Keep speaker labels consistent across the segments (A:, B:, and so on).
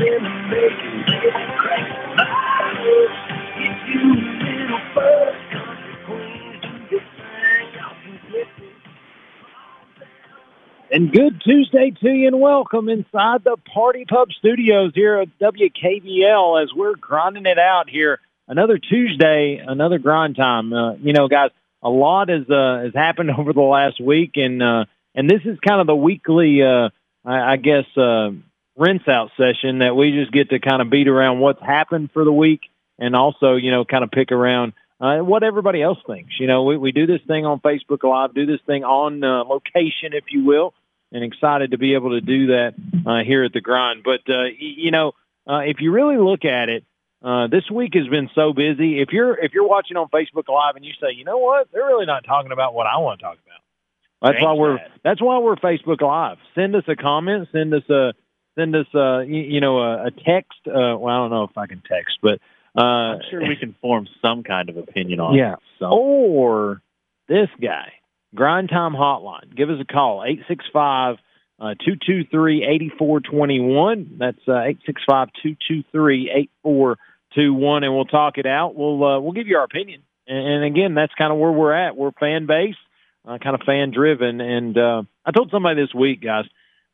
A: And good Tuesday to you and welcome inside the Par T Pub Studios here at WKVL as we're grinding it out here. Another Tuesday, another grind time. Uh, you know, guys, a lot has uh, has happened over the last week, and uh, and this is kind of the weekly, uh, I, I guess, uh, rinse out session that we just get to kind of beat around what's happened for the week, and also, you know, kind of pick around uh, what everybody else thinks. You know, we, we do this thing on Facebook Live, do this thing on uh, location, if you will, and excited to be able to do that uh, here at the grind. But, uh, you know, uh, if you really look at it, uh, this week has been so busy. If you're if you're watching on Facebook Live and you say, you know what, they're really not talking about what I want to talk about. That's
B: Change
A: why we're
B: that.
A: that's why we're Facebook Live. Send us a comment. Send us a send us a you, you know a, a text. Uh, well, I don't know if I can text, but uh,
B: I'm sure we can form some kind of opinion on
A: yeah.
B: it. So
A: Or this guy, Grind Time Hotline. Give us a call, 865 uh, 223 8421. That's uh, 865 223 8421, and we'll talk it out. We'll, uh, we'll give you our opinion. And, and again, that's kind of where we're at. We're fan base, uh, kind of fan driven. And uh, I told somebody this week, guys,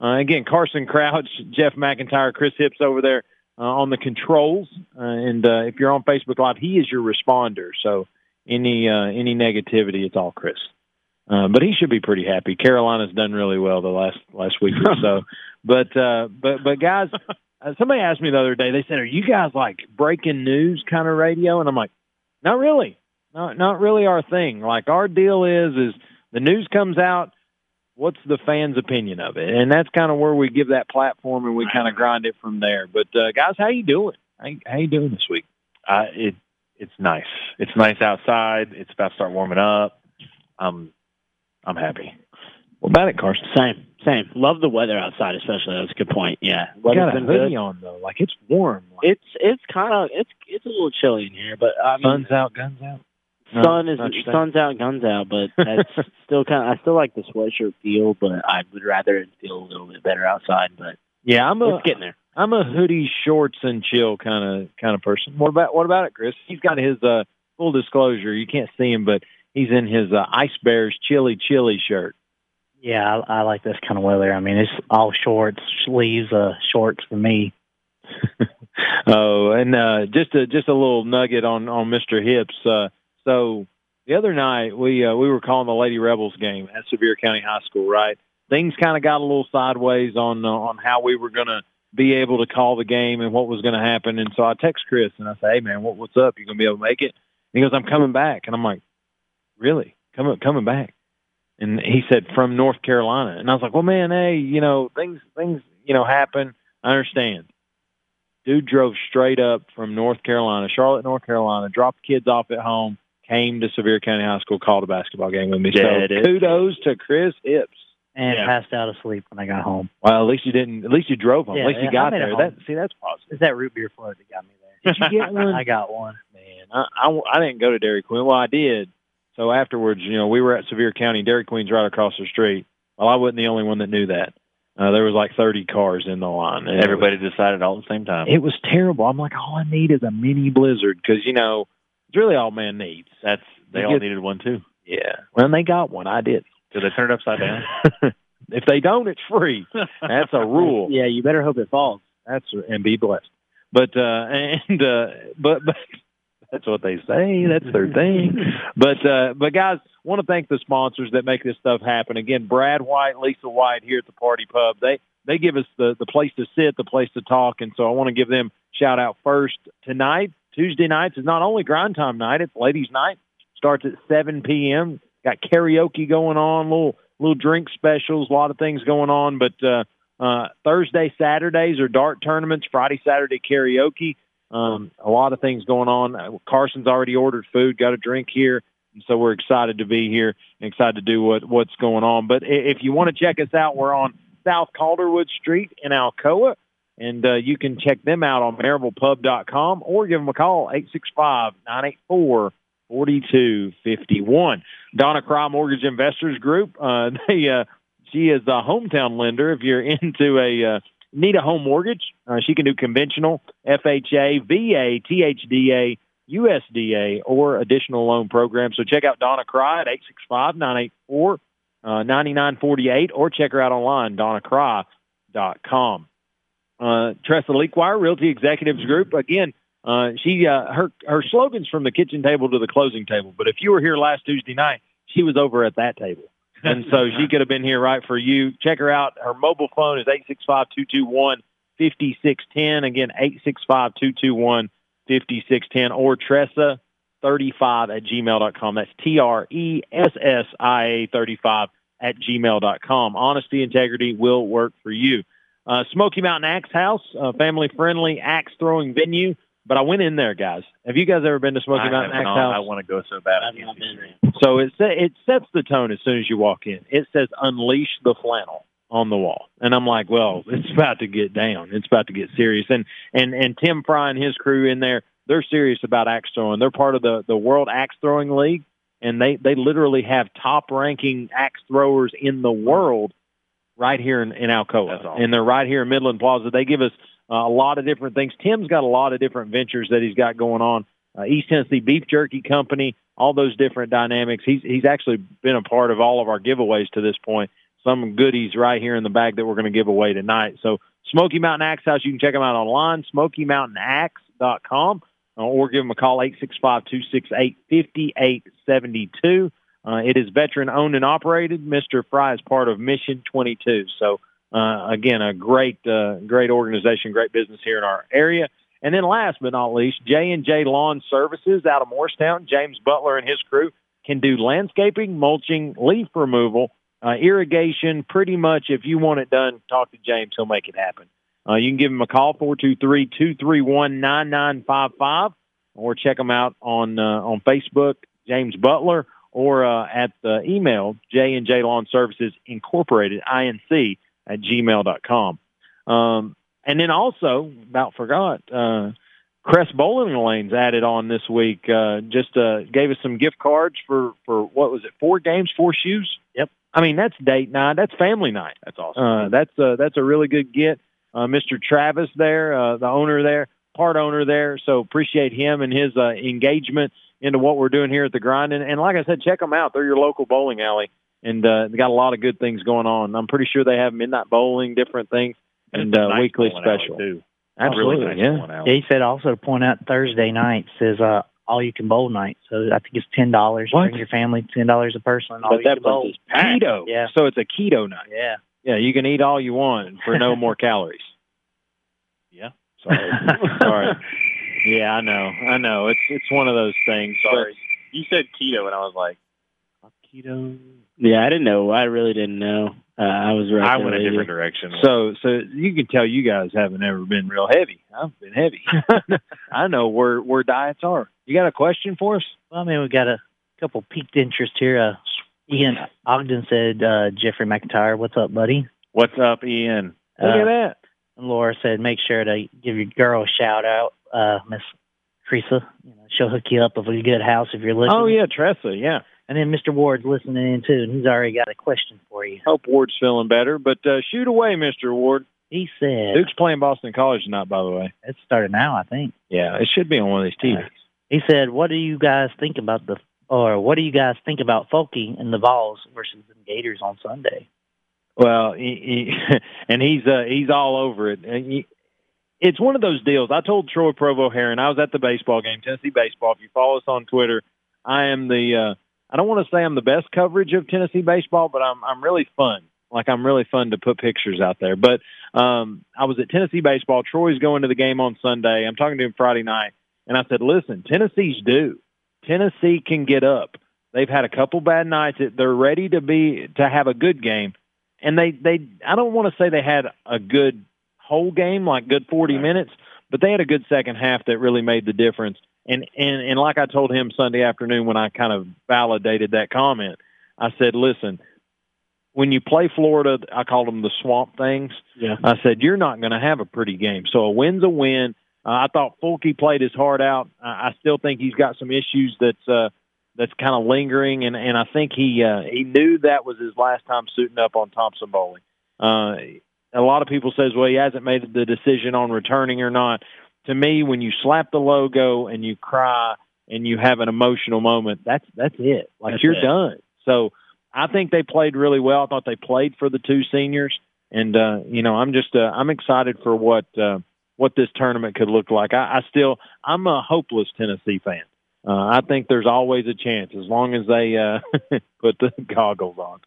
A: uh, again, Carson Crouch, Jeff McIntyre, Chris Hips over there uh, on the controls. Uh, and uh, if you're on Facebook Live, he is your responder. So any uh, any negativity, it's all Chris. Uh, but he should be pretty happy. Carolina's done really well the last last week or so. But uh, but but guys, uh, somebody asked me the other day. They said, "Are you guys like breaking news kind of radio?" And I'm like, "Not really. Not not really our thing. Like our deal is is the news comes out." What's the fans' opinion of it, and that's kind of where we give that platform, and we kind of grind it from there. But uh, guys, how you doing? How, how you doing this week?
B: uh, it it's nice. It's nice outside. It's about to start warming up. Um, I'm happy.
A: What about it, Carson?
C: Same, same. Love the weather outside, especially. That's a good point. Yeah,
A: You
C: weather's
A: got a
C: been
A: hoodie
C: good.
A: on though, like it's warm. Like,
C: It's it's kind of it's it's a little chilly in here, but I mean,
A: sun's out, guns out. No,
C: sun is
A: not your thing.
C: sun's out, guns out. But that's still kind. of I still like the sweatshirt feel, but I would rather it feel a little bit better outside. But
A: Yeah, I'm a
C: it's getting there.
A: I'm a hoodie, shorts, and chill kind of kind of person. What about what about it, Chris? He's got his uh full disclosure. You can't see him, but he's in his uh, Ice Bears chilly chilly shirt.
D: Yeah, I, I like this kind of weather. I mean, it's all shorts, sleeves, uh, shorts for me.
A: oh, and uh, just a just a little nugget on on Mr. Hips. Uh, so the other night we uh, we were calling the Lady Rebels game at Sevier County High School. Right, things kind of got a little sideways on uh, on how we were going to be able to call the game and what was going to happen. And so I text Chris and I say, "Hey man, what, what's up? You going to be able to make it?" And he goes, "I'm coming back." And I'm like, "Really? Coming coming back?" And he said, "From North Carolina." And I was like, "Well, man, hey, you know things things you know happen. I understand." Dude drove straight up from North Carolina, Charlotte, North Carolina, dropped kids off at home, came to Sevier County High School, called a basketball game with me.
B: Dead
A: so
B: it.
A: kudos to Chris Hips.
D: And
B: Yeah.
D: passed out asleep when I got home.
A: Well, at least you didn't. At least you drove home.
D: Yeah,
A: at least you
D: yeah,
A: got
D: I made it
A: there. That see, that's positive.
D: It's that root beer float that got me there.
A: Did you get one?
D: I got one.
A: Man, I, I, I didn't go to Dairy Queen. Well, I did. So afterwards, you know, we were at Sevier County. Dairy Queen's right across the street. Well, I wasn't the only one that knew that. Uh, there was like 30 cars in the line. and it was-
B: Everybody decided all at the same time.
A: It was terrible. I'm like, all I need is a mini blizzard because you know it's really all man needs.
B: That's they
A: You
B: all
A: get-
B: needed one too.
A: Yeah. Well, and they got one. I did.
B: Did they turn it upside down?
A: if they don't, it's free. That's a rule.
D: Yeah, you better hope it falls.
A: That's and be blessed. But uh and uh but but that's what they say. That's their thing. But uh but guys, want to thank the sponsors that make this stuff happen. Again, Brad White, Lisa White here at the Par T Pub. They they give us the the place to sit, the place to talk, and so I want to give them shout out first tonight. Tuesday nights is not only grind time night; it's ladies' night. Starts at 7 p.m. Got karaoke going on, little little drink specials, a lot of things going on. But uh, uh, Thursday, Saturdays are dart tournaments. Friday, Saturday karaoke. Um, a lot of things going on. Uh, Carson's already ordered food. Got a drink here, so we're excited to be here and excited to do what what's going on. But if you want to check us out, we're on South Calderwood Street in Alcoa, and uh, you can check them out on MariblePub.com or give them a call eight six five nine eight four. 4251. Donna Cry Mortgage Investors Group. Uh, they, uh, she is a hometown lender. If you're into a, uh, need a home mortgage, uh, she can do conventional, FHA, VA, THDA, USDA, or additional loan programs. So check out Donna Cry at 865 984 9948 or check her out online, donnacry.com. Uh, Tressa Leakwire, Realty Executives Group. Again, uh, she uh, her her slogans from the kitchen table to the closing table. But if you were here last Tuesday night, she was over at that table, and so she could have been here right for you. Check her out. Her mobile phone is eight six five two two one fifty six ten. Again, eight six five two two one fifty six ten or Tressa thirty five at gmail.com. That's T R E S S I A thirty five at gmail.com. Honesty, integrity will work for you. Uh, Smoky Mountain Axe House, a family friendly axe throwing venue. But I went in there, guys. Have you guys ever been to Smoky
B: I
A: Mountain Axe
B: not.
A: House?
B: I want to go so bad.
C: I've not been there.
A: So it sa- it sets the tone as soon as you walk in. It says "Unleash the flannel" on the wall, and I'm like, well, it's about to get down. It's about to get serious. And and and Tim Fry and his crew in there, they're serious about axe throwing. They're part of the the World Axe Throwing League, and they they literally have top ranking axe throwers in the world right here in, in Alcoa,
B: awesome.
A: and they're right here in Midland Plaza. They give us uh, a lot of different things. Tim's got a lot of different ventures that he's got going on. Uh, East Tennessee Beef Jerky Company, all those different dynamics. He's he's actually been a part of all of our giveaways to this point. Some goodies right here in the bag that we're going to give away tonight. So Smoky Mountain Axe House, you can check them out online, SmokyMountainAxe.com, uh, or give them a call, 865-268-5872. Uh, it is veteran owned and operated. Mr. Fry is part of Mission 22. So uh, again, a great, uh, great organization, great business here in our area. And then last but not least, J and J Lawn Services out of Morristown. James Butler and his crew can do landscaping, mulching, leaf removal, uh, irrigation. Pretty much, if you want it done, talk to James. He'll make it happen. Uh, you can give him a call 423-231-9955 or check him out on uh, on Facebook, James Butler, or uh, at the email J and J Lawn Services Incorporated Inc at gmail gmail.com. Um, and then also, about forgot, uh, Crest Bowling Lanes added on this week. Uh, just uh, gave us some gift cards for for what was it? Four games, four shoes.
D: Yep.
A: I mean that's date night. That's family night.
B: That's awesome.
A: Uh, that's uh, that's a really good get. Uh, Mr. Travis there, uh, the owner there, part owner there. So appreciate him and his uh, engagement into what we're doing here at the grind. And, and like I said, check them out. They're your local bowling alley, and uh, they got a lot of good things going on. I'm pretty sure they have midnight bowling, different things, and
B: it's a
A: uh,
B: nice
A: weekly
B: bowling
A: special.
B: too.
A: Absolutely,
B: really nice
A: yeah.
B: bowling.
D: Yeah, he said also to point out Thursday nights is uh all you can bowl night. So I think it's ten dollars.
A: What?
D: Bring your family, ten dollars a person. All
C: But
D: you
C: that
D: can bowl.
C: place is.
A: Keto.
D: Yeah.
A: So it's a keto night.
D: Yeah.
A: Yeah, you can eat all you want for no more calories.
B: Yeah.
A: Sorry. Sorry. Yeah, I know. I know. It's it's one of those things.
B: Sorry. You said keto, and I was like, keto.
C: Yeah, I didn't know. I really didn't know. Uh, I was right.
B: I went a different direction.
A: So so you can tell you guys haven't ever been real heavy. I've been heavy. I know where where diets are. You got a question for us?
D: Well, I mean, we got a couple peaked interest here. Uh, Ian Ogden said, uh, Jeffrey McIntyre, what's up, buddy?
B: What's up, Ian?
A: Look
D: Uh,
A: at that.
D: And Laura said, make sure to give your girl a shout out, uh, Miss Teresa. You know, she'll hook you up with a good house if you're listening.
A: Oh yeah, Tressa. Yeah.
D: And then Mr. Ward's listening in too, and he's already got a question for you.
A: Hope Ward's feeling better, but uh, shoot away, Mister Ward.
D: He said,
A: Duke's playing Boston College tonight, by the way.
D: it started now, I think.
A: Yeah, it should be on one of these TVs.
D: He said, "What do you guys think about the, or what do you guys think about Folky and the Vols versus the Gators on Sunday?"
A: Well, he, he, and he's uh, he's all over it. And he, it's one of those deals. I told Troy Provo Heron I was at the baseball game, Tennessee baseball. If you follow us on Twitter, I am the. Uh, I don't want to say I'm the best coverage of Tennessee baseball, but I'm I'm really fun. Like I'm really fun to put pictures out there. But um, I was at Tennessee baseball. Troy's going to the game on Sunday. I'm talking to him Friday night, and I said, "Listen, Tennessee's due. Tennessee can get up. They've had a couple bad nights. They're ready to be to have a good game." and they they I don't want to say they had a good whole game like good 40
B: Right.
A: minutes, but they had a good second half that really made the difference. And and and like I told him Sunday afternoon when I kind of validated that comment, I said, "Listen, when you play Florida, I called them the swamp things.
C: Yeah.
A: I said you're not going to have a pretty game. So a win's a win. Uh, I thought Fulke played his heart out. I, I still think he's got some issues that's uh, that's kind of lingering, and and I think he uh, he knew that was his last time suiting up on Thompson-Boling. Uh, a lot of people says, well, he hasn't made the decision on returning or not. To me, when you slap the logo and you cry and you have an emotional moment, that's that's it. Like
C: That's
A: you're
C: it.
A: done. So I think they played really well. I thought they played for the two seniors, and uh, you know, I'm just uh, I'm excited for what uh, what this tournament could look like. I, I still I'm a hopeless Tennessee fan. Uh, I think there's always a chance as long as they uh, put the goggles on.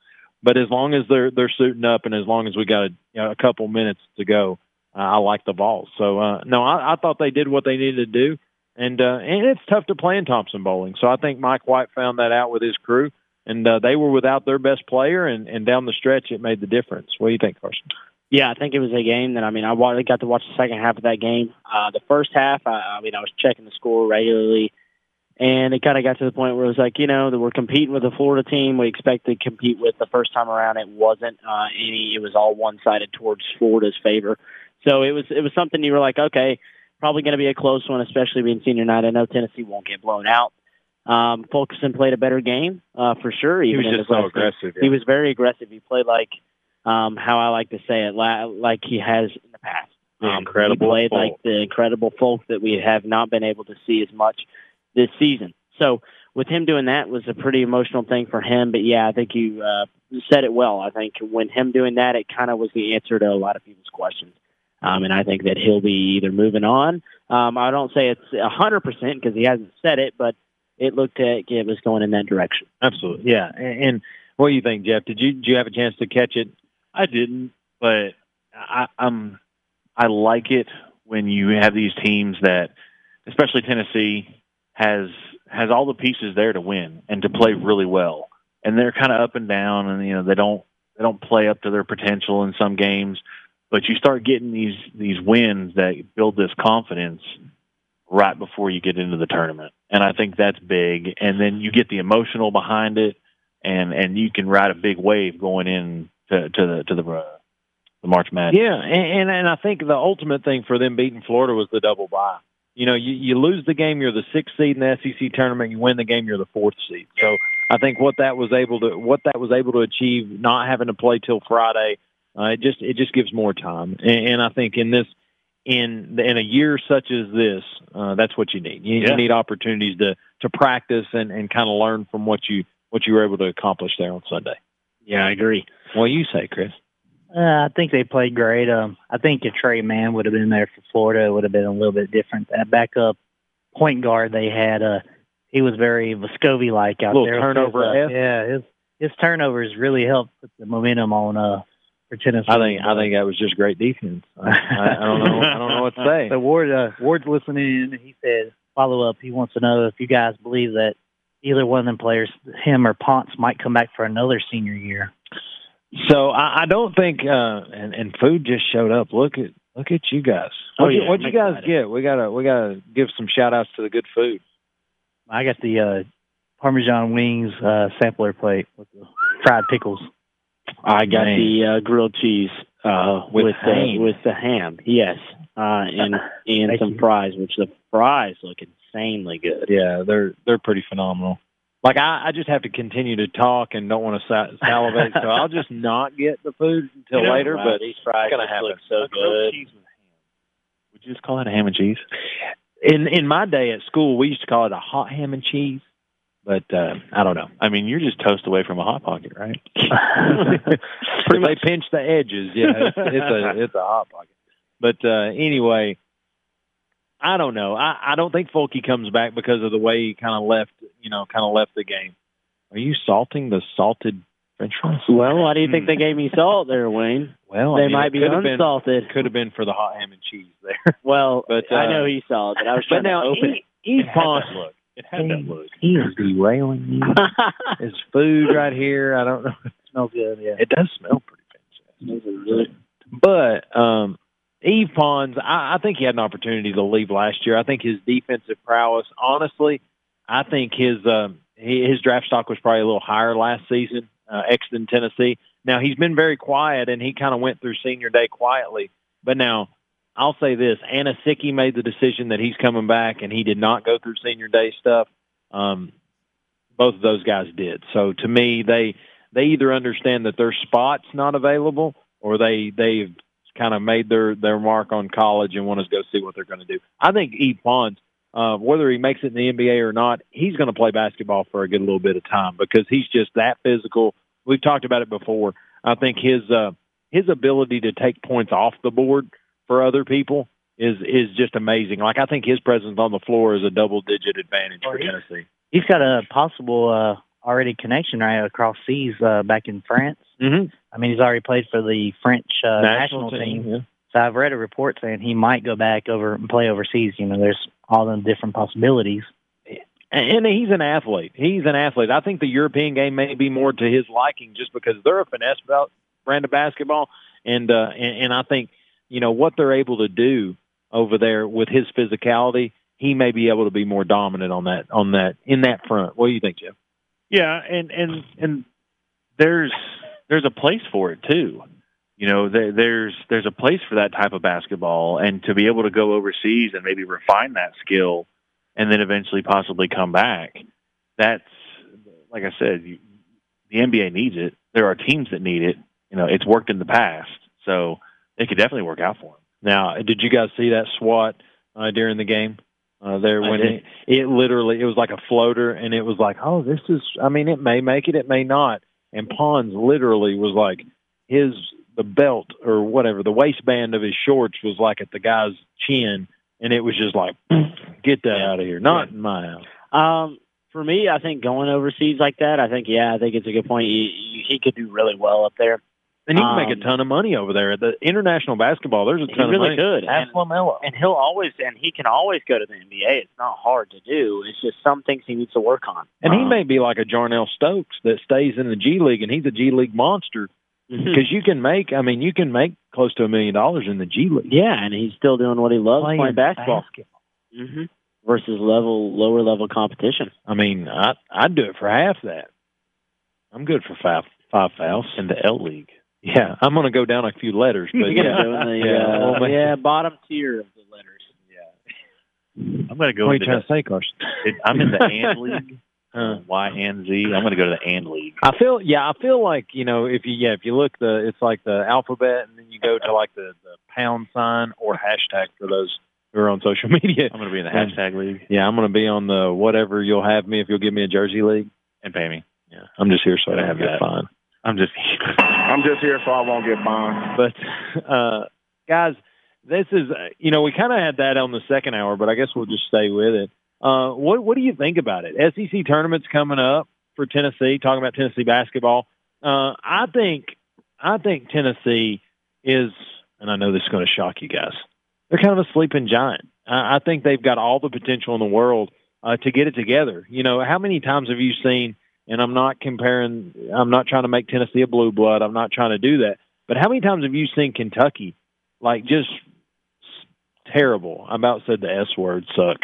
A: But as long as they're they're suiting up, and as long as we got a, you know, a couple minutes to go, uh, I like the Vols. So uh, no, I, I thought they did what they needed to do, and uh, and it's tough to play in Thompson-Boling. So I think Mike White found that out with his crew, and uh, they were without their best player, and, and down the stretch it made the difference. What do you think, Carson?
C: Yeah, I think it was a game that I mean I got to watch the second half of that game. Uh, the first half, I, I mean I was checking the score regularly, and it kind of got to the point where it was like you know that we're competing with a Florida team we expected to compete with the first time around. It wasn't uh, any; it was all one sided towards Florida's favor. So it was it was something you were like, okay, probably going to be a close one, especially being senior night. I know Tennessee won't get blown out. Um, Fulkerson played a better game uh, for sure.
A: He was just so aggressive.
C: he was very aggressive. He played like um, how I like to say it, la- like he has in the past.
A: The
C: Um,
A: incredible
C: He played
A: Folk.
C: like the incredible folk that we have not been able to see as much this season. So with him doing that was a pretty emotional thing for him. But yeah, I think you uh, said it well. I think when him doing that, it kind of was the answer to a lot of people's questions. Um, and I think that he'll be either moving on. Um, I don't say it's a hundred percent because he hasn't said it, but it looked like it was going in that direction.
A: Absolutely, yeah. And, and what do you think, Jeff? Did you did you have a chance to catch it?
B: I didn't, but I, I'm I like it when you have these teams that, especially Tennessee, has has all the pieces there to win and to play really well. And they're kind of up and down, and you know they don't they don't play up to their potential in some games. But you start getting these these wins that build this confidence right before you get into the tournament, and I think that's big. And then you get the emotional behind it, and and you can ride a big wave going in to, to the to the uh, the March Madness.
A: Yeah, and, and and I think the ultimate thing for them beating Florida was the double bye. You know, you, you lose the game, you're the sixth seed in the SEC tournament. You win the game, you're the fourth seed. So I think what that was able to what that was able to achieve, not having to play till Friday, uh, it just it just gives more time. And, and I think in this in in a year such as this, uh, that's what you need. You,
B: Yeah.
A: you need opportunities to to practice and and kind of learn from what you what you were able to accomplish there on Sunday.
C: Yeah, I agree.
A: What do you say, Chris?
D: Uh, I think they played great. Um, I think if Tre Mann would have been there for Florida, it would have been a little bit different. That backup point guard they had, uh, he was very Vescovi like out
A: Little
D: there.
A: turnover
D: Uh, yeah, his his turnovers really helped put the momentum on uh for Tennessee.
A: I think I think that was just great defense. I, I, I don't know I don't know what to say.
D: So Ward uh, Ward's listening. and He said follow up. He wants to know if you guys believe that either one of them players, him or Pons, might come back for another senior year.
A: So I, I don't think uh and, and food just showed up. Look at look at you guys.
C: Oh,
A: What'd, you-
C: yeah,
A: what'd you guys get? We gotta we gotta give some shout outs to the good food.
D: I got the uh, Parmesan wings uh, sampler plate with the fried pickles.
C: I got
A: Man.
C: the uh, grilled cheese uh,
A: With
C: with the
A: ham.
C: with the ham. Yes, uh, and and some
D: you.
C: fries, which the fries look insanely good.
A: Yeah, they're they're pretty phenomenal. Like I, I just have to continue to talk and don't want to sa- salivate, so I'll just not get the food until
C: You know,
A: later.
C: wow,
A: But
C: these fries
A: gonna
C: just
A: happen.
C: look so good.
B: cheese with ham. Would you just call it a ham and cheese?
A: in in my day at school, we used to call it a hot ham and cheese. But uh, I don't know.
B: I mean, you're just toast away from a hot pocket, right?
A: Pretty they pinch the edges. Yeah, it's, it's a it's a hot pocket. But uh, anyway, I don't know. I, I don't think Folky comes back because of the way he kind of left. You know, kind of left the game. Are you salting the salted French fries?
C: Well, why do you think they gave me salt there, Wayne?
A: Well, I
C: they
A: mean,
C: might be
A: have been
C: unsalted.
A: could have been for the hot ham and cheese there.
C: Well,
A: But,
C: I
A: uh,
C: know he's salted. I was
A: But now,
C: to open
A: E- Eve
B: It
A: Pons,
B: look. It had that look.
A: he is derailing you.
C: it.
A: There's food right here. I don't know.
D: It smells good. Yeah.
A: It does smell pretty fancy. But um, Yves Pons, I, I think he had an opportunity to leave last year. I think his defensive prowess, honestly, I think his um, his draft stock was probably a little higher last season, uh, Exton, Tennessee. Now he's been very quiet, and he kind of went through senior day quietly. But now I'll say this: Anasicki made the decision that he's coming back, and he did not go through senior day stuff. Um, both of those guys did. So to me, they they either understand that their spot's not available or they they've kind of made their their mark on college and want to go see what they're going to do. I think Yves Pons, uh, whether he makes it in the NBA or not, he's going to play basketball for a good little bit of time because he's just that physical. We've talked about it before. I think his uh, his ability to take points off the board for other people is is just amazing. Like I think his presence on the floor is a double digit advantage
D: Well,
A: for
D: he-
A: Tennessee.
D: He's got a possible uh, already connection right across seas uh, back in France.
A: Mm-hmm.
D: I mean, he's already played for the French uh, national, team.
A: Yeah.
D: So I've read a report saying he might go back over and play overseas. You know, there's all the different possibilities.
A: And and he's an athlete. He's an athlete. I think the European game may be more to his liking just because they're a finesse belt brand of basketball, and uh, and, and I think you know what they're able to do over there with his physicality. He may be able to be more dominant on that on that in that front. What do you think, Jeff?
B: Yeah, and and and there's there's a place for it too. You know, there, there's there's a place for that type of basketball, and to be able to go overseas and maybe refine that skill, and then eventually possibly come back. That's like I said, you, the NBA needs it. There are teams that need it. You know, it's worked in the past, so it could definitely work out for them.
A: Now, did you guys see that SWAT uh, during the game? Uh, there when it, it literally it was like a floater, and it was like, oh, this is. I mean, it may make it, it may not. And Pons literally was like his the belt or whatever the waistband of his shorts was like at the guy's chin, and it was just like, get that
C: Yeah.
A: out of here, not in my house.
C: Um, for me, I think going overseas like that, I think yeah, I think it's a good point. He- he could do really well up there.
A: And he can make
C: Um,
A: a ton of money over there. The international basketball, there's a ton
C: really
A: of money.
C: could.
A: Ask
C: And-
A: LaMelo.
C: and he'll always and he can always go to the NBA. It's not hard to do. It's just some things he needs to work on.
A: And he
C: Um,
A: may be like a Jarnell Stokes that stays in the G League, and he's a G League monster. because you can make i mean you can make close to a million dollars in the g league
C: yeah, and he's still doing what he loves playing, basketball. hmm Versus level lower level competition.
A: i mean i i'd do it for half that i'm good for five five fouls
B: In the L League,
A: yeah i'm going to go down a few letters but yeah
C: the,
A: Yeah,
C: uh,
A: well,
C: yeah, bottom tier of the letters.
B: Yeah, I'm going to go
A: what are you trying
B: the,
A: to say carson
B: it, I'm in the And League.
A: Huh.
B: Y N Z. I'm going to go to the And League.
A: i feel yeah i feel like you know if you yeah if you look the it's like the alphabet and then you go to like the the pound sign or hashtag for those who are on social media
B: I'm going to be in the
A: Yeah.
B: hashtag league
A: yeah i'm going to be on the whatever you'll have me if you'll give me a jersey league
B: and pay me.
A: yeah i'm just here so i
B: Gotta have
A: get
B: that.
A: fined
B: I'm just
E: I'm just here so I won't get fined.
A: But uh, guys, this is you know we kind of had that on the second hour, but I guess we'll just stay with it. Uh, what what do you think about it? SEC tournaments coming up for Tennessee. Talking about Tennessee basketball, uh, I think I think Tennessee is, and I know this is going to shock you guys. They're kind of a sleeping giant. I, I think they've got all the potential in the world uh, to get it together. You know, how many times have you seen? And I'm not comparing. I'm not trying to make Tennessee a blue blood. I'm not trying to do that. But how many times have you seen Kentucky like just terrible? I about said the S word, suck.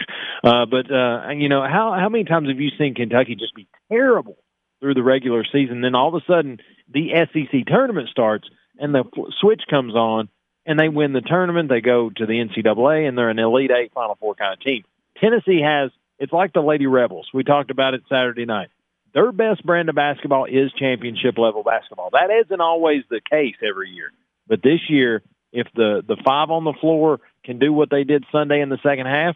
A: Uh, but uh, you know how how many times have you seen Kentucky just be terrible through the regular season? Then all of a sudden the SEC tournament starts and the switch comes on and they win the tournament. They go to the NCAA and they're an Elite Eight, Final Four kind of team. Tennessee has it's like the Lady Rebels. We talked about it Saturday night. Their best brand of basketball is championship level basketball. That isn't always the case every year. But this year, if the the five on the floor can do what they did Sunday in the second half,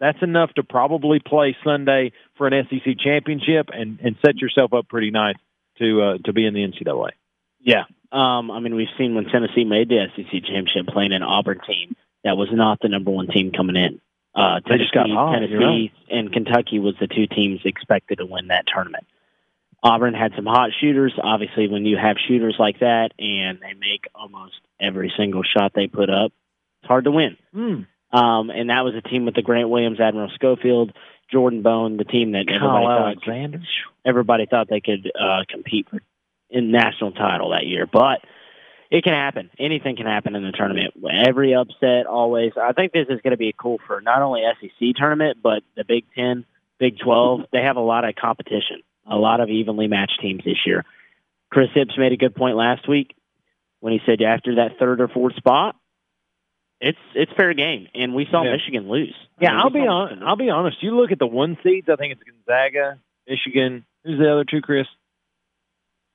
A: that's enough to probably play Sunday for an SEC championship and and set yourself up pretty nice to uh, to be in the NCAA.
C: Yeah. Um, I mean, we've seen when Tennessee made the SEC championship playing an Auburn team that was not the number one team coming in. Uh,
A: just got
C: Tennessee,
A: hot,
C: Tennessee
A: right.
C: and Kentucky was the two teams expected to win that tournament. Auburn had some hot shooters. Obviously, when you have shooters like that and they make almost every single shot they put up, it's hard to win.
A: Hmm.
C: Um, and that was a team with the Grant Williams, Admiral Schofield, Jordan Bone, the team that everybody
A: Kyle
C: thought
A: Alexander.
C: everybody thought they could uh, compete for in national title that year. But it can happen. Anything can happen in the tournament. Every upset, always. I think this is going to be cool for not only SEC tournament, but the Big Ten, Big Twelve. They have a lot of competition, a lot of evenly matched teams this year. Chris Hips made a good point last week when he said after that third or fourth spot, it's it's fair game, and we saw
A: Yeah.
C: Michigan lose. I
A: Yeah,
C: mean,
A: I'll be on. I'll be honest. You look at the one seeds. I think it's Gonzaga, Michigan. Who's the other two, Chris?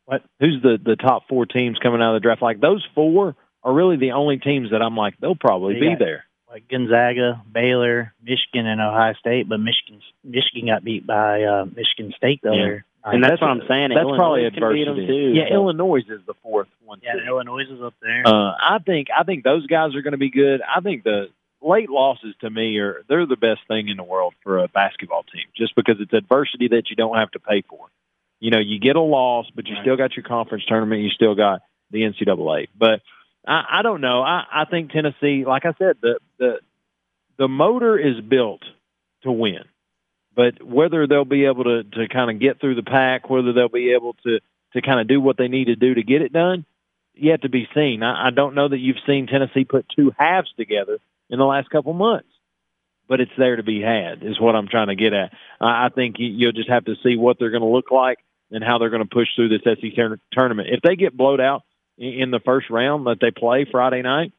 A: What? Who's the the top four teams coming out of the draft? Like those four are really the only teams that I'm like they'll probably
D: They
A: be
D: got-
A: there.
D: Like Gonzaga, Baylor, Michigan, and Ohio State, but Michigan Michigan got beat by uh, Michigan State the
C: Yeah.
D: other
C: and that's,
A: that's
C: what I'm saying.
A: that's
C: Illinois
A: probably
C: can beat 'em
A: adversity.
C: too.
A: yeah,
C: so-
A: Illinois is the fourth one.
D: yeah,
A: too.
D: Illinois is up there.
A: Uh, I think I think those guys are going to be good. I think the late losses to me are they're the best thing in the world for a basketball team, just because it's adversity that you don't have to pay for. You know, you get a loss, but you
C: Right.
A: still got your conference tournament. You still got the NCAA. But I, I don't know. I, I think Tennessee, like I said, the the the motor is built to win. But whether they'll be able to to kind of get through the pack, whether they'll be able to to kind of do what they need to do to get it done, yet to be seen. I, I don't know that you've seen Tennessee put two halves together in the last couple months, but it's there to be had. Is what I'm trying to get at. I, think you, you'll just have to see what they're going to look like and how they're going to push through this SEC tour- tournament. If they get blowed out in, in the first round that they play Friday night,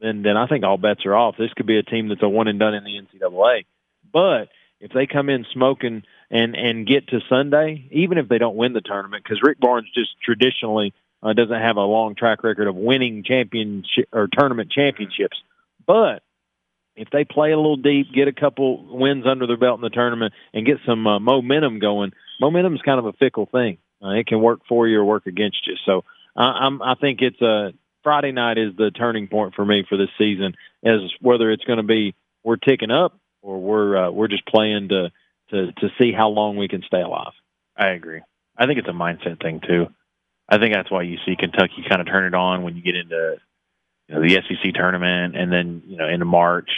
A: then then I think all bets are off. This could be a team that's a one and done in the NCAA. But if they come in smoking and and get to Sunday, even if they don't win the tournament, because Rick Barnes just traditionally uh, doesn't have a long track record of winning championship or tournament championships. But if they play a little deep, get a couple wins under their belt in the tournament, and get some uh, momentum going, momentum is kind of a fickle thing. Uh, it can work for you or work against you. So I, I'm, I think it's a Friday night is the turning point for me for this season, as whether it's going to be we're ticking up or we're uh, we're just playing to to to see how long we can stay alive.
B: I agree. I think it's a mindset thing too. I think that's why you see Kentucky kind of turn it on when you get into you know the SEC tournament and then you know into March.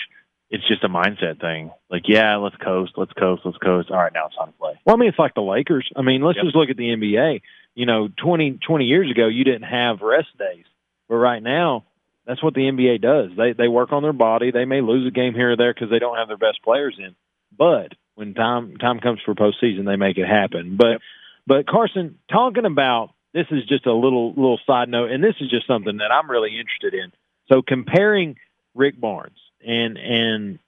B: It's just a mindset thing. Like, yeah, let's coast, let's coast, let's coast. All right, now it's time to play.
A: Well, I mean, it's like the Lakers. I mean, let's
B: Yep.
A: just look at the NBA. You know, 20, 20 years ago, you didn't have rest days, but right now, that's what the NBA does. They they work on their body. They may lose a game here or there because they don't have their best players in, but when time time comes for postseason, they make it happen. But but Carson, talking about this is just a little little side note, and this is just something that I'm really interested in. So comparing Rick Barnes and and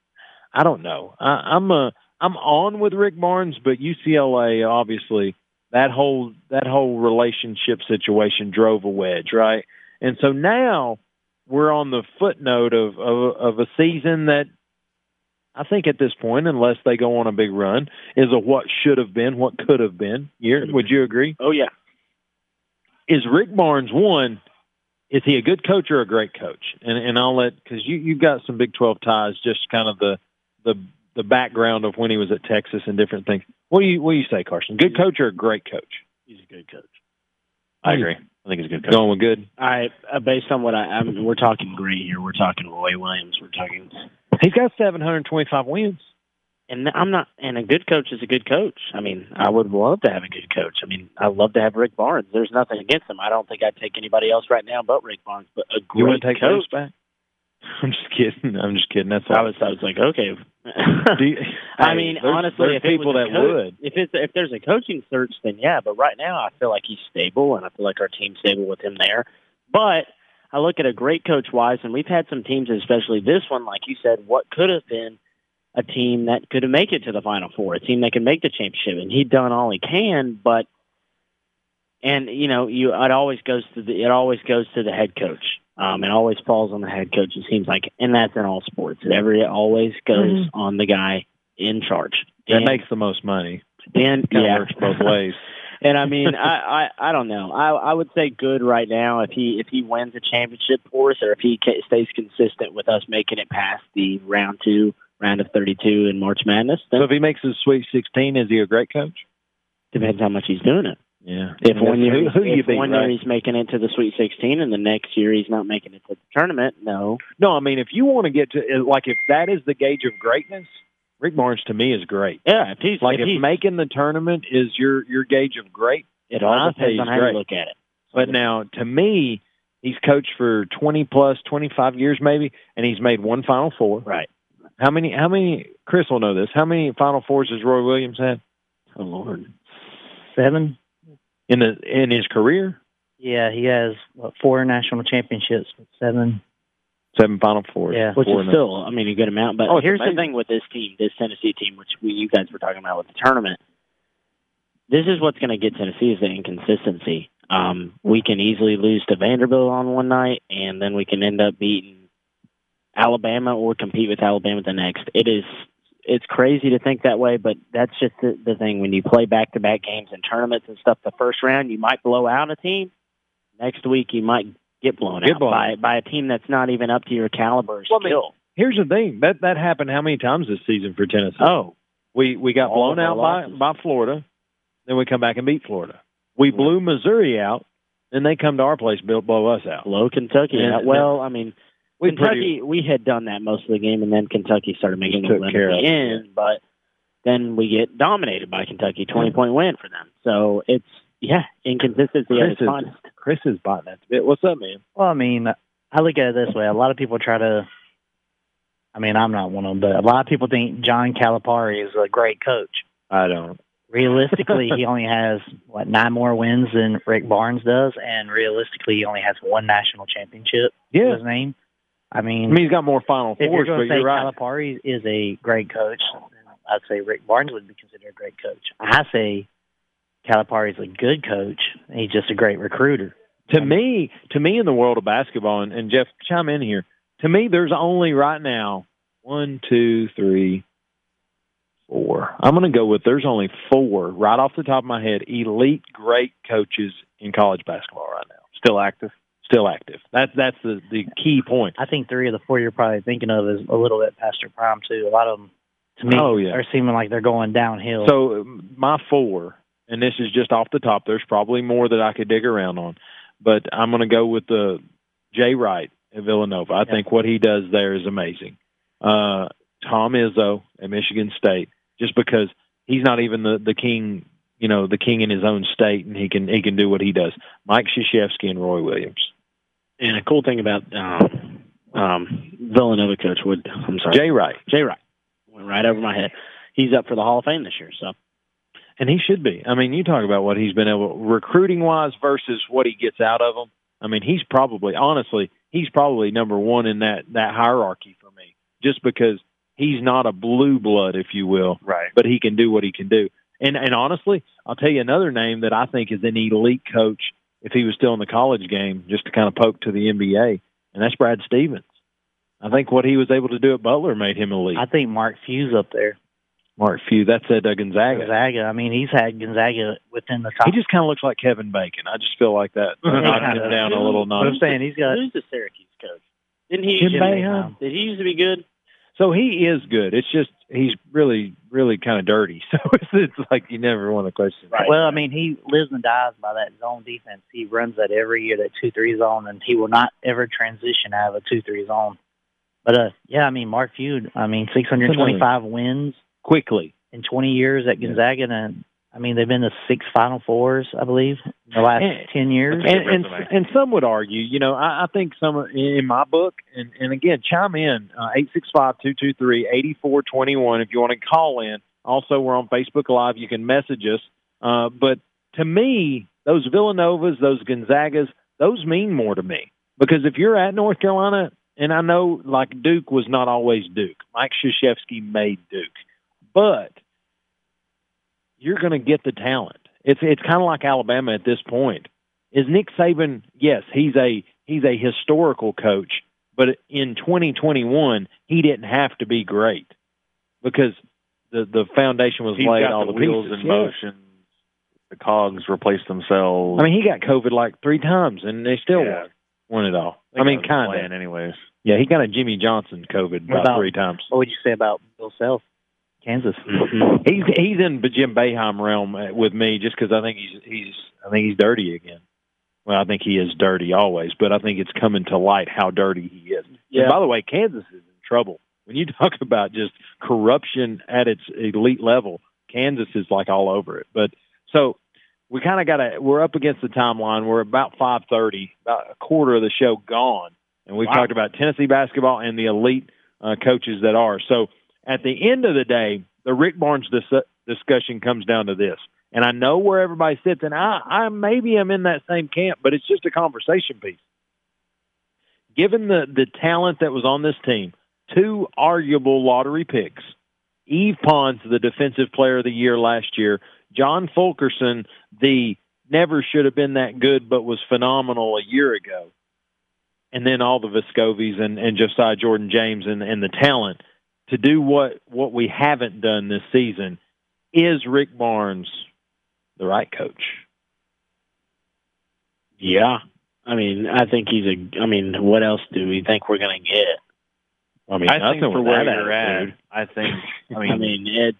A: I don't know, I, I'm a I'm on with Rick Barnes, but UCLA obviously that whole that whole relationship situation drove a wedge, right? And so now we're on the footnote of of, of a season that I think at this point, unless they go on a big run, is a what should have been, what could have been year. Would you agree?
C: Oh yeah.
A: Is Rick Barnes one? Is he a good coach or a great coach? And and I'll let because you you've got some Big Twelve ties, just kind of the the the background of when he was at Texas and different things. What do you what do you say, Carson? Good coach or a great coach?
C: He's a good coach.
B: I agree. I think he's a good coach.
A: Going with good.
C: I uh, based on what I, I mean, we're talking great here. We're talking Roy Williams. We're talking,
A: He's got 725 wins.
C: And I'm not. And a good coach is a good coach. I mean, I would love to have a good coach. I mean, I love to have Rick Barnes. There's nothing against him. I don't think I'd take anybody else right now but Rick Barnes. But a
A: You want
C: great
A: to take
C: coach.
A: back? I'm just kidding. I'm just kidding. That's all.
C: I was. I was like, okay.
A: You-
C: I
A: Hey,
C: mean,
A: there's-
C: honestly,
A: there's
C: if
A: people that
C: coach-
A: would.
C: if it's if there's a coaching search, then yeah. But right now, I feel like he's stable, and I feel like our team's stable with him there. But I look at a great coach wise, and we've had some teams, especially this one, like you said, what could have been a team that could make it to the Final Four, a team that can make the championship, and he'd done all he can. But and you know, you it always goes to the it always goes to the head coach. Um, it always falls on the head coach. It seems like, and that's in all sports. It every it always goes on the guy in charge.
A: that
C: And-
A: makes the most money.
C: and
A: Kind of
C: yeah,
A: works both ways.
C: and I mean, I, I I don't know. I I would say good right now if he if he wins a championship for us, or if he stays consistent with us making it past the round two, round of thirty two in March Madness. Then
A: So if he makes his Sweet 16, is he a great coach?
C: depends how much he's doing it.
A: Yeah.
C: If one year,
A: who, who
C: if
A: you beat,
C: one
A: right?
C: year he's making it to the Sweet Sixteen, and the next year he's not making it to the tournament, no.
A: No, I mean if you want to get to uh, like if that is the gauge of greatness, Rick Barnes to me is great.
C: Yeah, if he's
A: Like
C: if
A: if
C: he's,
A: making the tournament is your your gauge of great,
C: it all depends on how
A: great.
C: you look at it.
A: But now, to me, he's coached for twenty plus, twenty five years maybe, and he's made one Final Four.
C: Right.
A: How many? How many? Chris will know this. How many Final Fours has Roy Williams had
C: Oh Lord.
D: Seven.
A: in the in his career?
D: Yeah, he has what, four national championships, seven.
A: Seven Final Fours.
D: Yeah.
C: which
A: Four
C: is still, I mean, a good amount. But
A: Oh,
C: here's
A: amazing.
C: the thing with this team, this Tennessee team, which we, you guys were talking about with the tournament. This is what's going to get Tennessee is the inconsistency. Um, we can easily lose to Vanderbilt on one night, and then we can end up beating Alabama or compete with Alabama the next. It is it's crazy to think that way, but that's just the, the thing. When you play back to back games and tournaments and stuff, the first round you might blow out a team. Next week you might get blown
A: Get
C: out
A: blown
C: by by a team that's not even up to your caliber
A: Well, I mean. Here's the thing that that happened how many times this season for Tennessee?
C: oh,
A: We we got
C: All
A: blown out by
C: losses.
A: by Florida, then we come back and beat Florida. We blew Missouri out, then they come to our place, blow, blow us out.
C: low Kentucky.
A: Yeah,
C: Uh, well, I mean,
A: We
C: Kentucky,
A: pretty-
C: we had done that most of the game, and then Kentucky started making
A: Just
C: a win
A: care
C: at
A: of
C: the
A: it,
C: end. But then we get dominated by Kentucky, twenty point win for them. So it's yeah, inconsistency
A: Chris
C: its
A: is,
C: finest.
A: Chris is biting that bit. What's up, man?
D: Well, I mean, I look at it this way. A lot of people try to. I mean, I'm not one of them, but a lot of people think John Calipari is a great coach.
A: I don't.
D: Realistically, he only has what nine more wins than Rick Barnes does, and realistically, he only has one national championship
A: Yeah,
D: his name. I mean,
A: I
D: mean,
A: he's got more Final
D: if you're
A: Fours,
D: going
A: but
D: to say
A: you're right.
D: Calipari is a great coach, I'd say Rick Barnes would be considered a great coach. I say Calipari is a good coach. He's just a great recruiter.
A: to me, to me, in the world of basketball, and, and Jeff, chime in here. To me, there's only right now one, two, three, four. I'm going to go with there's only four right off the top of my head, elite, great coaches in college basketball right now,
B: Still active.
A: Still active. That's that's the the key point.
D: I think three of the four you're probably thinking of is a little bit past their prime too. A lot of them, to me,
A: Oh, yeah.
D: are seeming like they're going downhill.
A: So um, my four, and this is just off the top. There's probably more that I could dig around on, but I'm going to go with the Jay Wright at Villanova. I
D: Yeah.
A: think what he does there is amazing. Uh, Tom Izzo at Michigan State, just because he's not even the the king, you know, the king in his own state, and he can he can do what he does. Mike Krzyzewski and Roy Williams.
C: And a cool thing about um, um, Villanova coach Wood, I'm sorry,
A: Jay Wright,
C: Jay Wright went right over my head. He's up for the Hall of Fame this year. So
A: and he should be. I mean, you talk about what he's been able recruiting wise versus what he gets out of them. I mean, he's probably honestly, he's probably number one in that that hierarchy for me, just because he's not a blue blood, if you will,
B: Right.
A: but he can do what he can do. And and honestly, I'll tell you another name that I think is an elite coach if he was still in the college game, just to kind of poke to the NBA, and that's Brad Stevens. I think what he was able to do at Butler made him elite.
D: I think Mark Few's up there.
A: Mark Few, that's at uh, Gonzaga.
D: Gonzaga. I mean, he's had Gonzaga within the top.
A: He just kind of looks like Kevin Bacon. I just feel like that
D: Yeah,
A: knocked
D: kinda.
A: him down a little
D: But I'm saying he's got.
C: who's the Syracuse coach? Didn't he?
A: Jim
C: used to-
A: Boeheim.
C: Did he used to be good?
A: So he is good. It's just he's really, really kind of dirty. So it's, it's like you never want to question.
C: Right.
D: Well, I mean, he lives and dies by that zone defense. He runs that every year, that two three zone, and he will not ever transition out of a two three zone. But uh, yeah, I mean, Mark Few. I mean, six hundred twenty five wins
A: quickly.
D: in twenty years at Gonzaga, and I mean, they've been to six Final Fours, I believe, in the last
A: And-
D: ten years.
A: And, and and some would argue, you know, I, I think some in my book, and, and again, chime in uh, eight six five two two three eighty four twenty one if you want to call in. Also, we're on Facebook Live. You can message us. Uh, but to me, those Villanovas, those Gonzagas, those mean more to me because if you're at North Carolina, and I know like Duke was not always Duke. Mike Krzyzewski made Duke, but you're going to get the talent. It's it's kind of like Alabama at this point. Is Nick Saban? Yes, he's a he's a historical coach, but in 2021 he didn't have to be great because the the foundation was
B: He's
A: laid.
B: got
A: all
B: the,
A: the,
B: wheels
A: pieces.
B: in
A: Yeah.
B: motion. The cogs replaced themselves.
A: I mean, he got COVID like three times, and they still
B: Yeah.
A: won, won it all.
B: They
A: I mean, kind of.
B: anyways.
A: Yeah, he got a Jimmy Johnson COVID about
D: about-
A: three times.
D: what would you say about Bill Self, Kansas?
A: He's he's in the Jim Boeheim realm uh, with me just because I think he's he's I think he's dirty again. Well, I think he is dirty always, but I think it's coming to light how dirty he is.
C: Yeah.
A: And by the way, Kansas is in trouble. When you talk about just corruption at its elite level, Kansas is like all over it. But so we kind of got to we're up against the timeline. We're about five thirty, about a quarter of the show gone, and we've
C: Wow.
A: talked about Tennessee basketball and the elite uh, coaches that are. So at the end of the day, the Rick Barnes dis- discussion comes down to this. And I know where everybody sits, and I, maybe I maybe am in that same camp, but it's just a conversation piece. Given the the talent that was on this team, two arguable lottery picks, Yves Pons, the defensive player of the year last year, John Fulkerson, the never should have been that good, but was phenomenal a year ago. And then all the Vescovis and, and Josiah Jordan James and, and the talent to do what, what we haven't done this season. Is Rick Barnes the right coach?
C: Yeah. I mean, I think he's a. I mean, what else do we think we're going to get?
B: I mean, I think for where you're at, I think. I mean,
C: I mean, it.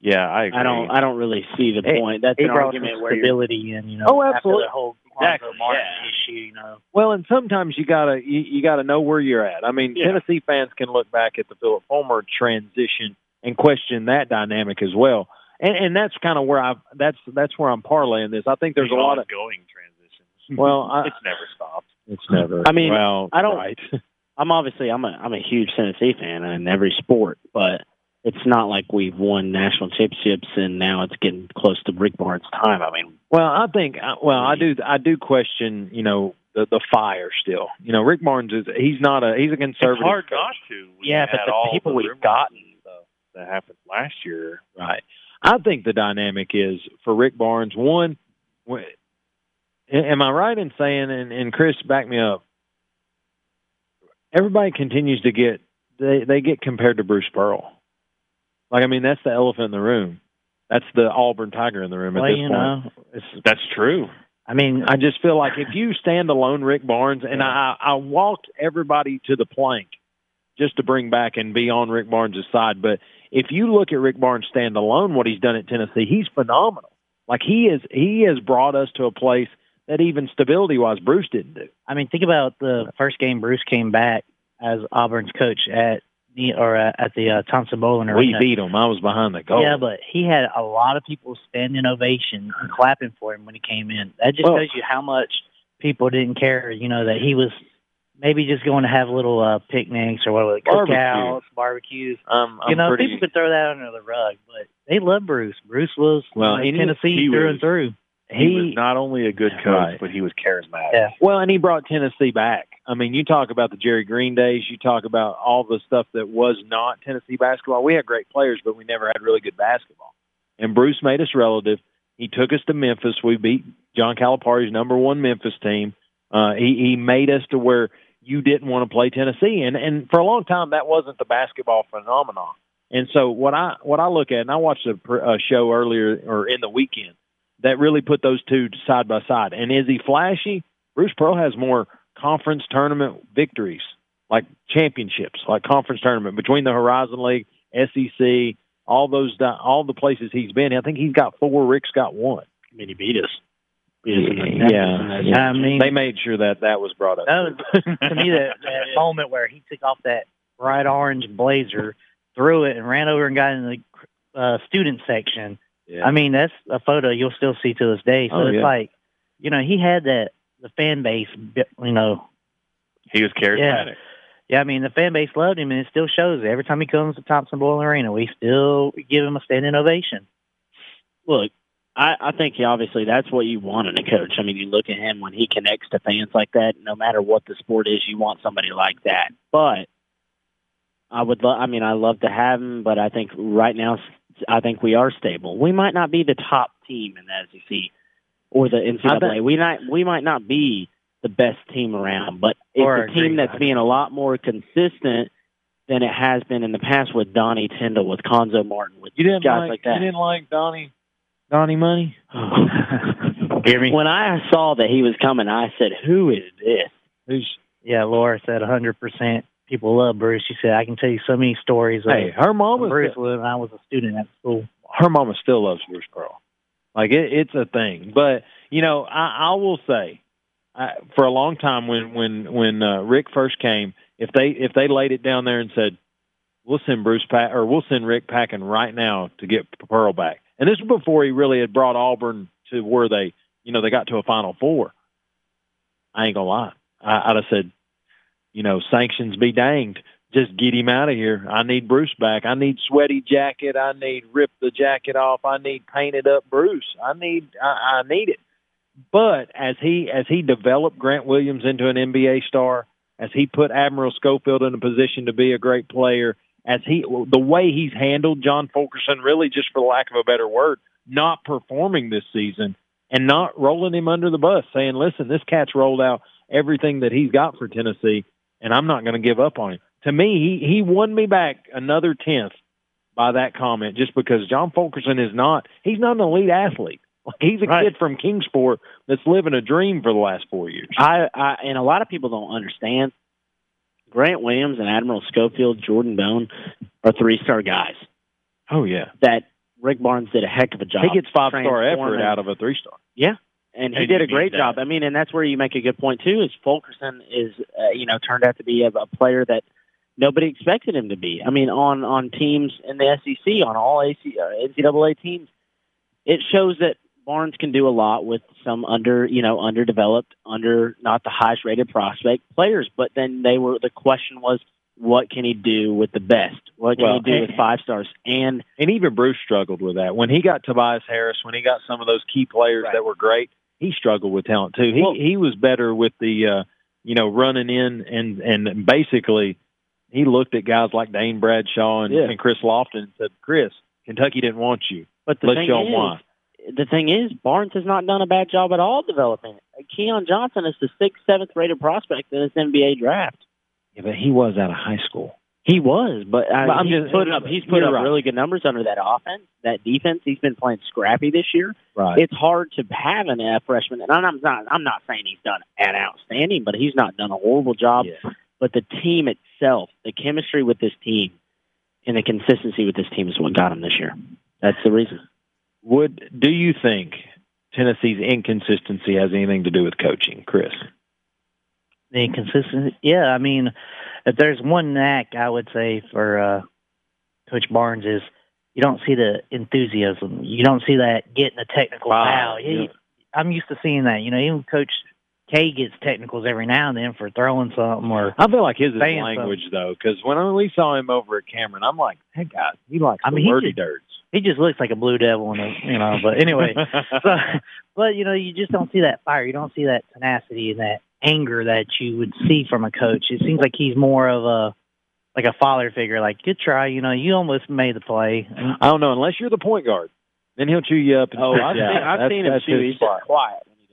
B: Yeah, I agree.
C: I don't. I don't really see the
D: Hey,
C: point. That's
D: he
C: an
D: brought
C: argument where you're-
D: stability in, you know.
A: Oh,
D: after
A: absolutely.
D: the whole
C: Exactly,
D: Cuonzo Martin
C: yeah.
D: issue, you know.
A: Well, and sometimes you gotta you, you gotta know where you're at. I mean,
C: Yeah.
A: Tennessee fans can look back at the Phillip Fulmer transition and question that dynamic as well. And and that's kind of where I that's that's where I'm parlaying this. I think there's a lot of
B: going transitions.
A: well, I,
B: it's never stopped.
A: it's never.
C: I mean,
A: well,
C: I don't-
A: Right.
C: I'm obviously I'm a I'm a huge Tennessee fan in every sport, but it's not like we've won national championships and now it's getting close to Rick Barnes' time. I mean,
A: Well, I think uh, well, I do I do question you know the the fire still. You know, Rick Barnes is he's not a he's a conservative.
B: It's hard
A: coach.
B: not to. when
D: Yeah, but the
B: all
D: people
B: the
D: we've gotten-
B: and that happened last year.
A: Right. I think the dynamic is for Rick Barnes. One, am I right in saying, and, and Chris, back me up. Everybody continues to get they they get compared to Bruce Pearl. Like I mean, that's the elephant in the room. That's the Auburn Tiger in the room
D: Well,
A: at this
D: you
A: point.
D: know, it's,
B: That's true.
D: I mean,
A: I just feel like if you stand alone, Rick Barnes, and I, I walked everybody to the plank just to bring back and be on Rick Barnes' side. But if you look at Rick Barnes stand alone, what he's done at Tennessee, he's phenomenal. Like he is, he has brought us to a place that even stability wise, Bruce didn't do.
D: I mean, think about the first game Bruce came back as Auburn's coach at the or uh, at the uh, Thompson-Boling Arena.
A: We beat him. I was behind the goal.
D: Yeah, but he had a lot of people standing ovation and clapping for him when he came in. That just
A: Well-
D: shows you how much people didn't care. You know that he was maybe just going to have little uh, picnics or what was it,
A: Barbecue.
D: cookouts, barbecues.
A: um, I'm
D: you know,
A: pretty,
D: people could throw that under the rug, but they love Bruce. Bruce was
A: Well,
D: well,
A: he-
D: Tennessee
B: he
D: through
B: was-
D: and through.
B: He, was not only a good coach,
A: Right.
B: but he was charismatic.
D: Yeah.
A: Well, and he brought Tennessee back. I mean, you talk about the Jerry Green days. You talk about all the stuff that was not Tennessee basketball. We had great players, but we never had really good basketball. And Bruce made us relative. He took us to Memphis. We beat John Calipari's number one Memphis team. Uh, he, he made us to where you didn't want to play Tennessee, and and for a long time that wasn't the basketball phenomenon. And so what I what I look at, and I watched a, pr- a show earlier or in the weekend that really put those two side by side. And is he flashy? Bruce Pearl has more conference tournament victories, like championships, like conference tournament between the Horizon League, SEC, all those all the places he's been. I think he's got four. Rick's got one.
C: I mean, he beat us. Beat us in the-
A: Yeah, yeah.
D: I mean,
A: They made sure that that was brought up.
D: that was to me that, that moment where he took off that bright orange blazer, threw it, and ran over and got in the uh, student section.
A: Yeah.
D: I mean, that's a photo you'll still see to this day. So
A: Oh,
D: it's
A: yeah.
D: like, you know, he had that the fan base, you know.
B: He was charismatic.
D: Yeah, I mean, the fan base loved him, and it still shows. Every time he comes to Thompson Bowl Arena, we still give him a standing ovation.
C: Look, I, I think he obviously that's what you want in a coach. I mean, you look at him when he connects to fans like that. No matter what the sport is, you want somebody like that. But I would, lo- I mean, I love to have him, but I think right now, I think we are stable. We might not be the top team in the SEC or the NCAA.
A: think-
C: we not, we might not be the best team around, but it's
D: Or
C: a team that's being a lot more consistent than it has been in the past with Donnie Tyndall, with Cuonzo Martin, with
A: you didn't
C: guys
A: like,
C: like that.
A: You didn't like Donnie Donnie Money.
D: Hear me?
C: When I saw that he was coming, I said, "Who is this?"
A: Who's
D: Yeah, Laura said 100%. People love Bruce. She said, I can tell you so many stories of
A: hey? Her mama.
D: Bruce when I was a student at school.
A: her mama still loves Bruce Pearl. Like it, it's a thing. But you know, I, I will say, I, for a long time when when when uh, Rick first came, if they if they laid it down there and said, "We'll send Bruce pack or we'll send Rick packing right now to get Pearl back," and this was before he really had brought Auburn to where they you know they got to a Final Four. I ain't gonna lie, I, I'd have said, you know, sanctions be danged just get him out of here. I need Bruce back. I need sweaty jacket. I need rip the jacket off. I need painted up Bruce. I need I, I need it. But as he as he developed Grant Williams into an NBA star, as he put Admiral Schofield in a position to be a great player, as he the way he's handled John Fulkerson, really just for lack of a better word, not performing this season, and not rolling him under the bus, saying, "Listen, this cat's rolled out everything that he's got for Tennessee, and I'm not going to give up on him." To me, he he won me back another tenth by that comment, just because John Fulkerson is not he's not an elite athlete. Like he's a
C: Right.
A: kid from Kingsport that's living a dream for the last four years.
C: I, I and a lot of people don't understand. Grant Williams and Admiral Schofield, Jordan Bone are three star guys.
A: Oh yeah,
C: That Rick Barnes did a heck of a job.
A: he gets five star effort out of a three star.
C: And he
B: And
C: did a great job. I mean, and that's where you make a good point too. Is Fulkerson is uh, you know turned out to be a, a player that nobody expected him to be. I mean, on on teams in the SEC, on all AC, uh, NCAA teams, it shows that Barnes can do a lot with some under you know underdeveloped, under not the highest rated prospect players. But then they were the question was. What can he do with the best? What can
A: Well,
C: he do with five stars? And
A: And even Bruce struggled with that. When he got Tobias Harris, when he got some of those key players
C: Right.
A: that were great, he struggled with talent too. He
C: Well-
A: he was better with the uh, you know, running in and and basically he looked at guys like Dane Bradshaw and,
C: Yeah.
A: and Chris Lofton and said, Chris, Kentucky didn't want you.
C: but the
A: Let's
C: thing
A: show
C: is,
A: why.
C: the thing is, Barnes has not done a bad job at all developing. it. Keon Johnson is the sixth, seventh rated prospect in this NBA draft.
A: Yeah, but he was out of high school.
C: He was, but I
A: But I'm just-
C: put up he's put up
A: right.
C: really good numbers under that offense, that defense. He's been playing scrappy this year.
A: Right.
C: It's hard to have an F freshman, and I'm not I'm not saying he's done an outstanding, but he's not done a horrible job.
A: Yeah.
C: But the team itself, the chemistry with this team, and the consistency with this team is what got him this year. That's the reason.
A: Would do you think Tennessee's inconsistency has anything to do with coaching, Chris?
D: The inconsistency. Yeah, I mean, if there's one knack I would say for uh, Coach Barnes is you don't see the enthusiasm. You don't see that getting the technical
A: Wow,
D: foul. He-
A: yeah.
D: I'm used to seeing that. You know, even Coach K gets technicals every now and then for throwing something or.
A: I feel like his is language though, because when we saw him over at Cameron, I'm like, that guy, he likes
D: I mean, he
A: wordy dirts.
D: He just looks like a blue devil, in a, you know. But anyway, so, but you know, you just don't see that fire. You don't see that tenacity and that anger that you would see from a coach. It seems like he's more of a like a father figure. Like, good try. You know, you almost made the play.
A: I don't know, unless you're the point guard, then he'll chew you up. And
C: Oh,
A: spit
C: I've
A: you
C: seen. I've
A: That's-
C: seen him
A: that's
C: too.
A: his
C: He's just quiet when he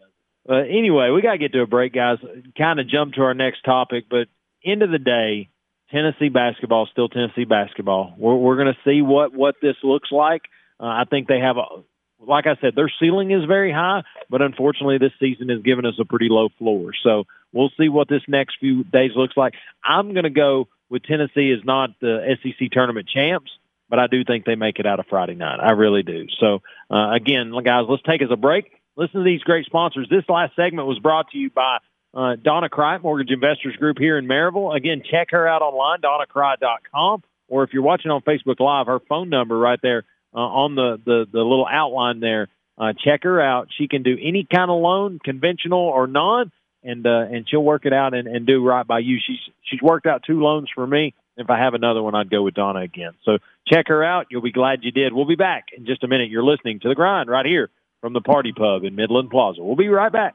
A: But anyway, we got to get to a break, guys. Kind of jump to our next topic, but end of the day, Tennessee basketball is still Tennessee basketball. We're, we're going to see what what this looks like. Uh, I think they have a, like I said, their ceiling is very high, but unfortunately, this season has given us a pretty low floor. So we'll see what this next few days looks like. I'm going to go with Tennessee as not the SEC tournament champs, but I do think they make it out of Friday night. I really do. So uh, again, guys, let's take us a break. Listen to these great sponsors. This last segment was brought to you by uh, Donna Cripe Mortgage Investors Group here in Maryville. Again, check her out online, donnacry.com, or if you're watching on Facebook Live, her phone number right there uh, on the, the, the little outline there. Uh, check her out. She can do any kind of loan, conventional or non, and uh, and she'll work it out and, and do right by you. She's she's worked out two loans for me. If I have another one, I'd go with Donna again. So check her out. You'll be glad you did. We'll be back in just a minute. You're listening to the grind right here from the Par T Pub in Midland Plaza. We'll be right back.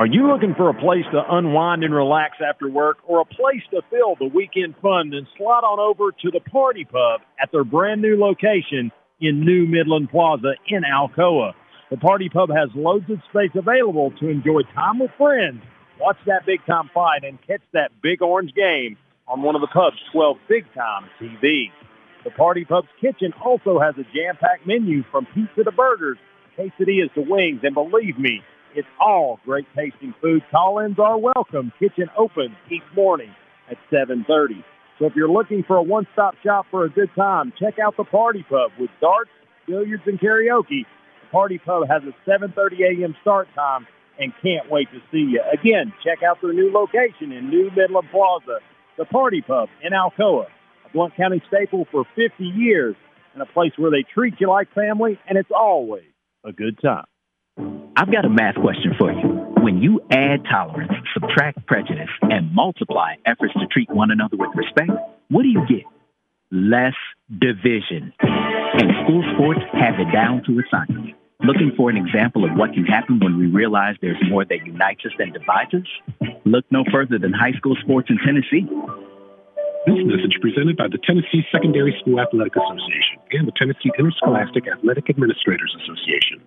A: Are you looking for a place to unwind and relax after work or a place to fill the weekend fun? Then slide on over to the Par T Pub at their brand new location in New Midland Plaza in Alcoa. The Par T Pub has loads of space available to enjoy time with friends, watch that big time fight, and catch that big orange game on one of the pub's 12 big time TVs. The Par T Pub's kitchen also has a jam packed menu from pizza to burgers, quesadillas to wings, and believe me, it's all great tasting food. Call-ins are welcome. Kitchen opens each morning at 7:30. So if you're looking for a one-stop shop for a good time, check out the Par T Pub with darts, billiards, and karaoke. The Par T Pub has a 7:30 a.m. start time and can't wait to see you. Again, check out their new location in New Midland Plaza, the Par T Pub in Alcoa, a Blount County staple for 50 years. and a place where they treat you like family, and it's always a good time.
F: I've got a math question for you. When you add tolerance, subtract prejudice, and multiply efforts to treat one another with respect, what do you get? Less division. And school sports have it down to a science. Looking for an example of what can happen when we realize there's more that unites us than divides us? Look no further than high school sports in Tennessee.
G: This message presented by the Tennessee Secondary School Athletic Association and the Tennessee Interscholastic Athletic Administrators Association.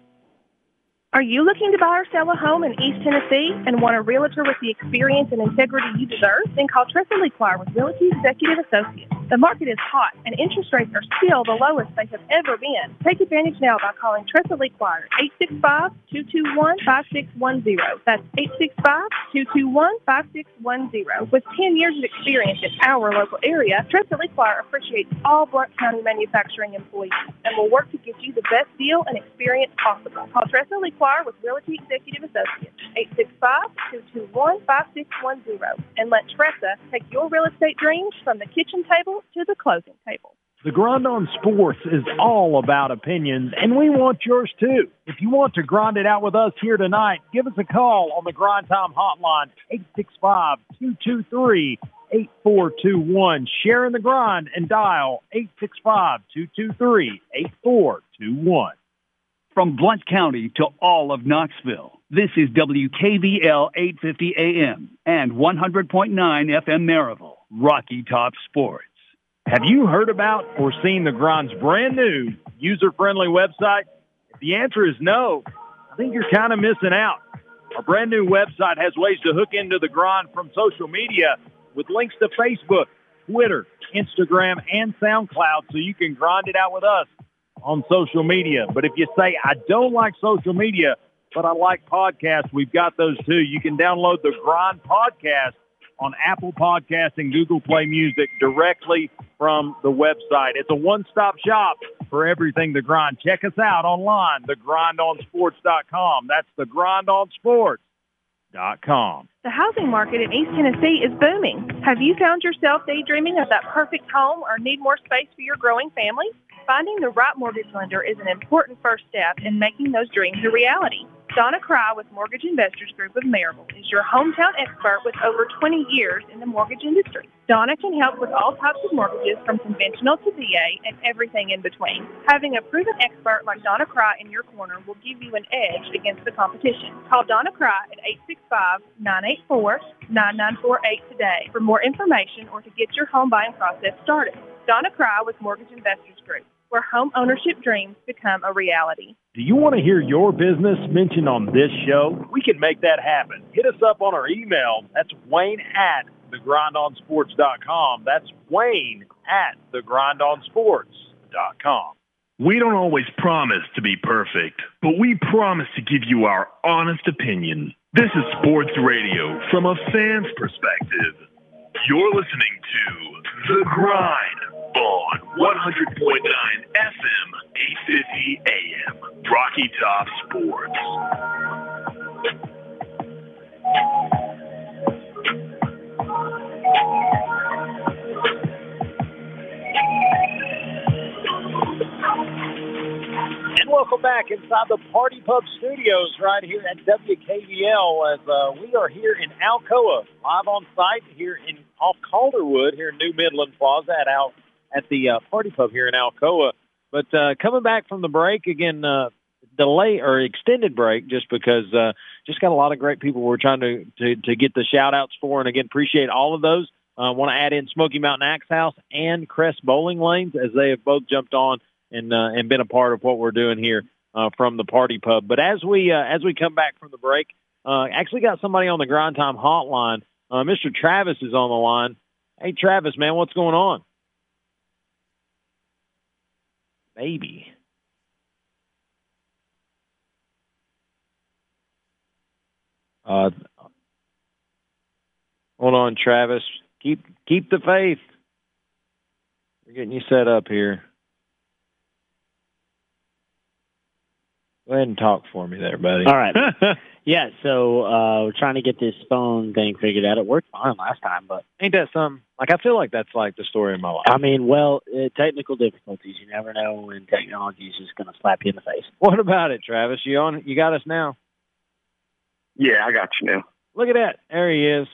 H: Are you looking to buy or sell a home in East Tennessee and want a realtor with the experience and integrity you deserve? Then call Tressa Lequire with Realty Executive Associates. The market is hot and interest rates are still the lowest they have ever been. Take advantage now by calling Tressa Lequire 865-221-5610. That's 865-221-5610. With 10 years of experience in our local area, Tressa Lequire appreciates all Blount County manufacturing employees and will work to get you the best deal and experience possible. Call Tressa Lequire with Realty Executive Associates, 865-221-5610. And let Tressa take your real estate dreams from the kitchen table to the closing table.
A: The Grind on Sports is all about opinions, and we want yours too. If you want to grind it out with us here tonight, give us a call on the Grind Time Hotline, 865-223-8421. Share in the grind and dial 865-223-8421.
I: From Blount County to all of Knoxville, this is WKVL 850 AM and 100.9 FM Maryville, Rocky Top Sports.
A: Have you heard about or seen the Grind's brand new user-friendly website? If the answer is no, I think you're kind of missing out. Our brand new website has ways to hook into the Grind from social media with links to Facebook, Twitter, Instagram, and SoundCloud so you can grind it out with us on social media. But if you say, I don't like social media, but I like podcasts, we've got those too. You can download the Grind Podcast on Apple Podcasts and Google Play Music directly from the website. It's a one-stop shop for everything The Grind. Check us out online, thegrindonsports.com. That's thegrindonsports.com.
H: The housing market in East Tennessee is booming. Have you found yourself daydreaming of that perfect home or need more space for your growing family? Finding the right mortgage lender is an important first step in making those dreams a reality. Donna Cry with Mortgage Investors Group of Maryville is your hometown expert with over 20 years in the mortgage industry. Donna can help with all types of mortgages from conventional to VA and everything in between. Having a proven expert like Donna Cry in your corner will give you an edge against the competition. Call Donna Cry at 865-984-9948 today for more information or to get your home buying process started. Donna Cry with Mortgage Investors Group where home ownership dreams become a reality.
A: Do you want to hear your business mentioned on this show? We can make that happen. Hit us up on our email. That's Wayne at thegrindonsports.com. That's Wayne at thegrindonsports.com.
J: We don't always promise to be perfect, but we promise to give you our honest opinion. This is sports radio from a fan's perspective. You're listening to The Grind on 100.9 FM, 850 AM, Rocky Top Sports.
A: And welcome back inside the Par T Pub Studios right here at WKVL as uh, we are here in Alcoa, live on site here in off Calderwood here in New Midland Plaza at at the uh, Par T Pub here in Alcoa. But uh, coming back from the break again, uh, delay or extended break, just because uh, just got a lot of great people we're trying to, to to get the shout outs for, and again appreciate all of those. I uh, want to add in Smoky Mountain Axe House and Crest Bowling Lanes as they have both jumped on and uh, and been a part of what we're doing here uh, from the Par T Pub. But as we uh, as we come back from the break, uh, actually got somebody on the Grind Time Hotline. Uh, Mr. Travis is on the line. Hey, Travis, man, what's going on? Maybe. Uh, hold on, Travis. Keep keep the faith. We're getting you set up here. Go ahead and talk for me there, buddy.
C: All right. yeah, so uh, we're trying to get this phone thing figured out. It worked fine last time, but
A: ain't that something? Like I feel like that's like the story of my life.
C: I mean, well, uh, technical difficulties. You never know when technology is just going to slap you in the face.
A: What about it, Travis? You on? You got us now?
E: Yeah, I got you now.
A: Look at that. There he is.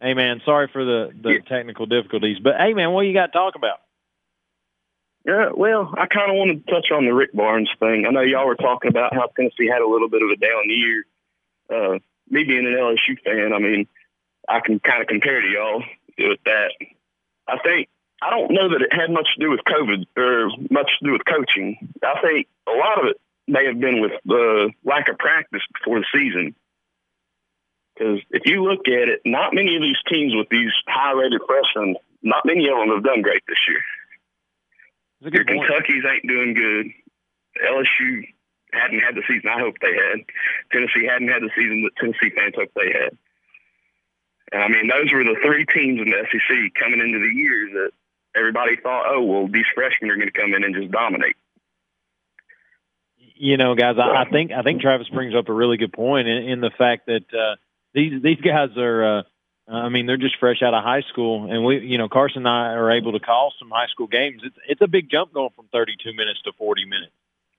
A: Hey man, sorry for the the yeah. technical difficulties, but hey man, what you got to talk about?
E: Yeah, well, I kind of wanted to touch on the Rick Barnes thing. I know y'all were talking about how Tennessee had a little bit of a down year. Uh, me being an LSU fan, I mean, I can kind of compare to y'all with that. I think I don't know that it had much to do with COVID or much to do with coaching. I think a lot of it may have been with the lack of practice before the season. Because if you look at it, not many of these teams with these high-rated freshmen, not many of them have done great this year. Your Kentucky's ain't doing good. LSU hadn't had the season I hoped they had. Tennessee hadn't had the season that Tennessee fans hoped they had. And I mean, those were the three teams in the SEC coming into the year that everybody thought, oh, well, these freshmen are going to come in and just dominate.
A: You know, guys, I, I think I think Travis brings up a really good point in, in the fact that uh, these these guys are. Uh, I mean, they're just fresh out of high school, and we, you know, Carson and I are able to call some high school games. It's it's a big jump going from 32 minutes to 40 minutes,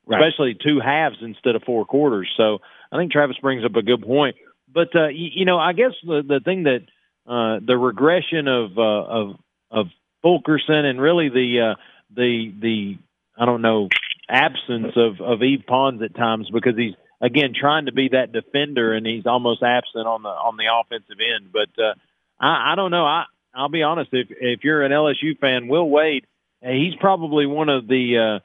A: right. especially two halves instead of four quarters. So I think Travis brings up a good point. But uh, you, you know, I guess the the thing that uh, the regression of uh, of of Fulkerson and really the uh, the the I don't know absence of of Yves Pons at times because he's again trying to be that defender, and he's almost absent on the on the offensive end. But uh, I, I don't know. I I'll be honest. If if you're an LSU fan, Will Wade, he's probably one of the uh,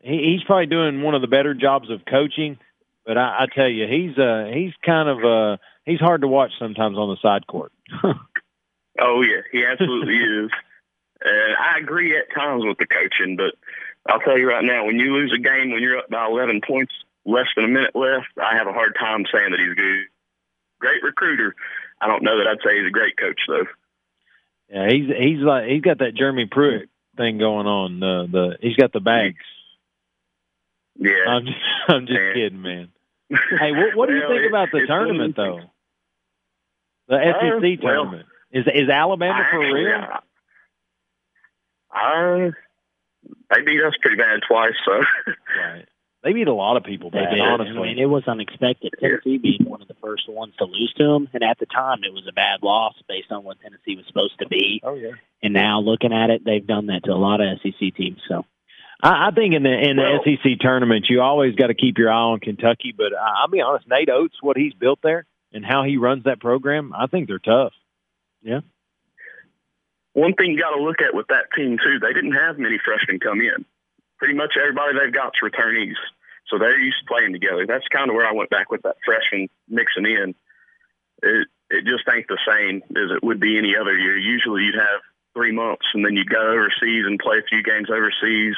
A: he, he's probably doing one of the better jobs of coaching. But I, I tell you, he's uh he's kind of uh he's hard to watch sometimes on the side court.
E: oh yeah, he absolutely is. And I agree at times with the coaching, but I'll tell you right now, when you lose a game when you're up by 11 points, less than a minute left, I have a hard time saying that he's good. Great recruiter. I don't know that I'd say he's a great coach though.
A: Yeah, he's he's like he's got that Jeremy Pruitt thing going on. The the he's got the bags.
E: Yeah,
A: I'm just I'm just man. kidding, man. Hey, what what do you think about the tournament though? The SEC uh, tournament well, is is Alabama for
E: actually,
A: real?
E: I, I they beat us pretty bad twice, so
A: right. They beat a lot of people bad,
C: they did.
A: honestly.
C: I mean, it was unexpected. Tennessee being one of the first ones to lose to them, and at the time, it was a bad loss based on what Tennessee was supposed to be.
A: Oh yeah.
C: And now looking at it, they've done that to a lot of SEC teams. So.
A: I, I think in the in the well, SEC tournament, you always got to keep your eye on Kentucky. But I'll be honest, Nate Oats, what he's built there and how he runs that program, I think they're tough.
C: Yeah.
E: One thing you got to look at with that team too, they didn't have many freshmen come in. Pretty much everybody they've got is returnees. So they're used to playing together. That's kind of where I went back with that freshman mixing in. It it just ain't the same as it would be any other year. Usually you'd have three months and then you'd go overseas and play a few games overseas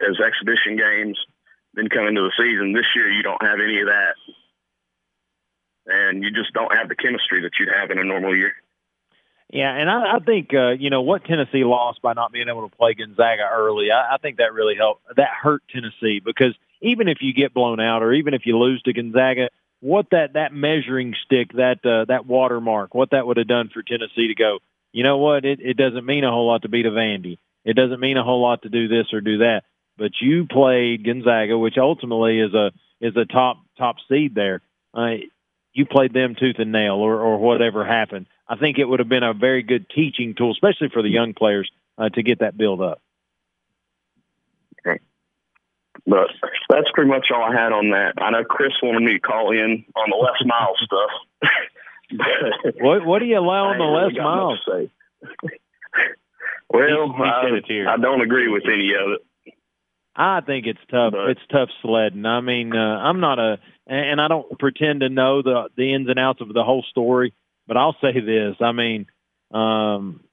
E: as exhibition games, then come into the season. This year you don't have any of that. And you just don't have the chemistry that you'd have in a normal year.
A: Yeah, and I, I think uh, you know what Tennessee lost by not being able to play Gonzaga early. I, I think that really helped. That hurt Tennessee because even if you get blown out or even if you lose to Gonzaga, what that that measuring stick, that uh, that watermark, what that would have done for Tennessee to go. You know what? It, it doesn't mean a whole lot to beat a Vandy. It doesn't mean a whole lot to do this or do that. But you played Gonzaga, which ultimately is a is a top top seed there. Uh, you played them tooth and nail, or or whatever happened. I think it would have been a very good teaching tool, especially for the young players, uh, to get that build up.
E: Okay. But that's pretty much all I had on that. I know Chris wanted me to call in on the Les Miles
A: stuff. what what do you allow on the Les Miles?
E: Say. well, he, he I, I don't agree with any of it.
A: I think it's tough. But, it's tough sledding. I mean, uh, I'm not a, and I don't pretend to know the the ins and outs of the whole story. But I'll say this: I mean, um,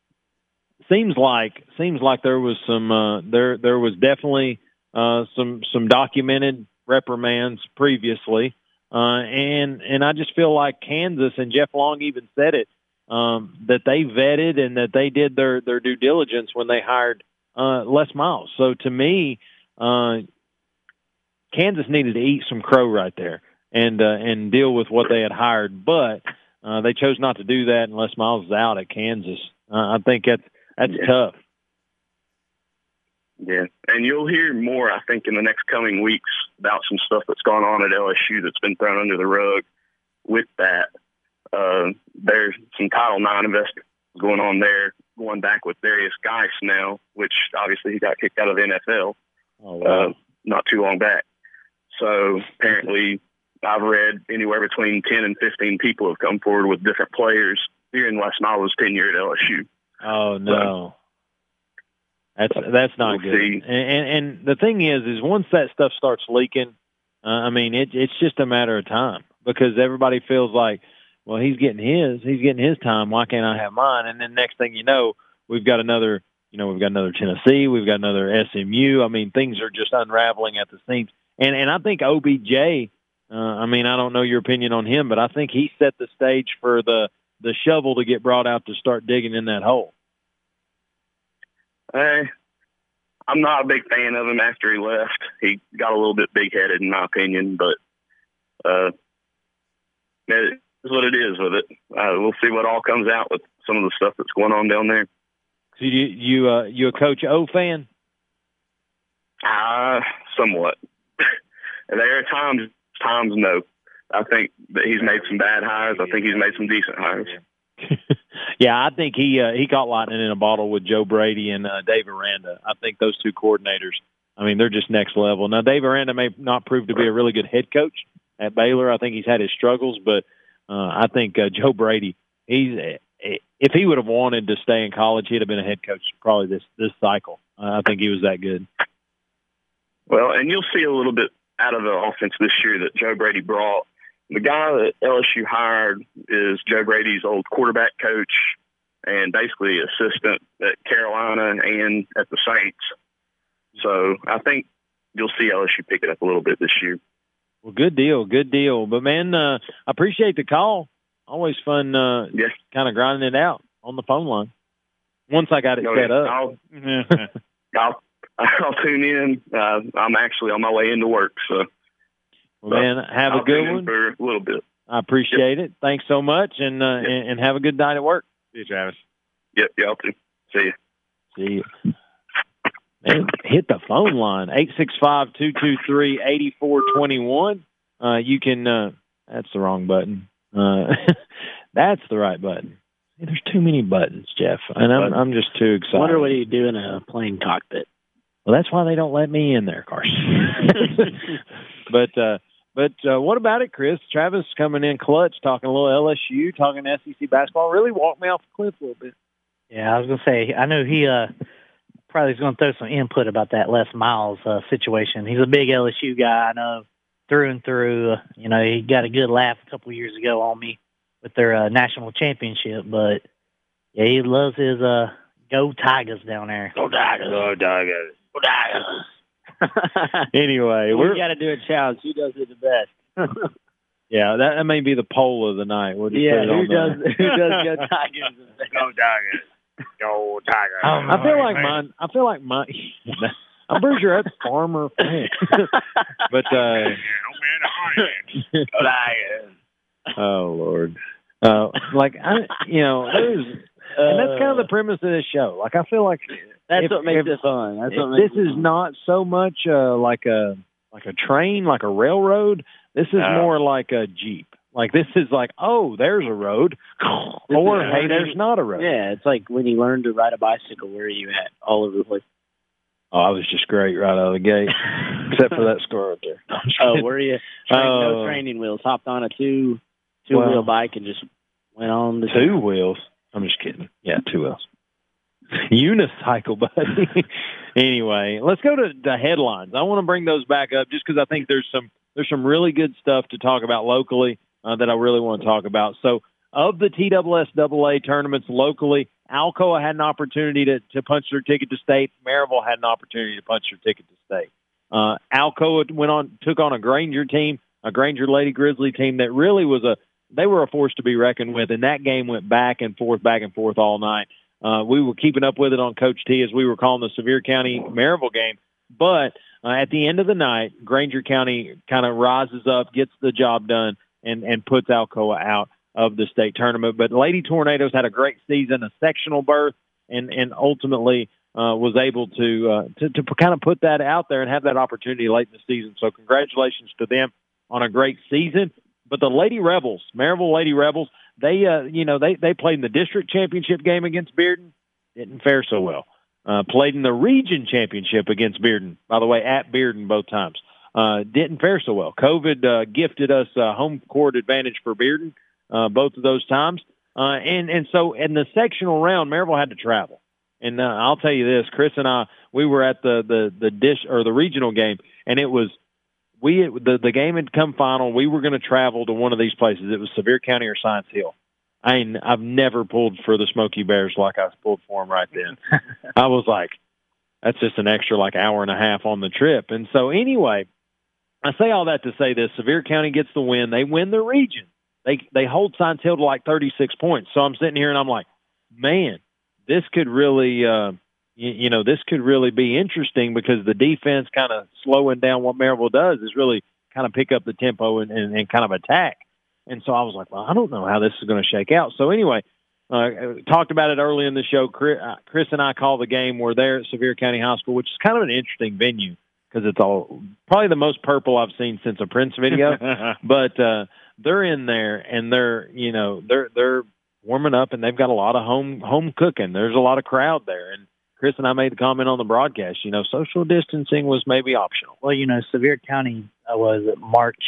A: seems like seems like there was some uh, there there was definitely uh, some some documented reprimands previously, uh, and and I just feel like Kansas and Jeff Long even said it um, that they vetted and that they did their their due diligence when they hired uh, Les Miles. So to me, uh, Kansas needed to eat some crow right there and uh, and deal with what they had hired, but uh, they chose not to do that unless Miles is out at Kansas. Uh, I think that's that's
E: Yeah.
A: tough.
E: Yeah, and you'll hear more, I think, in the next coming weeks about some stuff that's gone on at LSU that's been thrown under the rug. With that, uh, there's some Title IX investigations going on there, going back with Derrius Guice now, which obviously he got kicked out of the NFL
A: Oh
E: uh, not too long back. So apparently, I've read anywhere between 10 and 15 people have come forward with different players during Les Miles' tenure at LSU.
A: Oh no, that's that's not
E: We'll
A: good. And, and and the thing is, is once that stuff starts leaking, uh, I mean, it, it's just a matter of time because everybody feels like, well, he's getting his, he's getting his time. Why can't I have mine? And then next thing you know, we've got another, you know, we've got another Tennessee, we've got another SMU. I mean, things are just unraveling at the seams. And and I think OBJ. Uh, I mean, I don't know your opinion on him, but I think he set the stage for the the shovel to get brought out to start digging in that hole.
E: Hey, I'm not a big fan of him after he left. He got a little bit big headed, in my opinion, but uh, it is what it is with it. Uh, we'll see what all comes out with some of the stuff that's going on down there.
A: So you you uh, you a Coach O fan?
E: Uh, somewhat. there are times, times no. I think that he's made some bad hires. I think he's made some decent hires.
A: Yeah, I think he uh, he caught lightning in a bottle with Joe Brady and uh, Dave Aranda. I think those two coordinators. I mean, they're just next level. Now, Dave Aranda may not prove to be a really good head coach at Baylor. I think he's had his struggles, but uh, I think uh, Joe Brady. He's if he would have wanted to stay in college, he'd have been a head coach probably this this cycle. Uh, I think he was that good.
E: Well, and you'll see a little bit out of the offense this year that Joe Brady brought. The guy that LSU hired is Joe Brady's old quarterback coach and basically assistant at Carolina and at the Saints. So I think you'll see LSU pick it up a little bit this year.
A: Well, good deal, good deal. But man, uh, I appreciate the call. Always fun, uh,
E: yes.
A: kind of grinding it out on the phone line. Once I got it
E: Oh,
A: set
E: yeah.
A: up.
E: I'll, I'll, I'll tune in. Uh, I'm actually on my way into work, so
A: Well, man, have
E: I'll
A: a good one.
E: for a little bit.
A: I appreciate it. Thanks so much, and, uh, and and have a good night at work.
B: See you, Travis.
E: Yep, y'all too. See you.
A: See you. Man, hit the phone line eight six five two two three eighty four twenty one. Uh, you can. Uh, that's the wrong button. Uh, that's the right button. There's too many buttons, Jeff, and I'm I'm just too excited.
C: I wonder what he'd do in a plane cockpit.
A: Well, that's why they don't let me in there, Carson. but uh, but uh, what about it, Chris? Travis coming in clutch, talking a little LSU, talking SEC basketball. Really walked me off the cliff a little bit.
D: Yeah, I was gonna say I know he uh probably is gonna throw some input about that Les Miles uh, situation. He's a big LSU guy, I know through and through. Uh, you know, he got a good laugh a couple years ago on me with their uh, national championship, but yeah, he loves his uh go Tigers down there. Go Tigers.
B: Go Tigers.
D: Go Tigers.
A: Anyway,
C: we got to do a challenge. Who does it the best?
A: yeah, that, that may be the poll of the night. We'll
C: yeah,
A: put
C: who does
A: there.
C: who does go Tigers? the best?
B: Go Tigers. Go Tigers.
A: I feel like mine. I feel like mine. I'm pretty sure that's Farmer French. but uh,
B: Go Tigers.
A: oh Lord, uh, like I, you know, there's, and that's kind of the premise of this show. Like I feel like
C: That's
A: if-
C: what makes
A: if-
C: it fun. That's what
A: this
C: makes it
A: is
C: fun.
A: not so much uh, like a like a train, like a railroad. This is
B: No.
A: more like a jeep. Like this is like, oh, there's a road, or hey, there's not a road.
C: Yeah, it's like when you learn to ride a bicycle. Where are you at? All over the place.
A: Oh, I was just great right out of the gate, except for that score right there.
C: Oh, are you? Train,
A: Oh.
C: no training wheels. Hopped on a two two
A: Well-
C: wheel bike and just went on the
A: two wheels. I'm just kidding. Yeah, two wheels. Unicycle, buddy. anyway, let's go to the headlines. I want to bring those back up just because I think there's some there's some really good stuff to talk about locally uh, that I really want to talk about. So, of the TSSAA tournaments locally, Alcoa had an opportunity to, to punch their ticket to state. Maryville had an opportunity to punch their ticket to state. Uh, Alcoa went on took on a Granger team, a Granger Lady Grizzly team that really was a they were a force to be reckoned with, and that game went back and forth, back and forth all night. Uh, we were keeping up with it on Coach T as we were calling the Sevier County Maryville game, but uh, at the end of the night, Granger County kind of rises up, gets the job done, and and puts Alcoa out of the state tournament. But Lady Tornadoes had a great season, a sectional berth, and and ultimately uh, was able to, uh, to to kind of put that out there and have that opportunity late in the season. So congratulations to them on a great season. But the Lady Rebels, Maryville Lady Rebels, they uh, you know they they played in the district championship game against Bearden, didn't fare so well. Uh, played in the region championship against Bearden, by the way, at Bearden both times. Uh, didn't fare so well. COVID uh, gifted us uh, home court advantage for Bearden uh, both of those times. Uh, and and so in the sectional round, Maryville had to travel. And uh, I'll tell you this, Chris and I, we were at the the the dish or the regional game, and it was we the the game had come final. We were going to travel to one of these places. It was Sevier County or Science Hill. I mean, I've never pulled for the Smoky Bears like I pulled for them right then. I was like, that's just an extra like hour and a half on the trip. And so anyway, I say all that to say this: Sevier County gets the win. They win the region. They they hold Science Hill to like 36 points. So I'm sitting here and I'm like, man, this could really, uh, you, you know, this could really be interesting because the defense kind of slowing down what Maryville does is really kind of pick up the tempo and, and, and kind of attack. And so I was like, well, I don't know how this is going to shake out. So anyway, uh, talked about it early in the show. Chris, uh, Chris and I call the game. We're there at Sevier County High School, which is kind of an interesting venue because it's all probably the most purple I've seen since a Prince video. but uh, they're in there and they're you know they're they're warming up and they've got a lot of home home cooking. There's a lot of crowd there and. Chris and I made the comment on the broadcast. You know, social distancing was maybe optional.
D: Well, you know, Sevier County uh, was March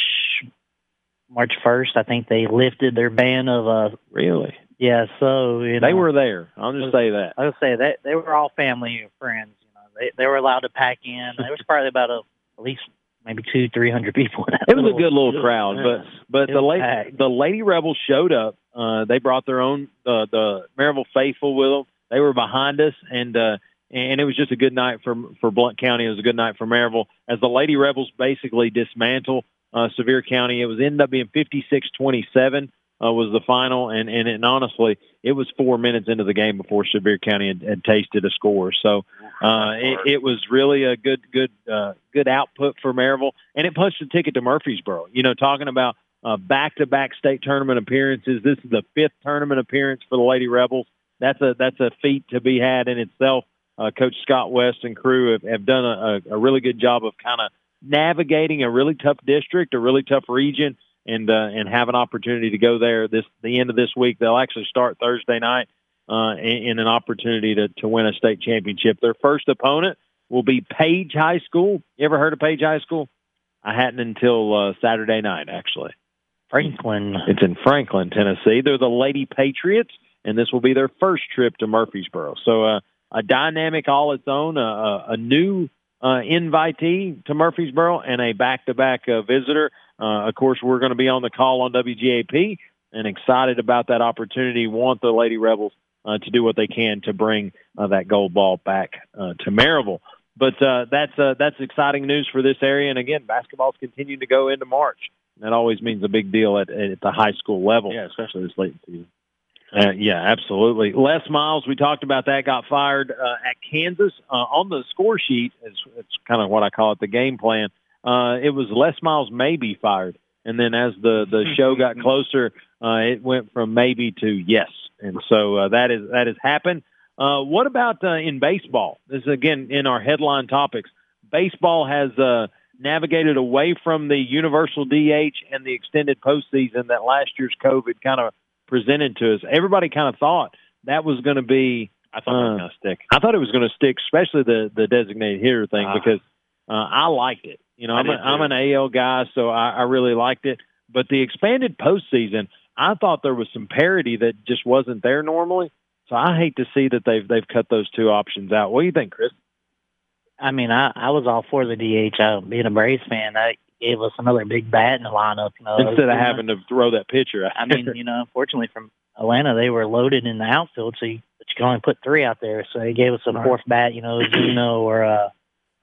D: March first. I think they lifted their ban of uh
A: really.
D: Yeah, so you know,
A: they were there. I'll just say that.
D: I'll say that they were all family and friends. You know, they they were allowed to pack in. There was probably about a at least maybe two, three hundred people.
A: It was
D: little,
A: a good little crowd, but but
D: It
A: the
D: was
A: lady
D: packed.
A: the Lady Rebels showed up. Uh, they brought their own uh, the Maryville faithful with them. They were behind us, and uh, and it was just a good night for for Blount County. It was a good night for Maryville as the Lady Rebels basically dismantle uh, Sevier County. It was ended up being 56-27 uh, was the final, and, and and honestly, it was four minutes into the game before Sevier County had, had tasted a score. So uh, it, it was really a good good uh, good output for Maryville, and it punched a ticket to Murfreesboro. You know, talking about uh, back-to-back state tournament appearances. This is the fifth tournament appearance for the Lady Rebels. That's a that's a feat to be had in itself. Uh, Coach Scott West and crew have, have done a, a really good job of kind of navigating a really tough district, a really tough region, and uh, and have an opportunity to go there this the end of this week. They'll actually start Thursday night uh, in, in an opportunity to to win a state championship. Their first opponent will be Page High School. You ever heard of Page High School? I hadn't until uh, Saturday night, actually.
D: Franklin.
A: It's in Franklin, Tennessee. They're the Lady Patriots, and this will be their first trip to Murfreesboro. So uh, a dynamic all its own, a, new uh, invitee to Murfreesboro, and a back-to-back uh, visitor. Uh, of course, we're going to be on the call on WGAP, and excited about that opportunity. Want the Lady Rebels uh, to do what they can to bring that gold ball back to Maryville. But that's that's exciting news for this area. And again, basketball's continuing to go into March. That always means a big deal at, at the high school level.
B: Yeah, especially this late season.
A: Uh, yeah, absolutely. Les Miles, we talked about that, got fired uh, at Kansas. Uh, on the score sheet, it's, it's kind of what I call it, the game plan. Uh, it was Les Miles may be fired. And then as the, the show got closer, uh, it went from maybe to yes. And so uh, that is that has happened. Uh, what about uh, in baseball? This is again in our headline topics. Baseball has uh, navigated away from the universal DH and the extended postseason that last year's COVID kind of presented to us. Everybody kind of thought that was going to be.
B: I thought that was
A: Uh,
B: going to stick.
A: I thought it was going to stick, especially the the designated hitter thing,
B: Ah.
A: because uh, I liked it. You know,
B: I
A: I'm, a,
B: did too.
A: I'm an AL guy, so I, I really liked it. But the expanded postseason, I thought there was some parity that just wasn't there normally. So I hate to see that they've they've cut those two options out. What do you think, Chris?
D: I mean, I I was all for the DH. Uh, being a Braves fan, that gave us another big bat in the lineup. You know,
A: Instead of having to throw that pitcher out.
D: I mean, you know, unfortunately from Atlanta, they were loaded in the outfield, so you, but you can only put three out there. So they gave us a fourth bat. You know, Ozuna or uh,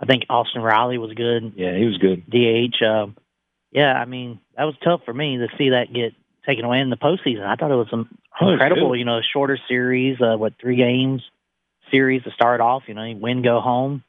D: I think Austin Riley was good.
A: yeah, he was good.
D: DH. Um, yeah, I mean, that was tough for me to see that get taken away in the postseason. I thought it was some
A: Oh,
D: incredible.
A: good.
D: You know, shorter series, uh, what three games series to start off. You know, you win, go home.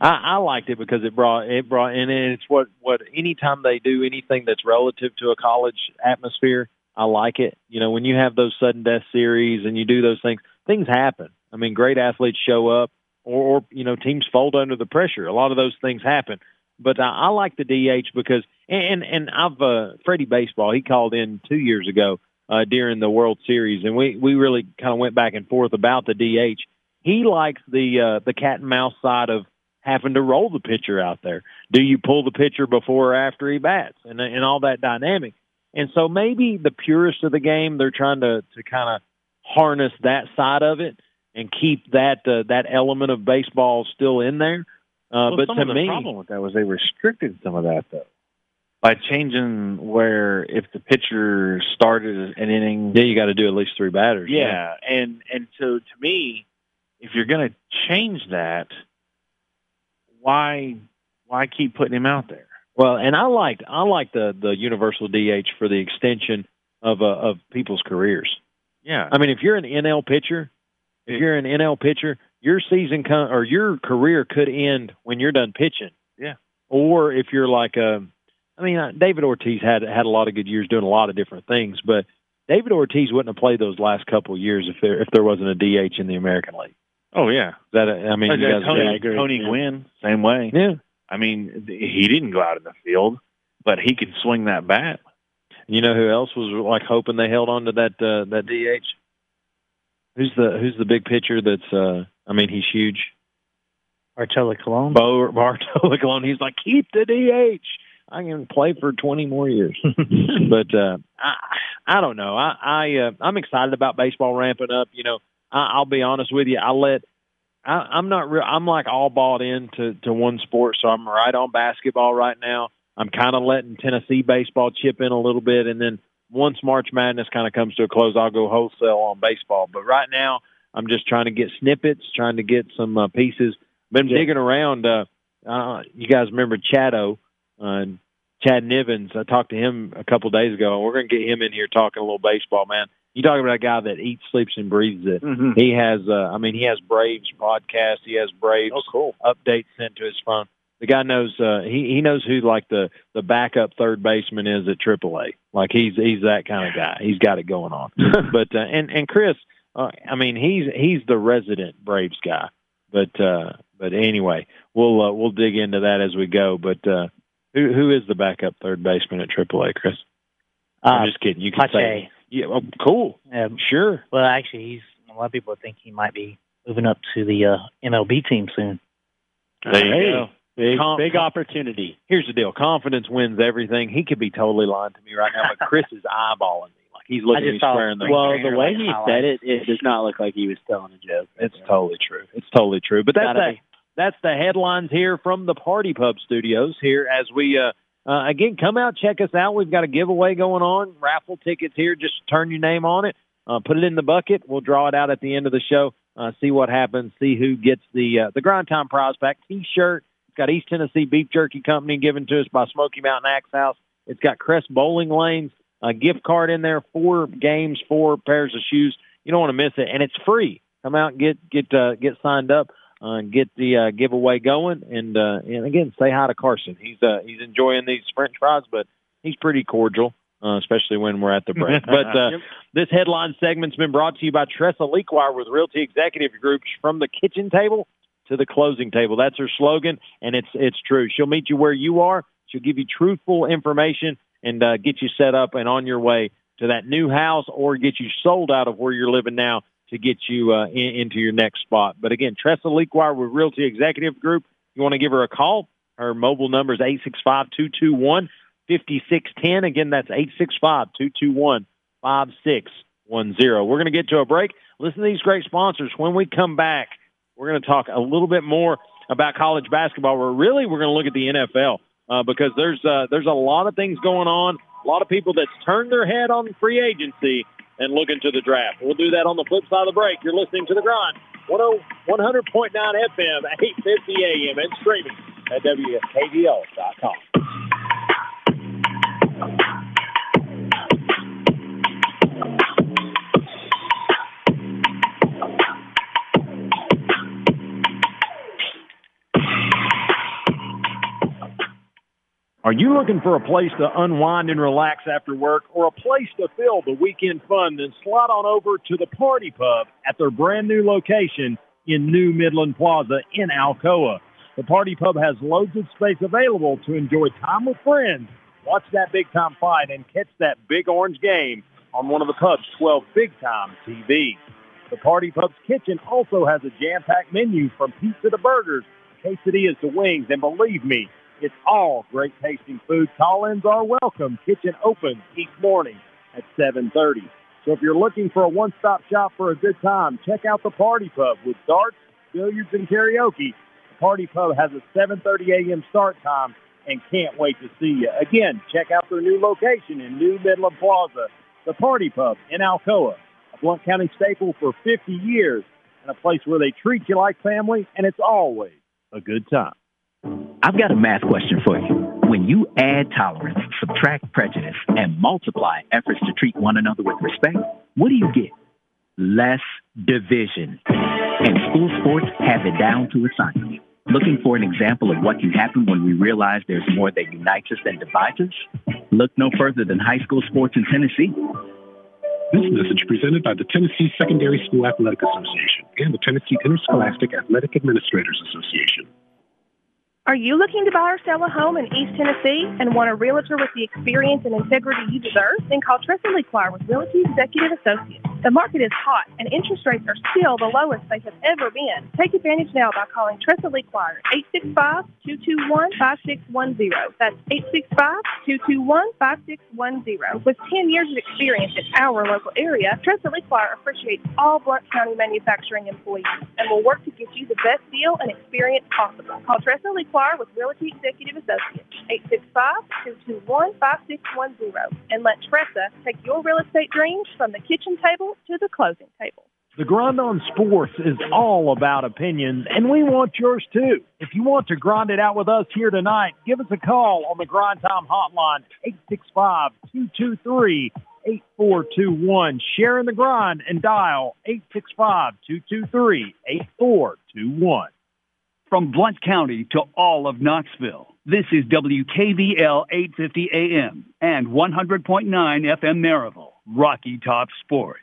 A: I, I liked it because it brought it brought and it's what what anytime they do anything that's relative to a college atmosphere, I like it. You know, when you have those sudden death series and you do those things, things happen. I mean, great athletes show up, or, or you know, teams fold under the pressure. A lot of those things happen. But I, I like the DH because and and I've uh, Freddie Baseball. He called in two years ago uh, during the World Series, and we we really kind of went back and forth about the DH. He likes the uh, the cat and mouse side of having to roll the pitcher out there. Do you pull the pitcher before or after he bats, and and all that dynamic. And so maybe the purest of the game, they're trying to to kind of harness that side of it and keep that uh, that element of baseball still in there. Uh,
B: well,
A: but
B: some
A: to
B: of the
A: me,
B: problem with that was they restricted some of that though by changing where if the pitcher started an inning,
A: yeah, you got to do at least three batters.
B: yeah, and and so to me, if you're going to change that, why why keep putting him out there?
A: Well, and I liked I like the the universal DH for the extension of uh, of people's careers.
B: Yeah,
A: I mean, if you're an NL pitcher, if you're an NL pitcher, your season con- or your career could end when you're done pitching.
B: Yeah.
A: Or if you're like a, I mean, uh, David Ortiz had had a lot of good years doing a lot of different things, but David Ortiz wouldn't have played those last couple of years if there if there wasn't a DH in the American League.
B: Oh yeah,
A: that I mean, you guys
B: Tony,
A: agree?
B: Tony Gwynn, same way.
A: Yeah.
B: I mean, he didn't go out in the field, but he could swing that bat.
A: You know who else was like hoping they held on to that uh, that DH? Who's the Who's the big pitcher that's? uh I mean, he's huge.
D: Bartolo Colon.
A: Bo Bartolo Colon. He's like, keep the DH. I can play for twenty more years. but uh, I I don't know. I I uh, I'm excited about baseball ramping up. You know, I, I'll be honest with you. I let I, I'm not real. I'm like all bought into to one sport, so I'm right on basketball right now. I'm kind of letting Tennessee baseball chip in a little bit, and then once March Madness kind of comes to a close, I'll go wholesale on baseball. But right now, I'm just trying to get snippets, trying to get some uh, pieces. Been digging around. Uh, uh, you guys remember Chado, uh, Chad Nivens? I talked to him a couple days ago, and we're going to get him in here talking a little baseball, man. You talking about a guy that eats, sleeps, and breathes it.
B: Mm-hmm.
A: He has, uh, I mean, he has Braves podcast. He has Braves
B: Oh, cool.
A: updates sent to his phone. The guy knows uh, he he knows who like the the backup third baseman is at AAA. Like he's he's that kind of guy. He's got it going on. but uh, and and Chris, uh, I mean, he's he's the resident Braves guy. But uh, but anyway, we'll uh, we'll dig into that as we go. But uh, who who is the backup third baseman at AAA, Chris?
D: Uh,
A: I'm just kidding. You can say
D: Pache.
A: Yeah. Well, cool.
D: Um,
A: Sure.
D: well, actually, he's a lot of people think he might be moving up to the uh, MLB team soon.
B: There you
C: Hey.
B: go.
C: Big,
A: Com-
C: big opportunity.
A: Here's the deal: confidence wins everything. He could be totally lying to me right now, but Chris is eyeballing me like he's looking
D: I
A: at me square in the
D: Spring
C: Well, the way
D: like
C: he
D: highlights.
C: said it, it does not look like he was telling a joke.
A: It's totally true. It's totally true. But that's that. That's the headlines here from the Par T Pub Studios. Here as we uh, uh, again come out, check us out. We've got a giveaway going on. Raffle tickets here. Just turn your name on it. Uh, put it in the bucket. We'll draw it out at the end of the show. Uh, see what happens. See who gets the uh, the Grind Time Pack T-shirt. It's got East Tennessee Beef Jerky Company given to us by Smoky Mountain Axe House. It's got Crest Bowling Lanes a gift card in there, four games, four pairs of shoes. You don't want to miss it, and it's free. Come out and get get uh, get signed up, uh, and get the uh, giveaway going, and uh, and again say hi to Carson. He's uh, he's enjoying these French fries, but he's pretty cordial, uh, especially when we're at the break. but uh, this headline segment's been brought to you by Tressa Lequire with Realty Executive Group from the kitchen table to the closing table. That's her slogan, and it's it's true. She'll meet you where you are. She'll give you truthful information and uh, get you set up and on your way to that new house, or get you sold out of where you're living now to get you uh, in, into your next spot. But again, Tressa Lequire with Realty Executive Group. You want to give her a call? Her mobile number is eight six five two two one fifty six ten. Again, that's eight six five two two one five six one zero. We're going to get to a break. Listen to these great sponsors. When we come back, we're going to talk a little bit more about college basketball. We're really we're going to look at the NFL uh, because there's uh, there's a lot of things going on. A lot of people that's turned their head on free agency and looking to the draft. We'll do that on the flip side of the break. You're listening to the grind. 100.9 FM, 850 AM, and streaming at WKVL.com. Are you looking for a place to unwind and relax after work or a place to fill the weekend fun? Then slide on over to the Par T Pub at their brand new location in New Midland Plaza in Alcoa. The Par T Pub has loads of space available to enjoy time with friends, watch that big time fight, and catch that big orange game on one of the pub's 12 big time TVs. The Par T Pub's kitchen also has a jam packed menu from pizza to burgers, quesadillas to wings, and believe me, it's all great tasting food. Call-ins are welcome. Kitchen opens each morning at 7:30. So if you're looking for a one-stop shop for a good time, check out the Par T Pub with darts, billiards, and karaoke. The Par T Pub has a 7:30 a.m. start time and can't wait to see you. Again, check out their new location in New Midland Plaza, the Par T Pub in Alcoa, a Blount County staple for 50 years, and a place where they treat you like family, and it's always a good time.
F: I've got a math question for you. When you add tolerance, subtract prejudice, and multiply efforts to treat one another with respect, what do you get? Less division. And school sports have it down to a science. Looking for an example of what can happen when we realize there's more that unites us than divides us? Look no further than high school sports in Tennessee.
G: This message presented by the Tennessee Secondary School Athletic Association and the Tennessee Interscholastic Athletic Administrators Association.
H: Are you looking to buy or sell a home in East Tennessee and want a realtor with the experience and integrity you deserve? Then call Tressa Lequire with Realty Executive Associates. The market is hot and interest rates are still the lowest they have ever been. Take advantage now by calling Tressa Lequire 865-221-5610. That's 865-221-5610. With 10 years of experience in our local area, Tressa Lequire appreciates all Blount County manufacturing employees and will work to get you the best deal and experience possible. Call Tressa Lequire with Realty Executive Associates, 865-221-5610. And let Tressa take your real estate dreams from the kitchen table to the closing table.
A: The Grind on Sports is all about opinions, and we want yours too. If you want to grind it out with us here tonight, give us a call on the Grind Time Hotline, 865-223-8421. Share in the grind and dial 865-223-8421.
I: From Blount County to all of Knoxville, this is WKVL 850 AM and 100.9 FM Maryville, Rocky Top Sports.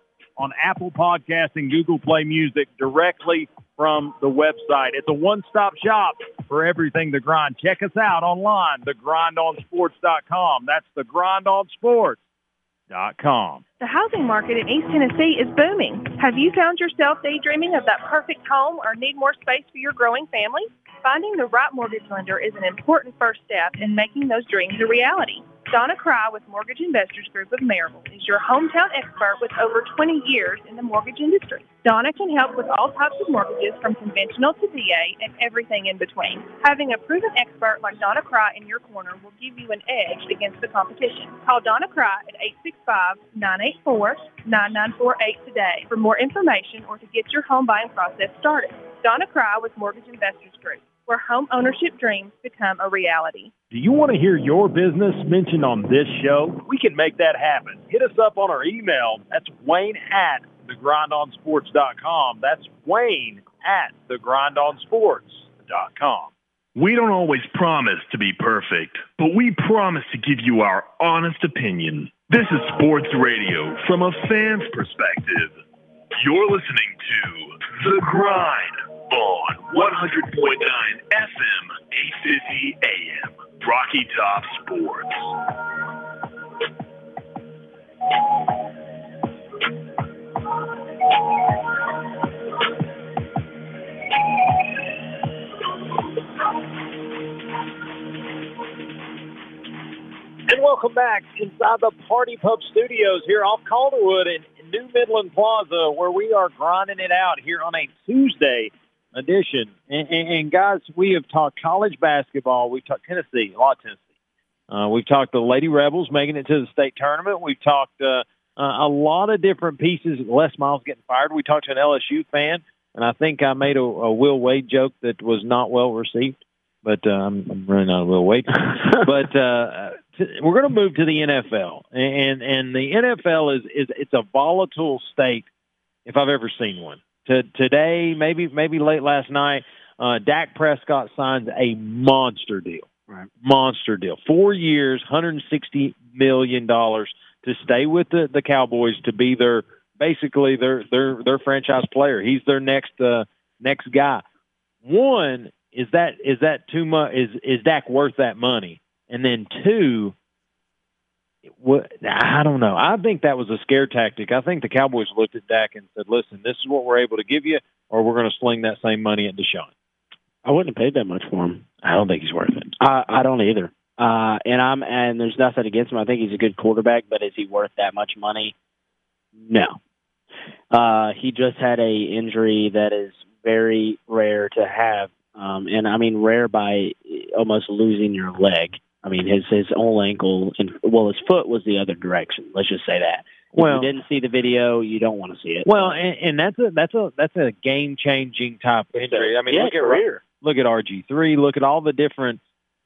A: on Apple Podcasts and Google Play Music directly from the website. It's a one-stop shop for everything The Grind. Check us out online, thegrindonsports.com. That's thegrindonsports.com.
H: The housing market in East Tennessee is booming. Have you found yourself daydreaming of that perfect home or need more space for your growing family? Finding the right mortgage lender is an important first step in making those dreams a reality. Donna Cry with Mortgage Investors Group of Maryville is your hometown expert with over 20 years in the mortgage industry. Donna can help with all types of mortgages from conventional to VA and everything in between. Having a proven expert like Donna Cry in your corner will give you an edge against the competition. Call Donna Cry at 865-984-9948 today for more information or to get your home buying process started. Donna Cry with Mortgage Investors Group where home ownership dreams become a reality.
A: Do you want to hear your business mentioned on this show? We can make that happen. Hit us up on our email. That's Wayne at thegrindonsports.com. That's Wayne at thegrindonsports.com.
J: We don't always promise to be perfect, but we promise to give you our honest opinion. This is sports radio from a fan's perspective. You're listening to The Grind on 100.9 FM, 850 AM, Rocky Top Sports.
A: And welcome back inside the Par T Pub Studios here off Calderwood in, New Midland Plaza, where we are grinding it out here on a Tuesday edition. And, and, and, guys, we have talked college basketball. We've talked Tennessee, a lot of Tennessee. Uh, we've talked the Lady Rebels making it to the state tournament. We've talked uh, uh, a lot of different pieces. Les Miles getting fired. We talked to an LSU fan, and I think I made a, a Will Wade joke that was not well received. But uh, I'm, I'm running out of Will Wade. but uh, t- we're going to move to the NFL, and and the NFL is is it's a volatile state if I've ever seen one. To, today, maybe maybe late last night, uh, Dak Prescott signs a monster deal.
C: Right.
A: Monster deal. Four years, $160 million to stay with the, the Cowboys to be their basically their their their franchise player. He's their next uh, next guy. One is that is that too much? Is is Dak worth that money? And then two, what I don't know. I think that was a scare tactic. I think the Cowboys looked at Dak and said, "Listen, this is what we're able to give you, or we're going to sling that same money at Deshaun."
C: I wouldn't have paid that much for him.
A: I don't think he's worth it.
C: I, I don't either. Uh, and I'm and there's nothing against him. I think he's a good quarterback, but is he worth that much money? No. Uh, he just had a injury that is very rare to have, um, and I mean rare by almost losing your leg. I mean his his whole ankle and well his foot was the other direction. Let's just say that. If
A: Well-
C: you didn't see the video, you don't want to see it.
A: Well, and, and that's a that's a that's a game changing type of injury. I mean,
C: Yeah,
A: look at
C: career.
A: look at RG three. Look at all the different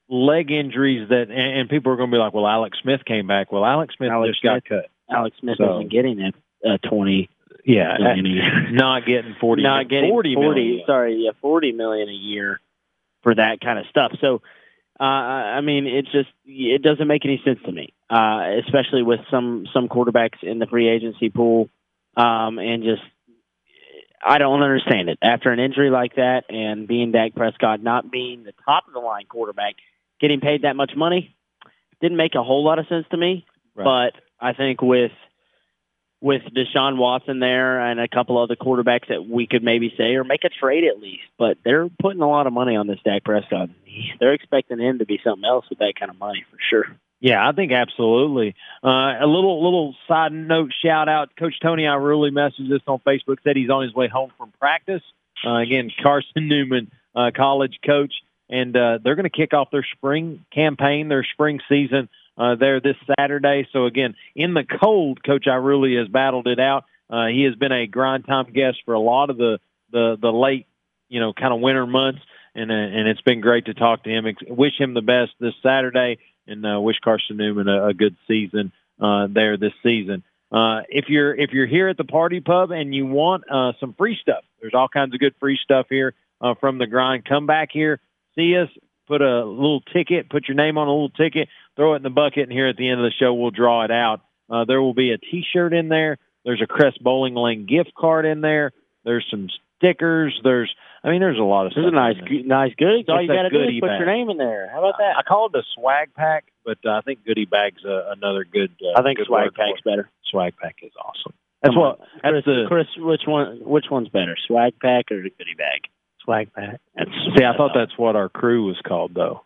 A: leg injuries that, and, and people are going to be like, "Well, Alex Smith came back." Well, Alex Smith
C: Alex
A: just got
C: Smith-
A: cut.
C: Alex Smith
A: So-
C: wasn't getting that uh, twenty.
A: Yeah,
C: million a year.
A: not getting forty.
C: not getting
A: 40
C: 40,
A: million.
C: sorry, yeah, 40 million a year for that kind of stuff. So, uh, I mean, it just it doesn't make any sense to me, uh, especially with some some quarterbacks in the free agency pool, um, and just I don't understand it. After an injury like that, and being Dak Prescott not being the top of the line quarterback, getting paid that much money didn't make a whole lot of sense to me.
A: Right.
C: But I think with with Deshaun Watson there and a couple other quarterbacks that we could maybe say or make a trade at least. But they're putting a lot of money on this Dak Prescott. They're expecting him to be something else with that kind of money for sure.
A: Yeah, I think absolutely. Uh, a little little side note shout out. Coach Tony Iruli messaged us on Facebook said he's on his way home from practice. Uh, again, Carson Newman, uh, college coach, and uh, they're going to kick off their spring campaign, their spring season uh, there this Saturday. So again, in the cold, Coach Iruli has battled it out. Uh, he has been a grind time guest for a lot of the the the late, you know, kind of winter months, and uh, and it's been great to talk to him. Wish him the best this Saturday and uh, wish Carson Newman a, a good season uh, there this season. Uh, if you're if you're here at the Par T Pub and you want uh, some free stuff, there's all kinds of good free stuff here uh, from the grind. Come back here, see us, put a little ticket, put your name on a little ticket, throw it in the bucket, and here at the end of the show we'll draw it out. Uh, there will be a T-shirt in there. There's a Crest Bowling Lane gift card in there. There's some stickers. There's I mean there's a lot of
C: There's
A: stuff.
C: a nice, good- nice goodies. All
A: It's
C: you got to do is put
A: bag.
C: your name in there. How about that?
A: I call it a swag pack, but uh, I think goodie bag's uh, another good. Uh,
C: I think
A: good
C: swag pack's better.
A: Swag pack is awesome. That's
C: Come
A: what. That's
C: Chris,
A: the.
C: Chris, which one? Which one's better, swag pack or the goodie bag?
D: Swag pack.
C: That's,
A: See, I thought that's what our crew was called, though.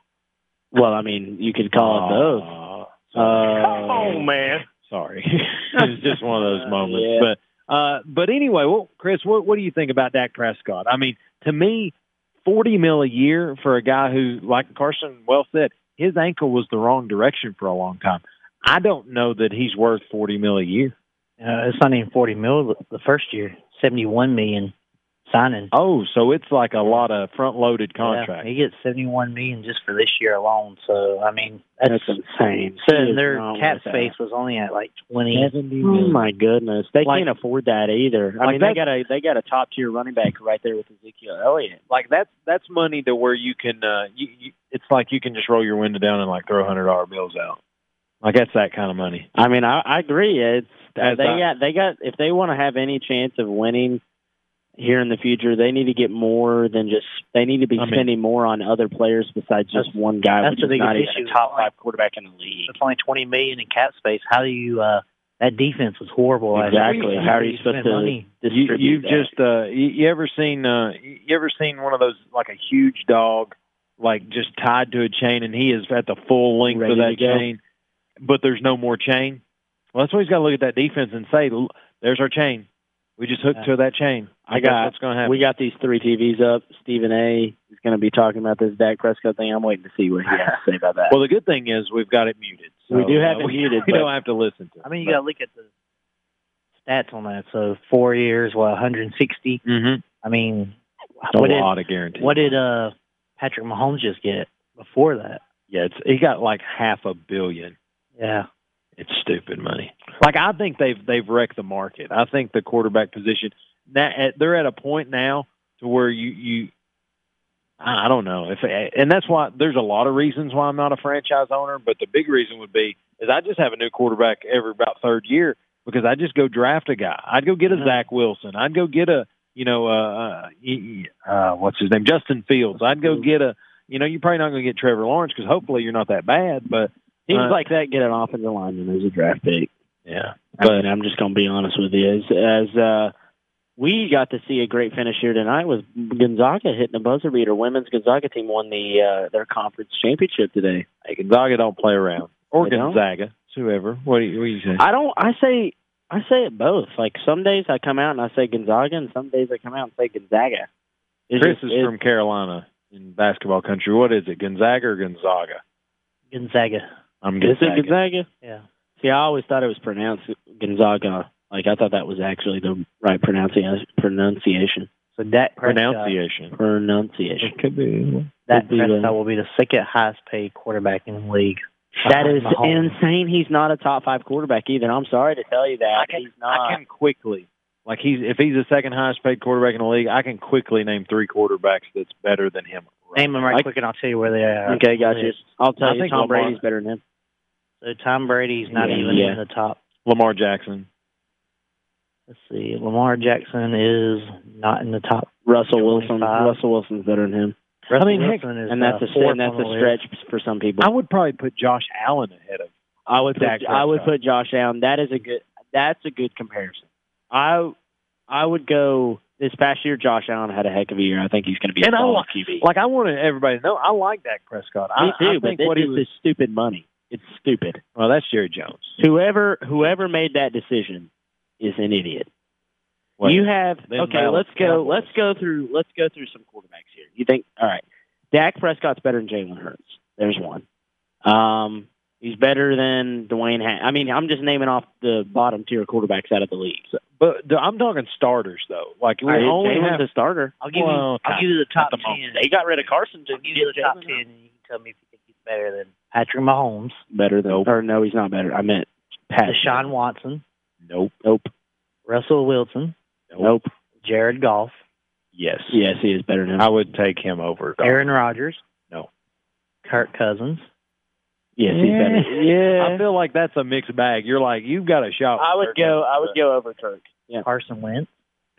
C: Well, I mean, you could call it those.
A: Oh,
C: Uh,
A: oh man, sorry. it's just one of those moments.
C: Yeah.
A: But uh, but anyway, well, Chris, what what do you think about Dak Prescott? I mean, to me, forty mil a year for a guy who, like Carson well said, his ankle was the wrong direction for a long time. I don't know that he's worth forty mil a year.
D: Uh, it's not even forty mil the- the first year. Seventy one million signing.
A: Oh, so it's like a lot of front loaded contract.
D: Yeah, he gets seventy one million just for this year alone. So I mean, that's,
C: That's insane.
D: So their cap
C: worth that.
D: space was only at like twenty.
C: Oh my goodness, they
A: Like-
C: can't afford that either. I
A: Like
C: mean, they got a they got a top tier running back right there with Ezekiel Elliott.
A: like that's that's money to where you can uh you, you it's like you can just roll your window down and like throw hundred dollar bills out. Like that's that kind of money.
C: I mean, I, I agree. It's
A: As
C: they
A: I-
C: got they got if they want to have any chance of winning here in the future, they need to get more than just they need to be
A: I mean-
C: spending more on other players besides just one guy,
D: that's
C: which
D: the
C: is
D: biggest
C: not even
D: issue.
C: a top five quarterback in the league.
D: It's only twenty million in cap space. How do you? uh That defense was horrible. last
C: Exactly.
D: year.
C: How are you supposed to
D: money?
A: You,
C: distribute
A: you've
C: that?
A: just uh you, you ever seen uh you ever seen one of those like a huge dog like just tied to a chain and he is at the full length
C: Ready
A: of that chain, but there's no more chain. Well, that's why he's got to look at that defense and say, "There's our chain. We just hooked to that chain."
C: I
A: guess
C: got-
A: what's going to happen.
C: We got these three TVs up. Stephen A. Is going to be talking about this Dak Prescott thing. I'm waiting to see what he has to say about that.
A: Well, the good thing is we've got it muted. So,
C: We do have
A: uh,
C: it
A: we,
C: muted,
A: We
C: but-
A: don't have to listen to. it.
D: I mean, you got to look at the stats on that. So four years, what 160.
A: Mm-hmm.
D: I mean,
A: A
D: what did
A: lot of guarantees.
D: what did uh Patrick Mahomes just get before that?
A: Yeah, it's he got like half a billion.
D: Yeah,
A: It's stupid money. Like I think they've they've wrecked the market. I think the quarterback position that at, they're at a point now to where you you I don't know if and that's why there's a lot of reasons why I'm not a franchise owner, but the big reason would be is I just have a new quarterback every about third year because I just go draft a guy. I'd go get a Zach Wilson. I'd go get a you know uh, uh, uh what's his name Justin Fields. I'd go get a you know you're probably not going to get Trevor Lawrence because hopefully you're not that bad, but
C: Teams
A: uh,
C: like that get an offensive lineman as a draft pick.
A: yeah.
C: I mean, I'm just going to be honest with you. As, as uh, we got to see a great finish here tonight with Gonzaga hitting a buzzer beater. Women's Gonzaga team won the uh, their conference championship today.
A: Hey, Gonzaga don't play around. Or
C: They?
A: Gonzaga, it's whoever. What do you, what do you say?
C: I don't. I say. I say it both. Like some days I come out and I say Gonzaga, and some days I come out and say Gonzaga. It's
A: Chris
C: just-
A: is from Carolina in basketball country. What is it, Gonzaga or Gonzaga?
D: Gonzaga.
A: I'm
C: Is it
A: Gonzaga.
C: Gonzaga?
D: Yeah,
C: See, I always thought it was pronounced Gonzaga. Like I thought that was actually the right pronunciation. Pronunciation.
D: so Dak Prescott,
A: Pronunciation.
C: Pronunciation.
A: It could be.
D: Dak
C: Could the-
D: Prescott will be the second highest paid quarterback in the league.
C: That is
D: Mahomes.
C: insane. He's not a top five quarterback either. I'm sorry to tell you that.
A: I can,
C: he's not.
A: I can quickly, like he's if he's the second highest paid quarterback in the league, I can quickly name three quarterbacks that's better than him.
D: Name them right
C: Like-
D: quick, and I'll tell you where they are.
C: okay, gotcha. I'll tell
A: I
C: you,
A: think
C: Tom
A: Lamar-
C: Brady's better than him.
D: So Tom Brady's not
C: Yeah,
D: even
C: yeah.
D: in the top.
A: Lamar Jackson.
D: Let's see. Lamar Jackson is not in the top.
C: Russell Wilson. Russell Wilson's better than him,
D: Russell
A: mean, heck,
D: Wilson is
C: and that's a and that's a stretch
D: list.
C: for some people.
A: I would probably put Josh Allen ahead of.
C: I would put, I would put Josh Allen. That is a good. That's a good comparison. I I would go this past year. Josh Allen had a heck of a year. I think he's going to be
A: And
C: a
A: I
C: solid
A: like-
C: QB.
A: Like I wanted everybody to know, I like Dak Prescott. I,
C: Me too,
A: I
C: but
A: think
C: this,
A: what he was.
C: is stupid money. It's stupid.
A: Well, that's Jerry Jones.
C: Whoever whoever made that decision is an idiot.
A: Well,
C: you have
A: them
C: okay.
A: Dallas
C: Let's go.
A: Cowboys.
C: Let's go through. Let's go through some quarterbacks here. You think? All right. Dak Prescott's better than Jalen Hurts. There's one. Um, he's better than Dwayne. Ha- I mean, I'm just naming off the bottom tier quarterbacks out of the league. So,
A: But the, I'm talking starters though. Like we
C: All right,
A: only
C: Jalen's
A: have
C: a starter.
D: I'll give
A: Well,
D: you. I'll give you the top
A: the
D: ten.
A: moment.
C: They got rid of Carson to
D: I'll give you the top
C: Jalen
D: ten, and you can tell me if you think he's better than Patrick Mahomes,
C: Better than? Or no, he's not better. I meant Pat.
D: Deshaun Watson,
A: nope,
C: Nope.
D: Russell Wilson,
C: Nope.
D: Jared Goff,
A: yes,
C: Yes, he is better than him.
A: I would take him over. Goff.
D: Aaron Rodgers.
A: No.
D: Kirk Cousins.
C: yes, he's better. Yeah.
A: I feel like that's a mixed bag. You're like you've got a shot.
C: I would
A: Kirk
C: go.
A: Cousins,
C: I would go over Kirk. Yeah.
D: Carson Wentz.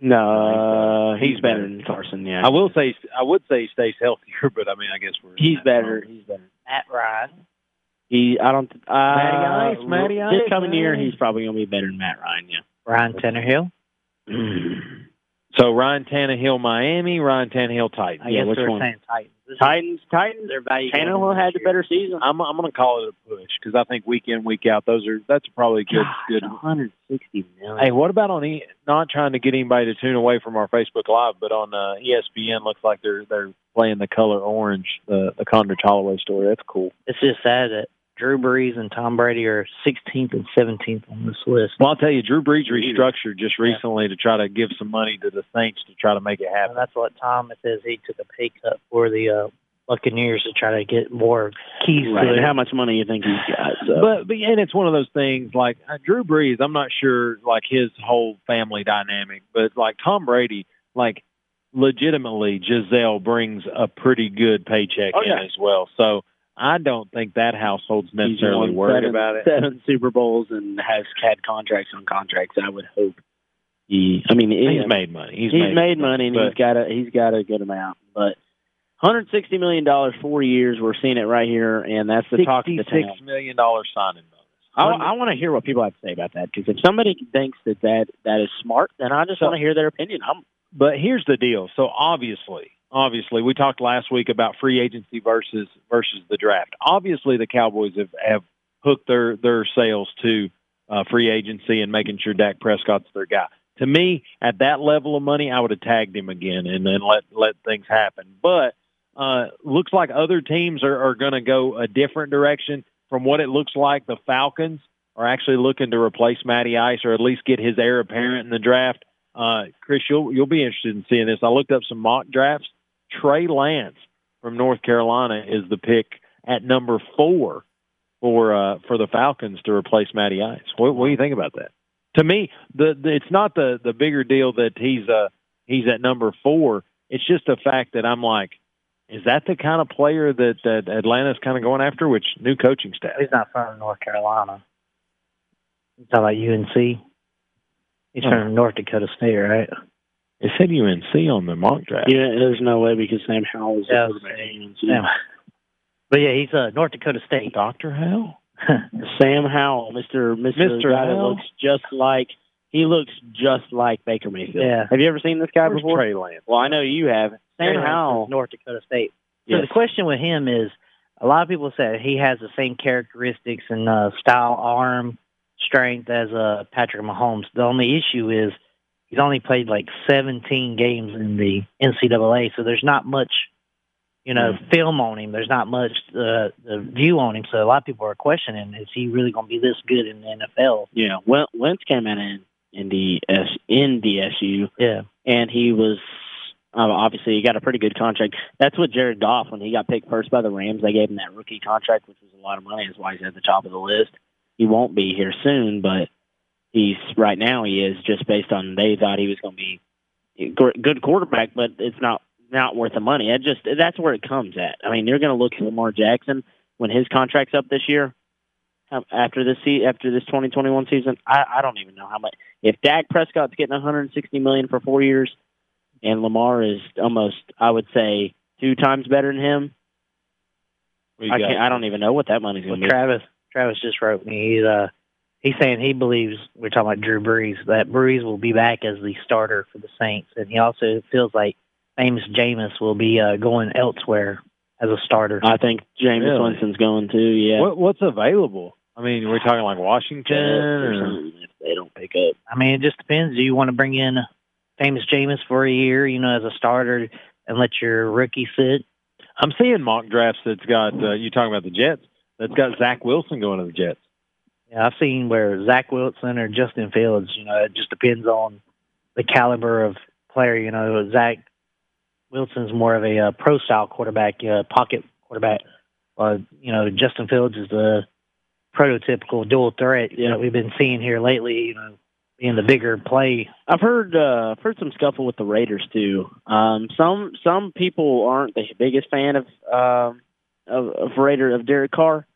C: No,
A: He's
C: he's better
A: better.
C: than Carson. Yeah.
A: I will say I would say he stays healthier, but I mean I guess we're
C: He's better. He's better.
D: Matt Ryan.
C: He. I don't. Uh,
A: Matty Ice, Matty
C: This coming year, he's probably going to be better than Matt Ryan. Yeah.
D: Ryan Tannehill.
A: So Ryan Tannehill, Miami, Ryan Tannehill, Titans.
D: I
C: Yeah, which one?
D: Titans.
C: Titans. Titans.
D: their value.
C: Tannehill had the better season.
A: I'm I'm going to call it a push because I think week in week out those are that's probably good good.
C: 160 million.
A: Hey, what about on e- not trying to get anybody to tune away from our Facebook Live, but on uh, ESPN looks like they're they're playing the color orange, the the Condredge Holloway story. That's cool.
D: It's just sad that Drew Brees and Tom Brady are 16th and 17th on this list.
A: Well, I'll tell you, Drew Brees restructured just recently to try to give some money to the Saints to try to make it
D: And
A: happen.
D: that's what Tom says. He took a pay cut for the uh, Buccaneers to try to get more keys
C: Right.
D: to it.
C: How much money you think he's got? So.
A: But but and it's one of those things like uh, Drew Brees. I'm not sure like his whole family dynamic, but like Tom Brady, like legitimately Gisele brings a pretty good paycheck
C: Oh,
A: in
C: yeah.
A: as well. So I don't think that household's necessarily worried
C: seven,
A: about it.
C: Seven Super Bowls and has had contracts on contracts. I would hope. He. I mean,
A: He's
C: he-
A: made money. He's,
C: he's, made, money and he's got a he's got a good amount. But 160 million dollars, four years. We're seeing it right here, and that's the talk of the town.
A: Sixty-six million dollar signing bonus.
C: I, I want to hear what people have to say about that because if somebody thinks that, that that is smart, then I just want to hear their opinion. I'm
A: But here's the deal. So obviously, obviously, we talked last week about free agency versus versus the draft. Obviously, the Cowboys have have hooked their their sales to uh, free agency and making sure Dak Prescott's their guy. To me, at that level of money, I would have tagged him again and then let let things happen. But Uh, looks like other teams are, are going to go a different direction. From what it looks like, the Falcons are actually looking to replace Matty Ice or at least get his heir apparent in the draft. Uh, Chris, you'll you'll be interested in seeing this. I looked up some mock drafts. Trey Lance from North Carolina is the pick at number four for uh, for the Falcons to replace Matty Ice. What, what do you think about that? To me, the, the it's not the the bigger deal that he's uh he's at number four. It's just the fact that I'm like, is that the kind of player that that Atlanta's kind of going after? Which new coaching staff?
D: He's not from North Carolina. You talking about UNC? He's from North Dakota State, right?
A: It said UNC on the mock draft.
C: Yeah, there's no way because Sam Howell was
D: Yeah,
C: the quarterback at UNC.
D: Yeah. But yeah, he's uh, North Dakota State.
A: Doctor Howell.
C: Sam Howell, Mister Mister
A: Mr.
C: guy that
A: Howell?
C: looks just like he looks just like Baker Mayfield.
D: Yeah.
C: Have you ever seen this guy
A: Where's
C: before?
A: Trey Lance?
C: Well, I know you have. Sam
D: Trey
C: Howell.
D: North Dakota State. So
C: Yes.
D: the question with him is, a lot of people say he has the same characteristics and uh, style, arm strength as uh, Patrick Mahomes. The only issue is he's only played like 17 games in the NCAA, so there's not much, you know, film on him. There's not much uh, the view on him. So a lot of people are questioning: Is he really going to be this good in the NFL?
C: Yeah, Wen- Wentz came in in in the S in DSU,
D: Yeah,
C: and he was uh, obviously he got a pretty good contract. That's what Jared Goff when he got picked first by the Rams, they gave him that rookie contract, which was a lot of money. That's why he's at the top of the list. He won't be here soon, but he's right now he is just based on they thought he was going to be a good quarterback, but it's not not worth the money. It just that's where it comes at. I mean, you're going to look at Lamar Jackson when his contract's up this year. um, After this se- after this 2021 season, I, I don't even know how much. If Dak Prescott's getting 160 million for four years, and Lamar is almost, I would say, two times better than him, I can't. I don't even know what that money's
D: Well,
C: going to be.
D: Travis Travis just wrote me. He's uh he's saying he believes we're talking about Drew Brees that Brees will be back as the starter for the Saints, and he also feels like James Jameis will be uh, going elsewhere as a starter.
C: I think Jameis
A: Really?
C: Winston's going too. Yeah.
A: What, what's available? I mean, we're talking like Washington
C: or
A: or
C: if they don't pick up.
D: I mean, it just depends. Do you want to bring in Famous James Jameis for a year, you know, as a starter, and let your rookie sit?
A: I'm seeing mock drafts that's got uh, you talking about the Jets. That's got Zach Wilson going to the Jets.
D: Yeah, I've seen where Zach Wilson or Justin Fields. You know, it just depends on the caliber of player. You know, Zach Wilson's more of a uh, pro style quarterback, uh, pocket quarterback. Uh, you know, Justin Fields is the prototypical dual threat
C: Yeah.
D: that we've been seeing here lately. You know, being the bigger play.
C: I've heard uh, I've heard some scuffle with the Raiders too. Um, some some people aren't the biggest fan of um, of, of Raider of Derek Carr,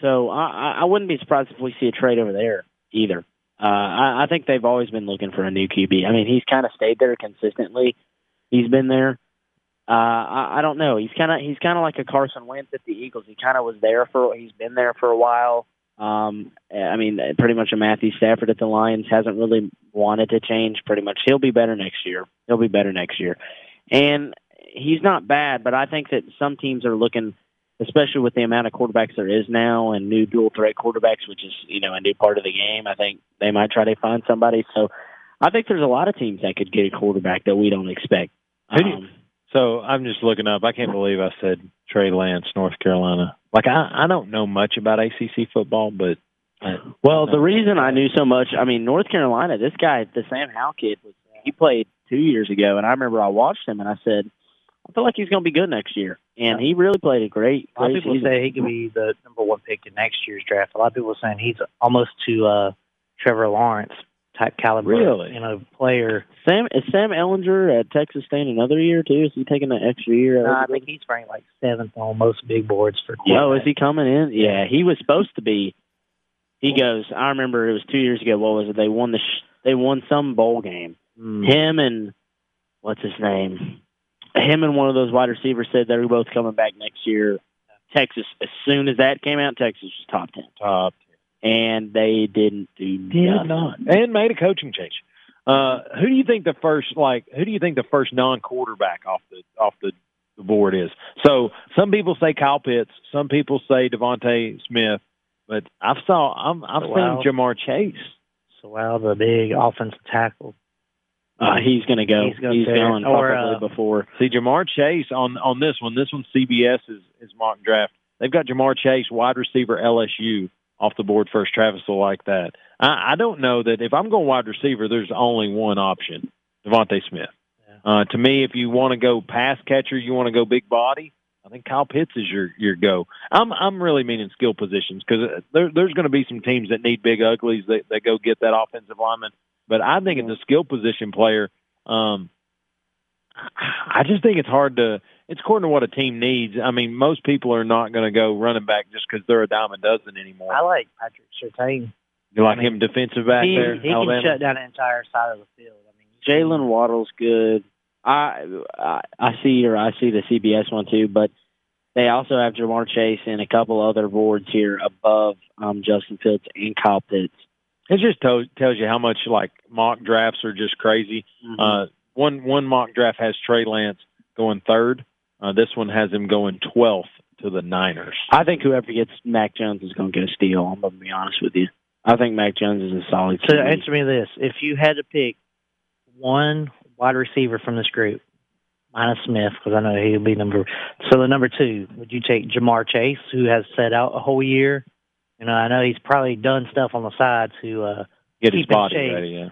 C: so I, I- wouldn't be surprised if we see a trade over there either. Uh, I, I think they've always been looking for a new QB. I mean, he's kind of stayed there consistently. He's been there. Uh, I, I don't know. He's kind of he's kind of like a Carson Wentz at the Eagles. He kind of was there for he's been there for a while. Um, I mean, pretty much a Matthew Stafford at the Lions hasn't really wanted to change. Pretty much, he'll be better next year. He'll be better next year, and he's not bad. But I think that some teams are looking, especially with the amount of quarterbacks there is now and new dual threat quarterbacks, which is you know a new part of the game. I think they might try to find somebody. So I think there's a lot of teams that could get a quarterback that we don't expect. Um,
A: So I'm just looking up. I can't believe I said Trey Lance, North Carolina. Like I, I don't know much about ACC football, but I,
C: Well, the reason I knew so much, I mean, North Carolina, this guy, the Sam Howell kid, was he played two years ago, and I remember I watched him, and I said, I feel like he's going to be good next year, and he really played a great.
D: A lot of people
C: season.
D: say he could be the number one pick in next year's draft. A lot of people are saying he's almost to uh, Trevor Lawrence type caliber,
A: Really?
D: you know, player.
C: Sam is Sam Ehlinger at Texas staying another year too? Is he taking an extra year?
D: No, I think he's ranked like seventh on most big boards for.
C: Oh, is he coming in? Yeah, he was supposed to be. He goes. I remember it was two years ago. What was it? They won the. Sh- they won some bowl game.
D: Mm.
C: Him and what's his name? Him and one of those wide receivers said they were both coming back next year. Texas, as soon as that came out, Texas was top ten,
A: top ten.
C: and they didn't do
A: did
C: nothing.
A: not and made a coaching change. Uh, who do you think the first like? Who do you think the first non-quarterback off the off the, the board is? So some people say Kyle Pitts, some people say DeVonta Smith, but I've saw I'm, I've
D: Wow.
A: seen Ja'Marr Chase.
D: So wow, the big offensive tackle.
C: Uh, he's going to go.
D: He's gonna
C: he's going
D: Or,
C: probably
D: uh,
C: before.
A: See, Ja'Marr Chase on on this one. This one's CBS is, is mock draft. They've got Ja'Marr Chase, wide receiver, LSU, off the board first. Travis will like that. I, I don't know that if I'm going wide receiver, there's only one option: DeVonta Smith. Uh, to me, if you want to go pass catcher, you want to go big body. I think Kyle Pitts is your your go. I'm I'm really meaning skill positions because there, there's going to be some teams that need big uglies that, that go get that offensive lineman. But I think it's a skill position player. Um, I just think it's hard to. It's according to what a team needs. I mean, most people are not going to go running back just because they're a dime a dozen anymore.
D: I like Patrick Surtain.
A: You like him defensive back
D: he,
A: there,
D: he
A: Alabama?
D: can shut down an entire side of the field. I mean,
C: Jaylen Waddle's good. I, I I see or I see the CBS one too, but they also have Ja'Marr Chase and a couple other boards here above um, Justin Fields and Kyle Pitts.
A: It just to- tells you how much like mock drafts are just crazy.
C: Mm-hmm.
A: Uh, one one mock draft has Trey Lance going third. Uh, this one has him going twelfth to the Niners.
C: I think whoever gets Mac Jones is going to get a steal. I'm going to be honest with you. I think Mac Jones is a solid.
D: So
C: QB.
D: answer me this: If you had to pick one wide receiver from this group, minus Smith, because I know he'll be number. So the number two, would you take Ja'Marr Chase, who has set out a whole year? You know, I know he's probably done stuff on the side to uh,
A: Get his body
D: shape.
A: ready. Yeah,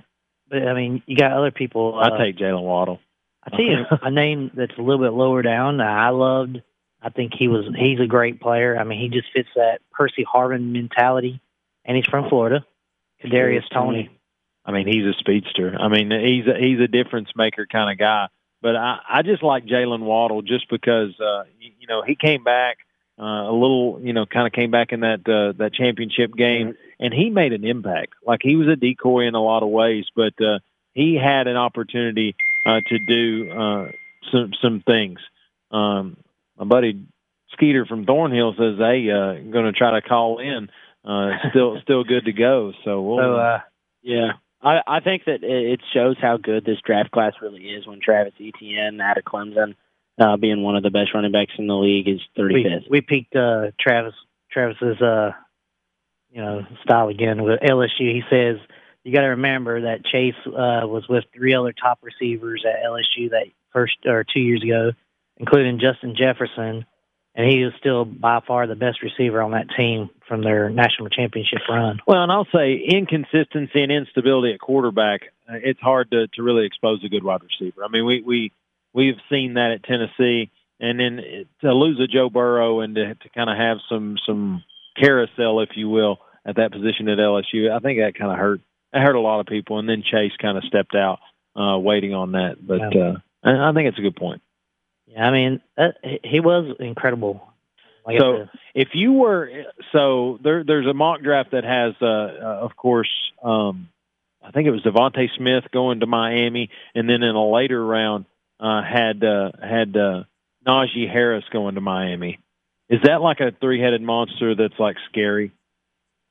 D: But I mean, you got other people. Uh,
A: I take Jaylen Waddle.
D: I tell you a name that's a little bit lower down. that I loved. I think he was. He's a great player. I mean, he just fits that Percy Harvin mentality, and he's from Florida. Kadarius Toney.
A: I mean, he's a speedster. I mean, he's a, he's a difference maker kind of guy. But I, I just like Jaylen Waddle just because uh, you, you know he came back uh, a little, you know, kind of came back in that uh, that championship game, and he made an impact. Like he was a decoy in a lot of ways, but uh, he had an opportunity uh, to do uh, some some things. Um, my buddy Skeeter from Thornhill says, "Hey, uh, going to try to call in. Uh, still still good to go." So we'll,
D: So uh,
C: Yeah. I, I think that it it shows how good this draft class really is when Travis Etienne out of Clemson, uh, being one of the best running backs in the league, is 35th.
D: we peaked uh, Travis Travis's uh, you know style again with LSU. He says you got to remember that Chase uh, was with three other top receivers at LSU that first or two years ago, including Justin Jefferson, and he was still by far the best receiver on that team from their national championship run.
A: Well, and I'll say inconsistency and instability at quarterback. uh, It's hard to to really expose a good wide receiver. I mean, we we we've seen that at Tennessee, and then to lose a Joe Burrow and to to kind of have some some carousel, if you will, at that position at LSU. I think that kind of hurt. That hurt a lot of people, and then Chase kind of stepped out, uh, waiting on that. But
D: Yeah.
A: uh, I I think it's a good point.
D: Yeah, I mean that, he- he was incredible. Like
A: So if you were so there, there's a mock draft that has, uh, uh, of course, um, I think it was DeVonta Smith going to Miami, and then in a later round uh, had uh, had uh, Najee Harris going to Miami. Is that like a three headed monster that's like scary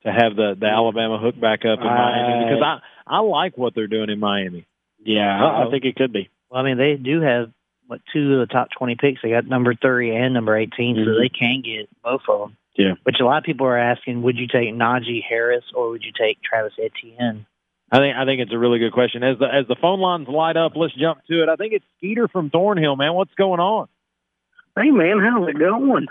A: to have the the Alabama hook back up in Miami? Because I I like what they're doing in Miami.
C: Yeah, I, I
A: Uh-oh.
C: think it could be.
D: Well, I mean, they do have what two of the top twenty picks. They got number thirty and number 18 so
C: Mhm.
D: they can get both of them.
C: Yeah.
D: Which a lot of people are asking: Would you take Najee Harris or would you take Travis Etienne?
A: I think I think it's a really good question. As the as the phone lines light up, let's jump to it. I think it's Skeeter from Thornhill, man. What's going on?
K: Hey man, how's it going?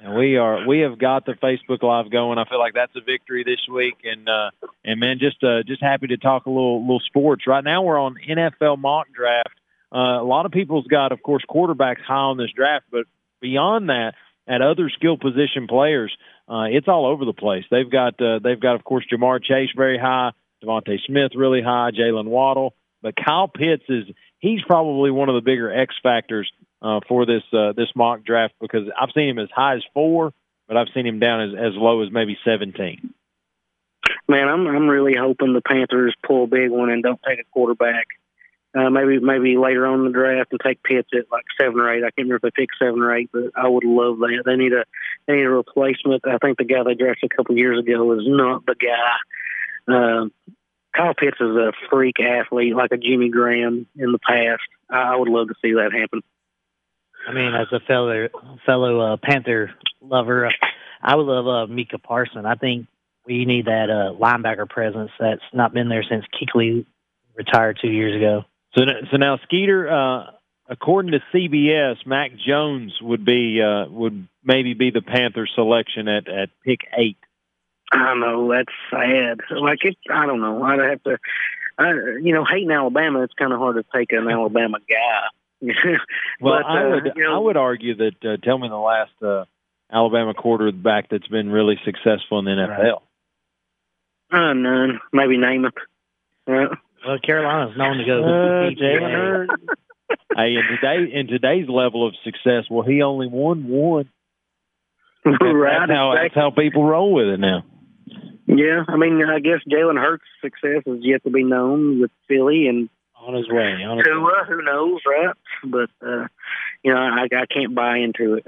A: And we are we have got the Facebook Live going. I feel like that's a victory this week, and uh, and man, just uh, just happy to talk a little little sports. Right now, we're on NFL mock draft. Uh, a lot of people's got, of course, quarterbacks high on this draft, but beyond that, at other skill position players, uh, it's all over the place. They've got uh, they've got, of course, Ja'Marr Chase very high, DeVonta Smith really high, Jaylen Waddle, but Kyle Pitts is he's probably one of the bigger X factors uh, for this uh, this mock draft because I've seen him as high as four, but I've seen him down as, as low as maybe seventeen.
K: Man, I'm I'm really hoping the Panthers pull a big one and don't take a quarterback. Uh, maybe maybe later on in the draft and take Pitts at like seven or eight. I can't remember if they picked seven or eight, but I would love that. They need a they need a replacement. I think the guy they drafted a couple years ago is not the guy. Uh, Kyle Pitts is a freak athlete, like a Jimmy Graham in the past. I, I would love to see that happen.
D: I mean, as a fellow fellow uh, Panther lover, uh, I would love uh, Micah Parson. I think we need that uh, linebacker presence that's not been there since Kuechly retired two years ago.
A: So, so now Skeeter, uh, according to CBS, Mac Jones would be uh, would maybe be the Panther selection at at pick eight.
K: I know that's sad. Like it, I don't know. I'd have to, I, you know, hating Alabama. It's kind of hard to take an Alabama guy.
A: well,
K: but,
A: I
K: uh,
A: would
K: you know,
A: I would argue that uh, tell me the last uh, Alabama quarterback that's been really successful in the NFL.
K: Uh, none. Maybe name it. Yeah.
D: Well, Carolina's known to go.
A: Uh, Jalen Hurts. hey, in today in today's level of success, well, he only won one. That-
K: right.
A: That's how that's how people roll with it now.
K: Yeah, I mean, I guess Jalen Hurts' success is yet to be known with Philly and
C: On his way. On his way.
K: Tua. Who knows, right? But uh, you know, I, I can't buy into it.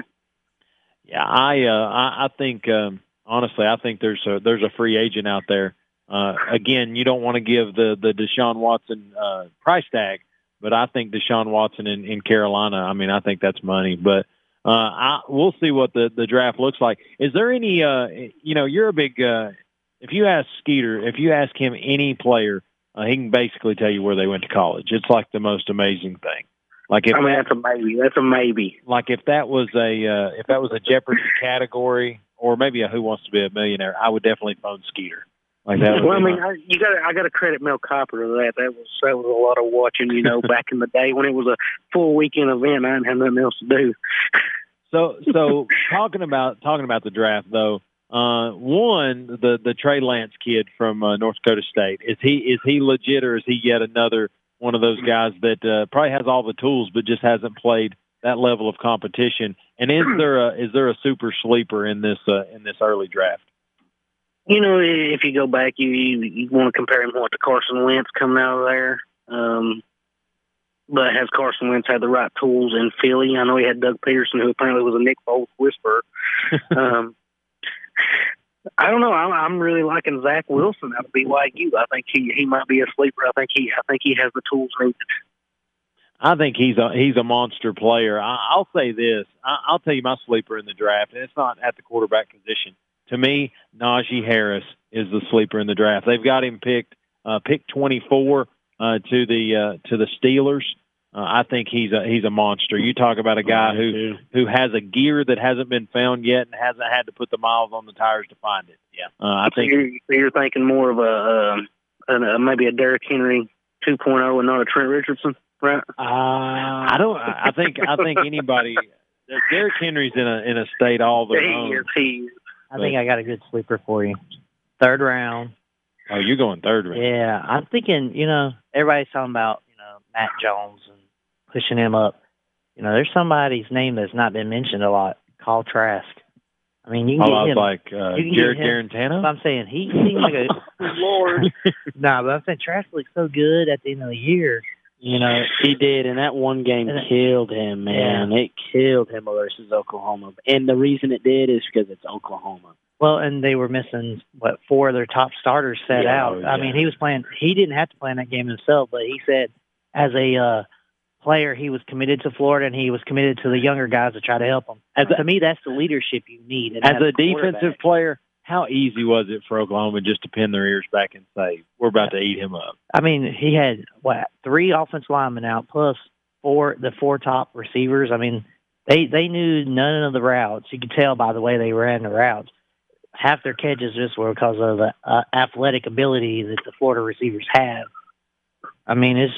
A: Yeah, I uh, I, I think um, honestly, I think there's a there's a free agent out there. Uh, again, you don't want to give the the Deshaun Watson uh, price tag, but I think Deshaun Watson in, in Carolina. I mean, I think that's money. But uh, I, we'll see what the the draft looks like. Is there any? Uh, you know, you're a big. Uh, if you ask Skeeter, if you ask him any player, uh, he can basically tell you where they went to college. It's like the most amazing thing. Like if
K: I mean,
A: that-
K: that's a maybe. That's a maybe.
A: like if that was a uh, if that was a Jeopardy category or maybe a Who Wants to Be a Millionaire, I would definitely phone Skeeter. Like that.
K: Well, I mean, I, you got I got to credit Mel Kiper to that. That was that was a lot of watching. You know, back in the day when it was a full weekend event, I didn't have nothing else to do.
A: so so talking about talking about the draft though. Uh, one the the Trey Lance kid from uh, North Dakota State is he is he legit or is he yet another one of those guys that uh, probably has all the tools but just hasn't played that level of competition? And is there a is there a super sleeper in this uh, in this early draft?
K: You know, if you go back, you you, you want to compare him what to Carson Wentz coming out of there. Um, but has Carson Wentz had the right tools in Philly? I know he had Doug Pederson, who apparently was a Nick Foles whisperer. um, I don't know. I'm, I'm really liking Zach Wilson out of BYU. I think he he might be a sleeper. I think he I think he has the tools needed.
A: I think he's a he's a monster player. I, I'll say this. I, I'll tell you my sleeper in the draft, and it's not at the quarterback position. To me, Najee Harris is the sleeper in the draft. They've got him picked uh, pick 24 uh, to the uh, to the Steelers. Uh, I think he's a he's a monster. You talk about a guy who who has a gear that hasn't been found yet and hasn't had to put the miles on the tires to find it. Yeah, uh, I
K: So
A: think
K: you're, you're thinking more of a, um, a maybe a Derrick Henry 2.0 and not a Trent Richardson, right?
C: Uh,
A: I don't. I I think I think anybody. Derrick Henry's in a in a state all their
K: he
A: own.
K: He.
D: I think I got a good sleeper for you. Third round.
A: Oh, you're going third round.
D: Yeah, I'm thinking. You know, everybody's talking about you know Mac Jones and pushing him up. You know, there's somebody's name that's not been mentioned a lot. Kyle Trask. I mean, you can
A: Oh,
D: get him.
A: like uh,
D: Jarrett
A: Guarantano.
D: I'm saying he seems like a
K: Lord.
D: nah, but I'm saying Trask looks so good at the end of the year. You know,
C: He did, and that one game
D: And
C: killed him, man. It killed him versus Oklahoma. And the reason it did is because it's Oklahoma.
D: Well, and they were missing what four of their top starters set
C: Yeah,
D: out.
C: oh,
D: I mean, he was playing. He didn't have to play in that game himself, but he said as a uh, player, he was committed to Florida and he was committed to the younger guys to try to help them.
A: As
D: to me, that's the leadership you need.
A: As
D: as
A: a defensive player, how easy was it for Oklahoma just to pin their ears back and say, "We're about to eat him up"?
D: I mean, he had what three offensive linemen out plus four the four top receivers. I mean, they they knew none of the routes. You could tell by the way they ran the routes. Half their catches just were because of the uh, athletic ability that the Florida receivers have. I mean, it's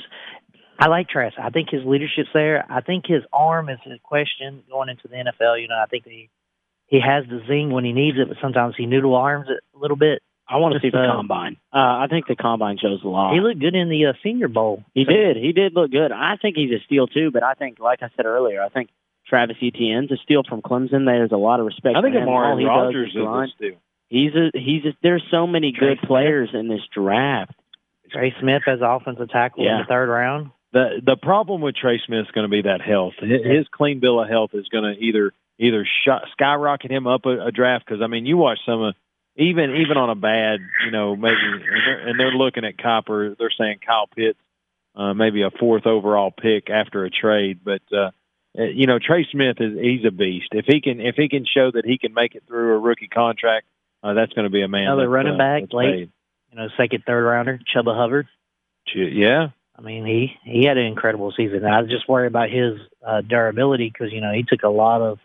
D: I like Trask. I think his leadership's there. I think his arm is a question going into the NFL. You know, I think he he has the zing when he needs it, but sometimes he noodle arms it a little bit.
C: I want to see the
D: Uh,
C: combine. Uh, I think the combine shows a lot.
D: He looked good in the uh, Senior Bowl.
C: He did. He did look good. I think he's a steal too. But I think, like I said earlier, I think Travis Etienne's a steal from Clemson. There's a lot of respect.
A: I think
C: for him.
A: Amari Rodgers
C: is
A: is a steal.
C: He's a he's a, there's so many good
D: Trey
C: players in this draft.
D: Trey Smith as offensive tackle in the third round.
A: The the problem with Trey Smith is going to be that health. His, clean bill of health is going to either either shot, skyrocket him up a, a draft because I mean you watch some of even even on a bad you know maybe and they're, and they're looking at Kiper they're saying Kyle Pitts uh, maybe a fourth overall pick after a trade but uh, uh, you know Trey Smith is he's a beast if he can if he can show that he can make it through a rookie contract uh, that's going to be a man
D: Another
A: that's,
D: running
A: uh,
D: back late.
A: paid.
D: You know, second, third rounder, Chuba Hubbard.
A: Yeah
D: I mean, he he had an incredible season. And I just worry about his uh, durability because you know he took a lot of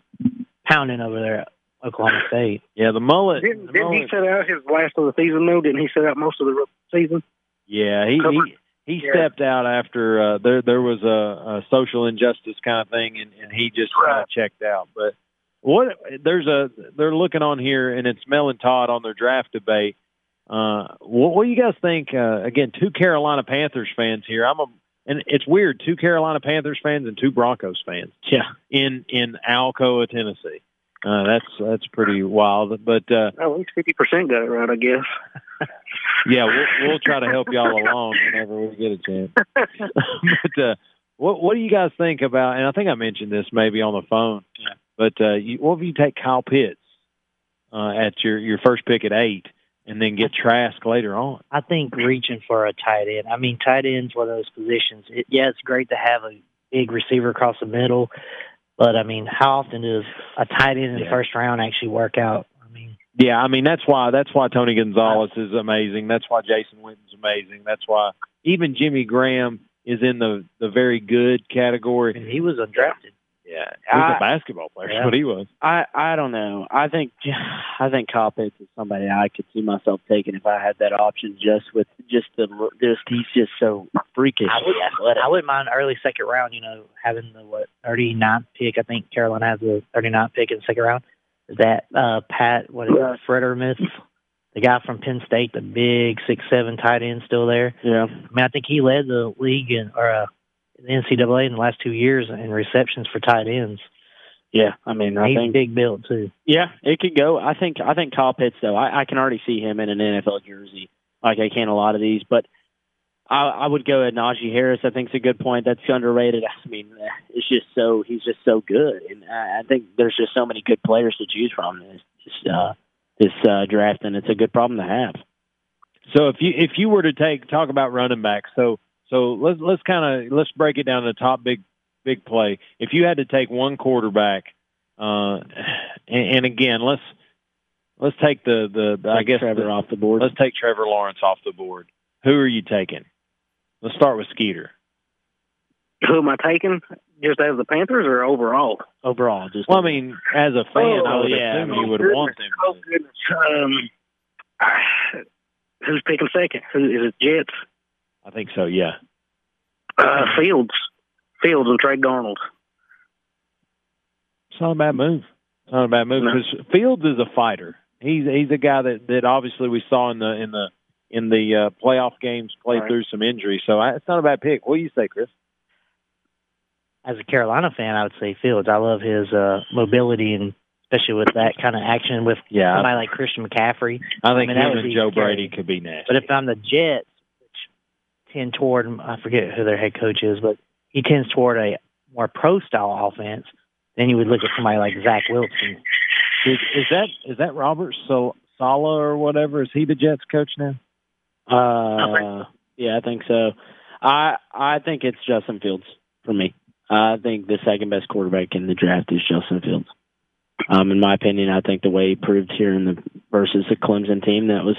D: pounding over there at Oklahoma State.
A: Yeah, the mullet.
K: Didn't,
A: the
K: didn't he set out his last of the season though? Didn't he set out most of the season?
A: Yeah, he
K: Covered-
A: he, he
K: Yeah.
A: stepped out after uh, there there was a, a social injustice kind of thing, and, and he just kind of checked out. But what there's a they're looking on here, and it's Mel and Todd on their draft debate. Uh, what, what do you guys think? Uh, again, two Carolina Panthers fans here. I'm a and it's weird, two Carolina Panthers fans and two Broncos fans.
C: Yeah.
A: in in Alcoa, Tennessee. Uh, that's that's pretty wild. But uh,
K: At least fifty percent got it right, I guess.
A: yeah, we'll, we'll try to help y'all along whenever we get a chance. but uh, what what do you guys think about? And I think I mentioned this maybe on the phone. But uh, you, what if you take Kyle Pitts uh, at your your first pick at eight, and then get Trask later on?
D: I think reaching for a tight end. I mean, tight end's one of those positions. It, yeah, it's great to have a big receiver across the middle, but I mean, how often does a tight end in the
A: Yeah.
D: first round actually work out? I mean,
A: Yeah, I mean that's why that's why Tony Gonzalez is amazing. That's why Jason Witten's amazing. That's why even Jimmy Graham is in the the very good category.
D: and he was undrafted.
A: Yeah, he was
C: I-
A: a basketball player.
C: Yeah.
A: That's what he was.
C: I I don't know. I think I think Kyle Pitts is somebody I could see myself taking if I had that option. Just with just the just he's just so freakish.
D: I would, I wouldn't mind early second round. You know, having the what 39th pick. I think Carolina has the 39th pick in the second round. Is that uh, Pat? What is
K: Yeah.
D: it? Freiermuth, the guy from Penn State, the big six seven tight end, still there.
C: Yeah.
D: I mean, I think he led the league in or uh, the NCAA in the last two years in receptions for tight ends.
C: Yeah. I mean, I
D: He's
C: think
D: big built too.
C: Yeah, it could go. I think I think Kyle Pitts though. I, I can already see him in an NFL jersey, like I can a lot of these. But I, I would go at Najee Harris. I think it's a good point. That's underrated. I mean, it's just so he's just so good, and I, I think there's just so many good players to choose from in this this, uh, this uh, draft, and it's a good problem to have.
A: So if you if you were to take talk about running back, so so let's let's kind of let's break it down to the top big big play. If you had to take one quarterback, uh, and, and again let's let's take the the, the I guess
C: Trevor
A: the-
C: off the board.
A: Let's take Trevor Lawrence off the board. Who are you taking? Let's start with Skeeter.
K: Who am I taking? Just as the Panthers or overall?
C: Overall, just
A: Well, I mean, as a fan, I
K: Oh,
A: would
C: yeah.
A: assume you would
K: goodness.
A: want them.
K: Oh goodness. Um, who's picking second? Who is it? Jets.
A: I think so. Yeah.
K: Uh, Fields. Fields and Trey Darnold.
A: It's not a bad move. It's not a bad move
K: No.
A: because Fields is a fighter. He's he's a guy that that obviously we saw in the in the in the uh, playoff games played
K: Right.
A: through some injuries. So I, it's not a bad pick. What do you say, Chris?
D: As a Carolina fan, I would say Fields. I love his uh, mobility and especially with that kind of action with
A: Yeah,
D: somebody like Christian McCaffrey.
A: I think
D: I mean, that
A: him
D: would
A: and
D: be
A: Joe
D: scary.
A: Brady could be nasty.
D: But if I'm the Jets, which tend toward I forget who their head coach is, but he tends toward a more pro style offense, then you would look at somebody like Zach Wilson.
A: is, is that is that Robert Sol- Sala or whatever? Is he the Jets coach now?
C: Uh, yeah, I think so. I I think it's Justin Fields for me. I think the second best quarterback in the draft is Justin Fields. Um, in my opinion, I think the way he proved here in the versus the Clemson team that was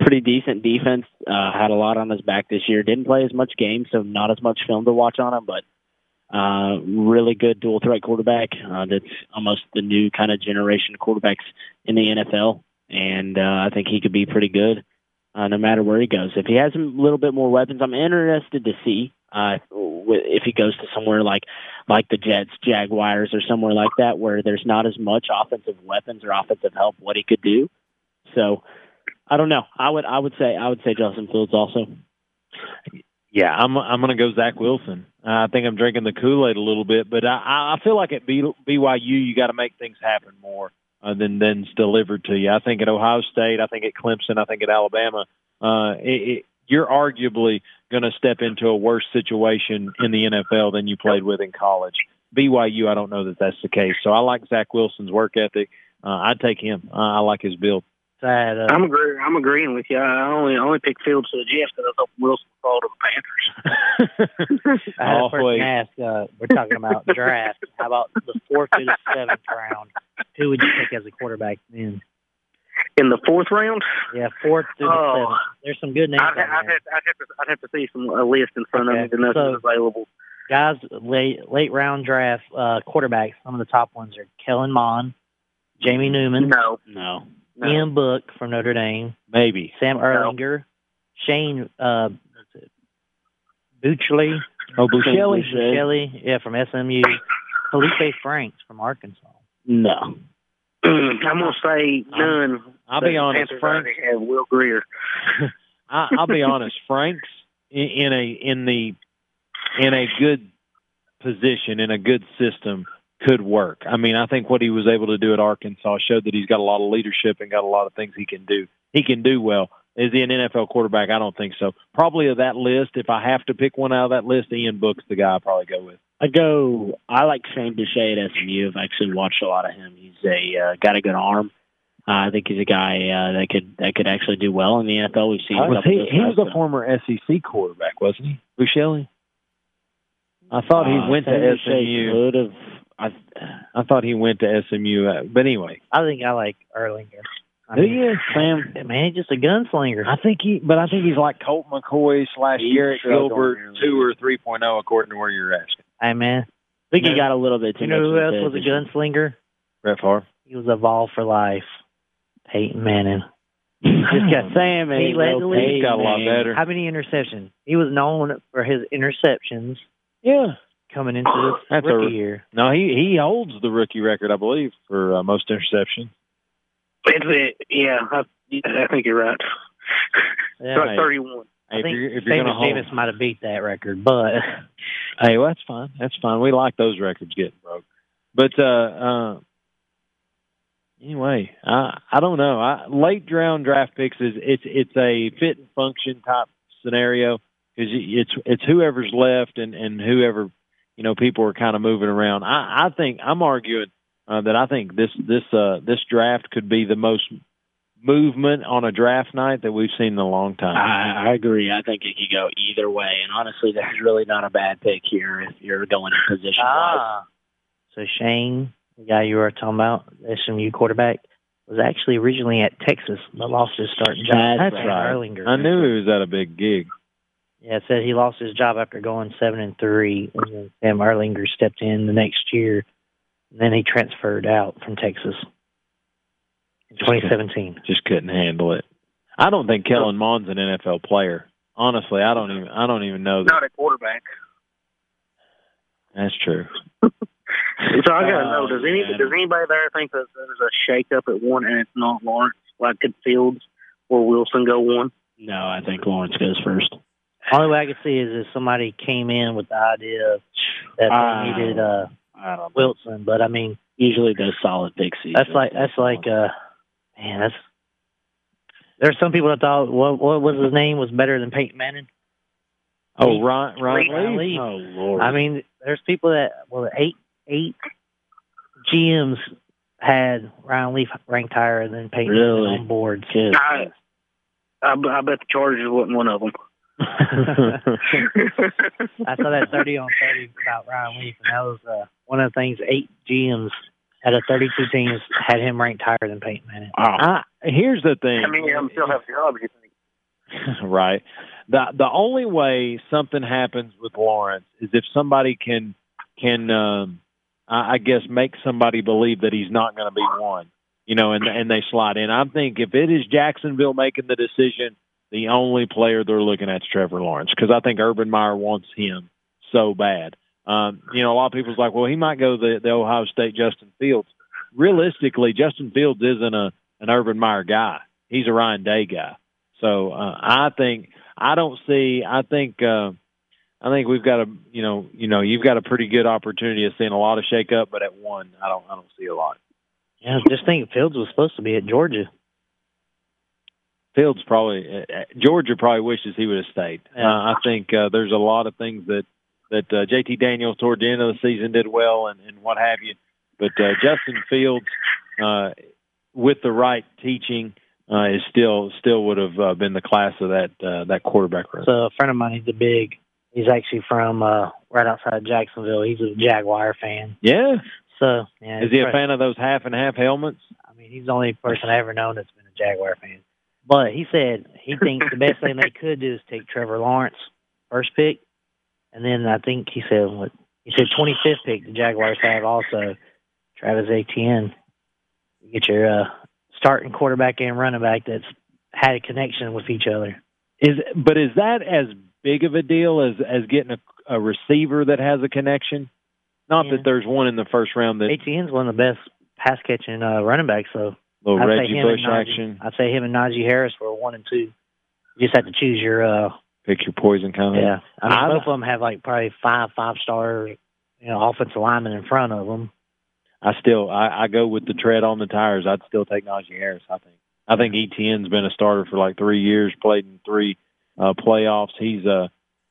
C: pretty decent defense. Uh, had a lot on his back this year. Didn't play as much game, so not as much film to watch on him, but uh, really good dual threat quarterback. Uh, that's almost the new kind of generation of quarterbacks in the NFL, and uh, I think he could be pretty good uh, no matter where he goes. If he has a little bit more weapons, I'm interested to see uh, if he goes to somewhere like like the Jets, Jaguars, or somewhere like that where there's not as much offensive weapons or offensive help. What he could do. So I don't know. I would I would say I would say Justin Fields also.
A: Yeah, I'm I'm going to go Zach Wilson. I think I'm drinking the Kool Aid a little bit, but I, I feel like at BYU you got to make things happen more uh, than than it's delivered to you. I think at Ohio State, I think at Clemson, I think at Alabama, uh, it, it, you're arguably going to step into a worse situation in the NFL than you played with in college. BYU, I don't know that that's the case. So I like Zach Wilson's work ethic. Uh, I'd take him. Uh, I like his build.
D: So I had, uh,
K: I'm agree. I'm agreeing with you. I only only picked Fields to the Jets because I thought Wilson would fall to the Panthers.
D: I had a
A: Halfway.
D: ask. Uh, we're talking about draft. How about the fourth to the seventh round? Who would you pick as a quarterback then?
K: In the fourth round,
D: Yeah, fourth through the
K: Oh.
D: seventh. there's some good names.
K: I'd, I'd, have, I'd have to I'd have to see some a list in front
D: Okay,
K: of me to know
D: so-
K: who's available.
D: guys late late round draft uh, quarterbacks. Some of the top ones are Kellen Mond, Jamie Newman,
K: No,
C: No.
K: no.
D: Ian Book from Notre Dame,
A: Maybe.
D: Sam Ehlinger, Shane uh, Buchley,
A: Oh, Buscelli.
D: Buechele, yeah, from SMU, Felipe Franks from Arkansas.
C: No.
K: I'm gonna say none.
A: I'll be honest, Frank.
K: have Will Grier.
A: I, I'll be honest. Frank's in, in a in the in a good position in a good system could work. I mean, I think what he was able to do at Arkansas showed that he's got a lot of leadership and got a lot of things he can do. He can do well. Is he an NFL quarterback? I don't think so. Probably of that list, if I have to pick one out of that list, Ian Book's the guy I probably go with.
C: I go. I like Shane Boucher at SMU. I've actually watched a lot of him. He's a uh, got a good arm. Uh, I think he's a guy uh, that could that could actually do well in the NFL. We've seen.
A: Was he, he was
C: guys,
A: a former SEC quarterback, wasn't he? Buscelli? I thought he
C: Uh,
A: went to
C: Shane
A: SMU.
C: Could have. I,
A: I thought he went to SMU. Uh, but anyway,
D: I think I like Ehlinger. I
A: do
D: mean,
A: you?
C: Sam.
D: Man, he's just a gunslinger.
A: I think he, but I think he's like Colt McCoy slash
C: He's
A: Garrett Gilbert, two or three oh, according to where you're asking.
D: Hey man,
C: I think he got a little bit too much.
D: you know
C: much
D: who else was a gunslinger?
A: Brett Favre.
D: He was a Vol for life. Peyton Manning.
C: Just got Sam and
D: He led the league.
A: He's got a lot better.
D: How many interceptions? He was known for his interceptions
A: Yeah.
D: coming into this
A: That's a-
D: rookie year.
A: No, he he holds the rookie record, I believe, for uh, most interceptions.
K: It's it. Yeah, I, I think you're right.
D: Yeah,
K: like 31.
A: Hey,
D: I
A: if
D: think
A: you're, if you're
D: Famous
A: hold,
D: Davis might have beat that record, but
A: hey, well, that's fine. That's fine. We like those records getting broke. But uh, uh, anyway, I I don't know. I, late round draft picks is it's it's a fit and function type scenario because it's it's whoever's left and and whoever you know people are kind of moving around. I I think I'm arguing uh, that I think this this uh this draft could be the most movement on a draft night that we've seen in a long time.
C: I, I agree. I think it could go either way, and honestly, there's really not a bad pick here if you're going in position
D: ah. So Shane, the guy you were talking about, SMU quarterback, was actually originally at Texas, but lost his starting job.
C: That's
D: Sam
A: right.
D: Ehlinger.
A: I knew he was at a big gig.
D: Yeah, it said he lost his job after going seven and three, and then Sam Ehlinger stepped in the next year. And then he transferred out from Texas in
A: Just
D: 2017.
A: just couldn't handle it. I don't think Kellen Mond's an NFL player. Honestly, I don't even I don't even know that.
K: Not a quarterback.
A: That's true.
K: So I gotta know.
C: Oh,
K: Does any
C: man.
K: does anybody there think that there's a shake up at one and it's not Lawrence? Like could Fields or Wilson go one?
C: No, I think Lawrence goes first.
D: Only way I could see is if somebody came in with the idea that they needed uh,
C: I don't know.
D: Wilson, but I mean
C: Usually those solid pick seasons.
D: that's like that's like uh, man, that's there's some people that thought what what was his name was better than Peyton Manning.
A: Oh, Ryan
D: Ron
A: Ryan Lee.
D: Leaf.
C: Oh Lord.
D: I mean, there's people that well, eight eight GMs had Ryan Leaf ranked higher than Peyton
C: Really?
D: Manning on boards.
C: Kid.
K: I, I, I bet the Chargers wasn't one of them.
D: I saw that 30 on 30 about Ryan Leaf, and that was uh, one of the things. Eight GMs out of 32 teams had him ranked higher than Peyton Manning.
C: Wow.
A: I, here's the thing.
K: I mean, I'm still have jobs. You think?
A: right. The the only way something happens with Lawrence is if somebody can can um I, I guess make somebody believe that he's not going to be one. You know, and and they slide in. I think if it is Jacksonville making the decision, the only player they're looking at is Trevor Lawrence because I think Urban Meyer wants him so bad. Um, you know, a lot of people's like, well, he might go the the Ohio State Justin Fields. Realistically, Justin Fields isn't a an Urban Meyer guy. He's a Ryan Day guy. So uh, I think I don't see. I think uh, I think we've got a you know you know you've got a pretty good opportunity of seeing a lot of shake up, but at one I don't I don't see a lot.
D: Yeah, just think Fields was supposed to be at Georgia.
A: Fields probably uh, Georgia probably wishes he would have stayed. Uh, I think uh, there's a lot of things that that uh, JT Daniels toward the end of the season did well and, and what have you, but uh, Justin Fields uh, with the right teaching uh, is still still would have uh, been the class of that uh, that quarterback room.
D: So a friend of mine, he's a big. He's actually from uh, right outside of Jacksonville. He's a Jaguar fan.
A: Yeah,
D: So yeah,
A: is he a fan of those half and half helmets?
D: I mean, he's the only person I ever known that's been a Jaguar fan. But he said he thinks the best thing they could do is take Trevor Lawrence first pick, and then I think he said what he said twenty fifth pick the Jaguars have also Travis Etienne. You get your uh, starting quarterback and running back that's had a connection with each other.
A: Is but is that as big of a deal as as getting a, a receiver that has a connection? Not
D: Yeah.
A: that there's one in the first round that
D: Etienne's one of the best pass catching uh, running backs, so
A: little
D: I'd say
A: Reggie Bush
D: Najee.
A: action,
D: I'd say him and Najee Harris were one and two. You just have to choose your uh
A: pick your poison kind of.
D: yeah. I mean
A: I-
D: both of them have like probably five five star you know offensive linemen in front of them.
A: I still I, I go with the tread on the tires. I'd still take Najee Harris. I think I think Etienne's been a starter for like three years, played in three uh, playoffs. He's uh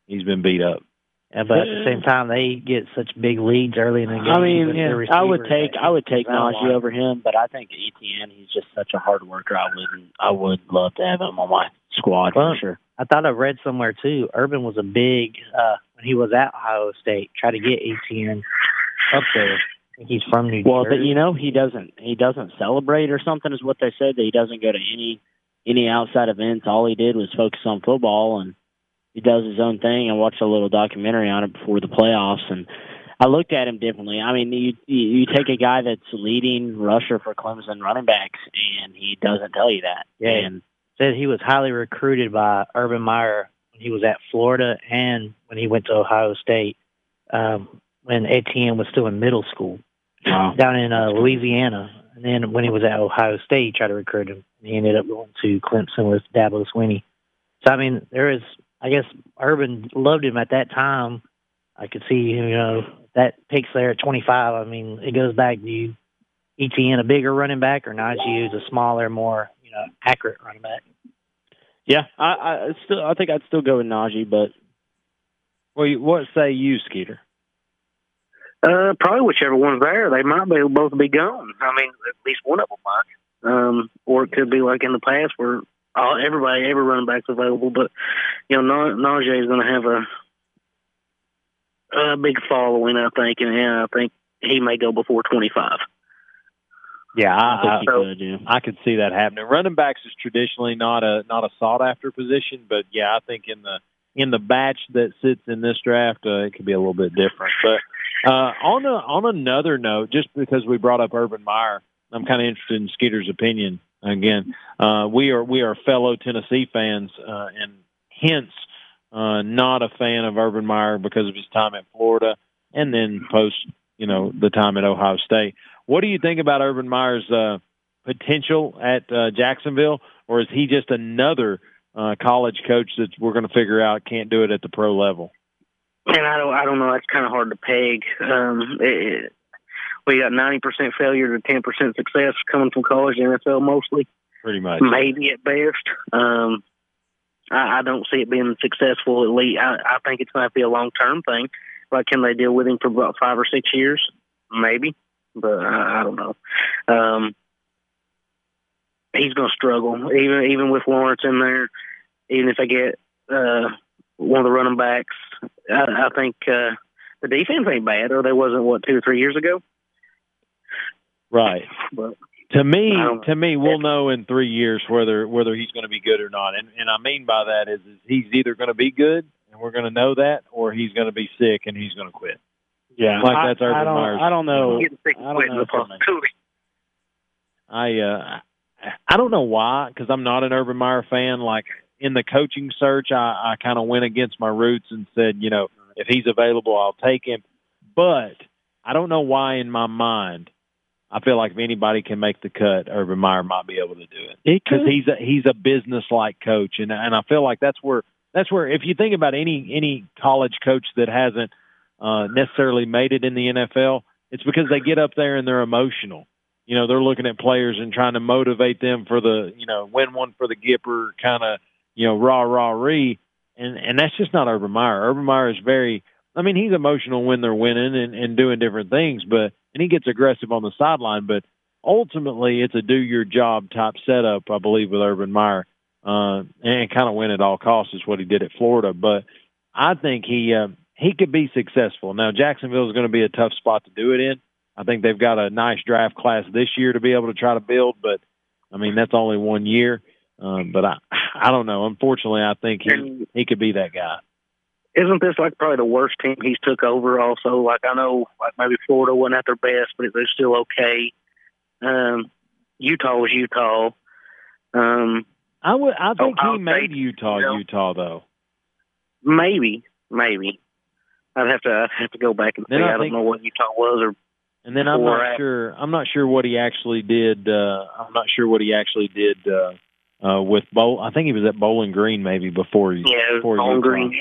A: he's been beat up.
D: Yeah, but at the same time, they get such big leads early in the game.
C: I mean,
D: their
C: I would take I would take Najee over him, but I think Etienne he's just such a hard worker. I wouldn't I would love to have him on my squad
D: Well,
C: for sure.
D: I thought I read somewhere too. Urban was a big uh when he was at Ohio State, try to get Etienne up there. He's from New York.
C: Well,
D: Jersey.
C: but you know he doesn't he doesn't celebrate or something is what they said. That he doesn't go to any any outside events. All he did was focus on football and he does his own thing. I watched a little documentary on it before the playoffs and. I looked at him differently. I mean, you you you take a guy that's leading rusher for Clemson running backs, and he doesn't tell you that.
D: Yeah.
C: And
D: said he was highly recruited by Urban Meyer when he was at Florida and when he went to Ohio State. Um, when Etienne was still in middle school
C: wow.
D: down in uh, Louisiana, and then when he was at Ohio State, he tried to recruit him, and he ended up going to Clemson with Dabo Swinney. So I mean, there is, I guess, Urban loved him at that time. I could see, you know, that picks there at 25. I mean, it goes back to you, Etienne, a bigger running back, or Najee, who's a smaller, more, you know, accurate running back.
C: Yeah, I, I still I think I'd still go with Najee, but
A: Well, you, what say you, Skeeter?
K: Uh, probably whichever one's there. They might be both be gone. I mean, at least one of them might. Um, or it could be like in the past where all everybody, every running back's available. But you know, Na- Najee is going to have a a big following, I think, and, I think he may go before twenty five.
A: Yeah,
C: I
A: I,
K: so-
C: could. Yeah.
A: I could see that happening. Running backs is traditionally not a not a sought after position, but yeah, I think in the in the batch that sits in this draft, uh, it could be a little bit different. But uh, on a, on another note, just because we brought up Urban Meyer, I'm kind of interested in Skeeter's opinion. Again, uh, we are we are fellow Tennessee fans, uh, and hence uh, not a fan of Urban Meyer because of his time at Florida, and then post you know the time at Ohio State. What do you think about Urban Meyer's uh, potential at uh, Jacksonville, or is he just another uh, college coach that we're going to figure out can't do it at the pro level?
K: And I don't, I don't know. It's kind of hard to peg. Um, it- we got ninety percent failure to ten percent success coming from college and NFL mostly.
A: Pretty much.
K: maybe at best. Um, I, I don't see it being successful. At least I, I think it's going to be a long term thing. Like, can they deal with him for about five or six years? Maybe, but I, I don't know. Um, he's going to struggle, even even with Lawrence in there. Even if they get uh, one of the running backs, I, I think uh, the defense ain't bad, or they wasn't what two or three years ago.
A: Right.
K: But
A: To me, to me, we'll know in three years whether whether he's going to be good or not. And and I mean by that is, is he's either going to be good and we're going to know that, or he's going to be sick and he's going to quit.
C: Yeah,
A: Like
C: I,
A: that's Urban
C: I don't,
A: Meyer's-
C: I don't know. I don't know
K: the
C: if
A: I uh I don't know why because I'm not an Urban Meyer fan. Like in the coaching search, I, I kind of went against my roots and said, you know, if he's available, I'll take him. But I don't know why in my mind I feel like if anybody can make the cut, Urban Meyer might be able to do it because he's a he's a business like coach, and and I feel like that's where that's where if you think about any any college coach that hasn't uh, necessarily made it in the NFL, it's because they get up there and they're emotional. You know, they're looking at players and trying to motivate them for the you know win one for the Gipper kind of you know rah rah ree, and and that's just not Urban Meyer. Urban Meyer is very I mean, he's emotional when they're winning and, and doing different things, but and he gets aggressive on the sideline. But ultimately, it's a do your job type setup, I believe, with Urban Meyer, uh, and kind of win at all costs is what he did at Florida. But I think he uh, he could be successful. Now, Jacksonville is going to be a tough spot to do it in. I think they've got a nice draft class this year to be able to try to build, but I mean that's only one year. Um, but I, I don't know. Unfortunately, I think he he could be that guy.
K: Isn't this like probably the worst team he's took over? Also, like I know, like maybe Florida wasn't at their best, but they're still okay. Um, Utah was Utah. Um,
A: I would. I think
K: Ohio
A: he made Utah
K: you know.
A: Utah though.
K: maybe, maybe. I'd have to I'd have to go back and see.
A: I
K: I, don't
A: think-
K: know what Utah was or
A: And then I'm not
K: I-
A: sure. I'm not sure what he actually did. Uh, I'm not sure what he actually did uh, uh, with bowl. I think he was at Bowling Green maybe before he.
K: yeah,
A: before Utah.
K: green.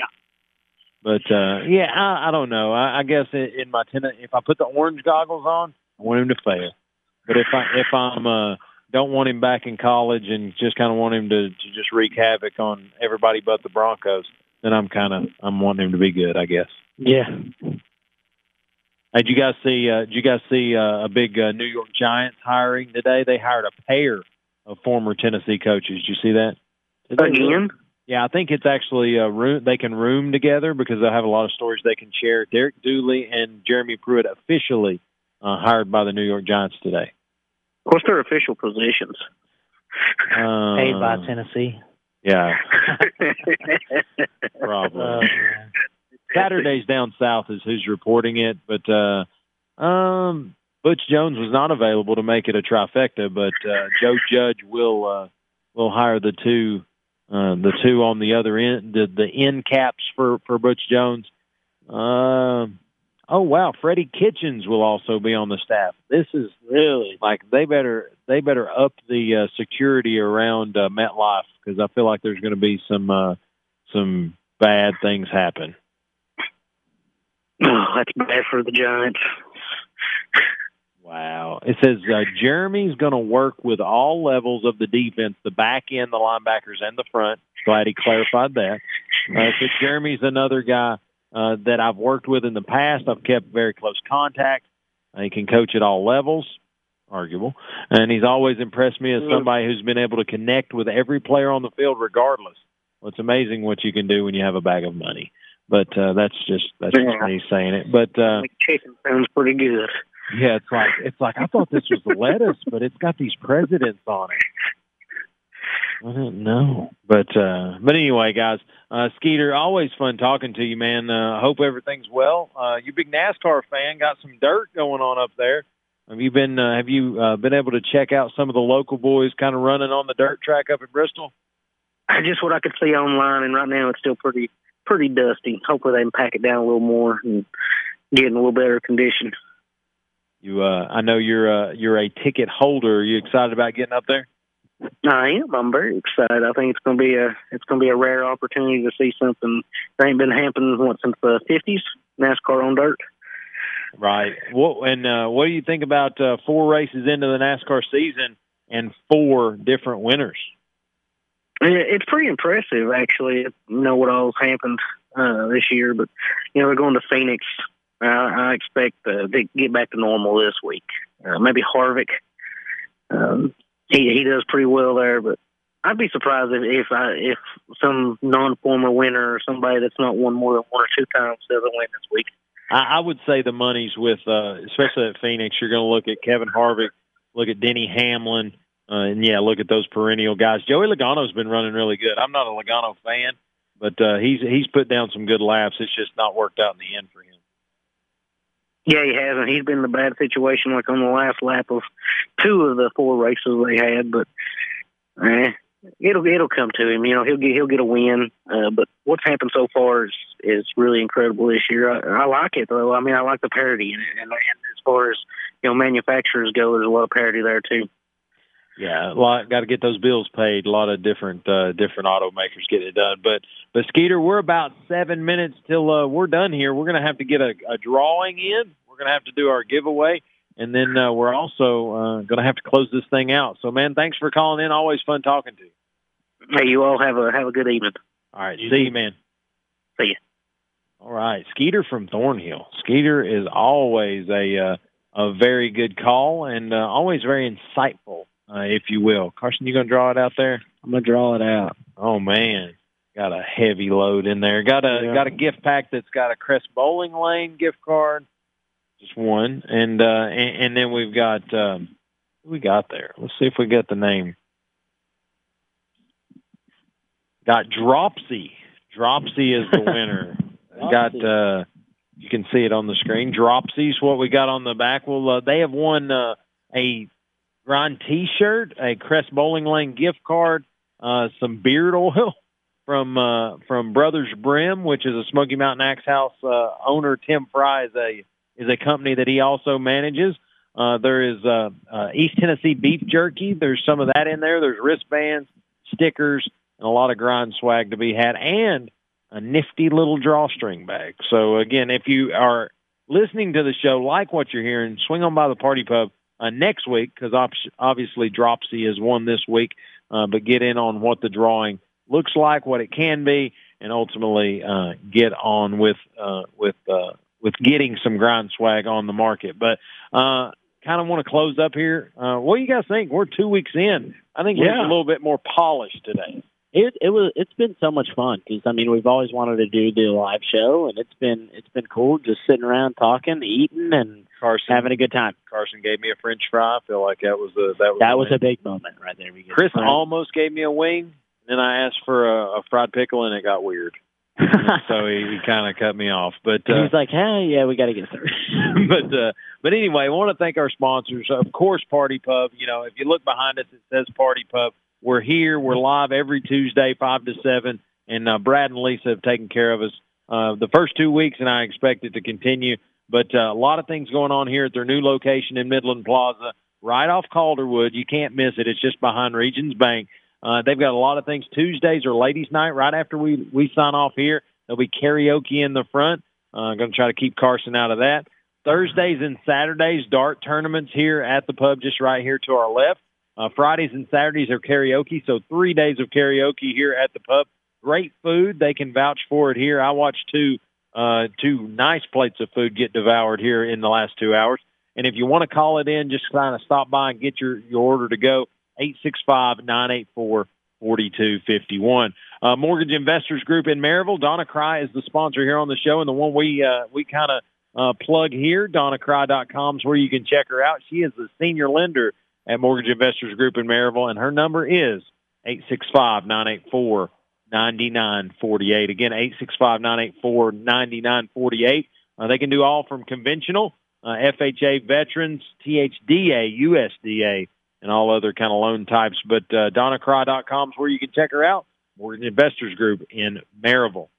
A: But uh, yeah, I, I don't know. I, I guess in, in my tenant, if I put the orange goggles on, I want him to fail. But if I if I'm uh, don't want him back in college and just kind of want him to, to just wreak havoc on everybody but the Broncos, then I'm kind of I'm wanting him to be good. I guess.
C: Yeah.
A: Hey, did you guys see? Uh, did you guys see uh, a big uh, New York Giants hiring today? They hired a pair of former Tennessee coaches. Did you see that? Did they?
K: Again?
A: Yeah, I think it's actually a room. They can room together because they have a lot of stories they can share. Derek Dooley and Jeremy Pruitt officially uh, hired by the New York Giants today.
K: What's their official positions?
A: Uh,
D: Paid by Tennessee.
A: Yeah, probably.
D: Uh,
A: Saturdays down south is who's reporting it, but uh, um, Butch Jones was not available to make it a trifecta. But uh, Joe Judge will uh, will hire the two uh, the two on the other end the the end caps for for Butch Jones. Um, oh wow, Freddie Kitchens will also be on the staff. This is really like they better they better up the uh, security around uh, MetLife because I feel like there's going to be some uh, some bad things happen.
K: Oh, that's bad for the Giants.
A: Wow. It says uh, Jeremy's going to work with all levels of the defense, the back end, the linebackers, and the front. Glad he clarified that. Uh, says Jeremy's another guy uh, that I've worked with in the past. I've kept very close contact. Uh, he can coach at all levels, arguable. And he's always impressed me as somebody who's been able to connect with every player on the field regardless. Well, it's amazing what you can do when you have a bag of money. But uh, that's just that's just
K: Yeah.
A: me saying it. But uh,
K: Chicken sounds pretty good.
A: Yeah, it's like it's like I thought this was lettuce, but it's got these presidents on it. I didn't know, but uh, but anyway, guys, uh, Skeeter, always fun talking to you, man. Uh, hope everything's well. Uh, you big NASCAR fan, got some dirt going on up there. Have you been uh, Have you uh, been able to check out some of the local boys kind of running on the dirt track up at Bristol?
K: Just what I could see online, and right now it's still pretty pretty dusty. Hopefully they can pack it down a little more and get in a little better condition.
A: You, uh, I know you're uh, you're a ticket holder. Are you excited about getting up there?
K: I am. I'm very excited. I think it's going to be a it's going to be a rare opportunity to see something that ain't been happening what since the '50s. NASCAR on dirt.
A: Right. What and uh, what do you think about uh, four races into the NASCAR season and four different winners?
K: It's pretty impressive, actually. You know what all's happened uh, this year, but you know they're going to Phoenix. I, expect uh, to get back to normal this week. Uh, maybe Harvick. Um, he he does pretty well there, but I'd be surprised if if, I, if some non-former winner or somebody that's not won more than one or two times doesn't win this week.
A: I, I would say the money's with, uh, especially at Phoenix. You're going to look at Kevin Harvick, look at Denny Hamlin, uh, and yeah, look at those perennial guys. Joey Logano's been running really good. I'm not a Logano fan, but uh, he's he's put down some good laps. It's just not worked out in the end for him.
K: Yeah, he hasn't. He's been in a bad situation, like on the last lap of two of the four races they had. But eh, it'll it'll come to him. You know, he'll get he'll get a win. Uh, but what's happened so far is is really incredible this year. I, I like it though. I mean, I like the parity it, and, and as far as you know, manufacturers go, there's a lot of parity there too.
A: Yeah, a lot got to get those bills paid. A lot of different uh, different automakers get it done. But but Skeeter, we're about seven minutes till uh, we're done here. We're gonna have to get a, a drawing in. We're gonna have to do our giveaway, and then uh, we're also uh, gonna have to close this thing out. So man, thanks for calling in. Always fun talking to you.
K: Hey, you all have a have a good evening.
A: All right, see you, man.
K: See you.
A: All right, Skeeter from Thornhill. Skeeter is always a uh, a very good call and uh, always very insightful, uh, if you will. Carson, you gonna draw it out there?
C: I'm gonna draw it out.
A: Oh man, got a heavy load in there. Got a
C: Yeah.
A: got a gift pack that's got a Crest Bowling Lane gift card, just one, and uh, and, and then we've got um, we got there. Let's see if we get the name. got Dropsy. Dropsy is the winner. got uh, you can see it on the screen. Dropsy's what we got on the back. Well, uh, they have won uh, a Grind T-shirt, a Crest Bowling Lane gift card, uh, some beard oil from uh, from Brothers Brim, which is a Smoky Mountain Axe House uh, owner. Tim Fry is a is a company that he also manages. Uh, there is uh, uh, East Tennessee beef jerky. There's some of that in there. There's wristbands, stickers, and a lot of grind swag to be had, and a nifty little drawstring bag. So again, if you are listening to the show, like what you're hearing, swing on by the Par T Pub uh, next week because op- obviously Dropsy has won this week. Uh, but get in on what the drawing looks like, what it can be, and ultimately uh, get on with uh, with uh, with getting some grind swag on the market. But uh, kind of want to close up here. Uh, what do you guys think? We're two weeks in. I think we're a little bit more polished today.
C: It it was it's been so much fun because I mean we've always wanted to do the live show and it's been it's been cool just sitting around talking, eating, and
A: Carson
C: having a good time.
A: Carson gave me a French fry. I feel like that was a that was
C: That
A: a
C: was
A: win.
C: a big moment right there.
A: Chris almost gave me a wing. Then I asked for a, a fried pickle, and it got weird. so he, he kind of cut me off. But uh,
C: he's like, "Hey, yeah, we got to get started."
A: but uh, but anyway, I want to thank our sponsors. Of course, Par T Pub. You know, if you look behind us, it says Par T Pub. We're here. We're live every Tuesday, five to seven, and uh, Brad and Lisa have taken care of us uh, the first two weeks, and I expect it to continue. But uh, a lot of things going on here at their new location in Midland Plaza, right off Calderwood. You can't miss it. It's just behind Regions Bank. Uh, they've got a lot of things. Tuesdays are ladies' night. Right after we we sign off here, there'll be karaoke in the front. Uh, I'm going to try to keep Carson out of that. Thursdays and Saturdays, dart tournaments here at the pub, just right here to our left. Uh, Fridays and Saturdays are karaoke, so three days of karaoke here at the pub. Great food; they can vouch for it here. I watched two uh, two nice plates of food get devoured here in the last two hours. And if you want to call it in, just kind of stop by and get your, your order to go. 865-984-4251. Uh, Mortgage Investors Group in Maryville. Donna Cry is the sponsor here on the show, and the one we uh, we kind of uh, plug here. DonnaCry.com is where you can check her out. She is the senior lender at Mortgage Investors Group in Maryville, and her number is 865-984-9948. Again, 865-984-9948. Uh, they can do all from conventional, uh, FHA veterans, THDA, USDA, and all other kind of loan types. But uh, DonnaCry.com is where you can check her out. Mortgage Investors Group in Maryville.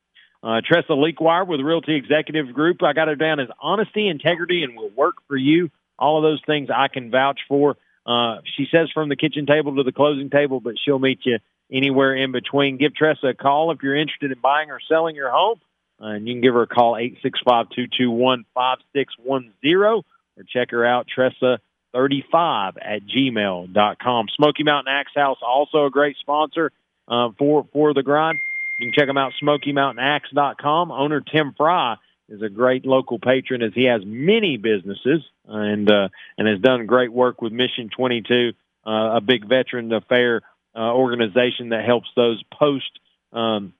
A: Uh, Tressa Lequire with Realty Executive Group. I got her down as honesty, integrity, and will work for you. All of those things I can vouch for. Uh, she says from the kitchen table to the closing table, but she'll meet you anywhere in between. Give Tressa a call if you're interested in buying or selling your home. Uh, and you can give her a call, 865-221-5610, or check her out, Tressa35 at gmail.com. Smoky Mountain Axe House, also a great sponsor uh, for, for the grind. You can check them out, SmokyMountainAxe.com. Owner Tim Fry is a great local patron as he has many businesses and uh, and has done great work with Mission 22, uh, a big veteran affair uh, organization that helps those post um,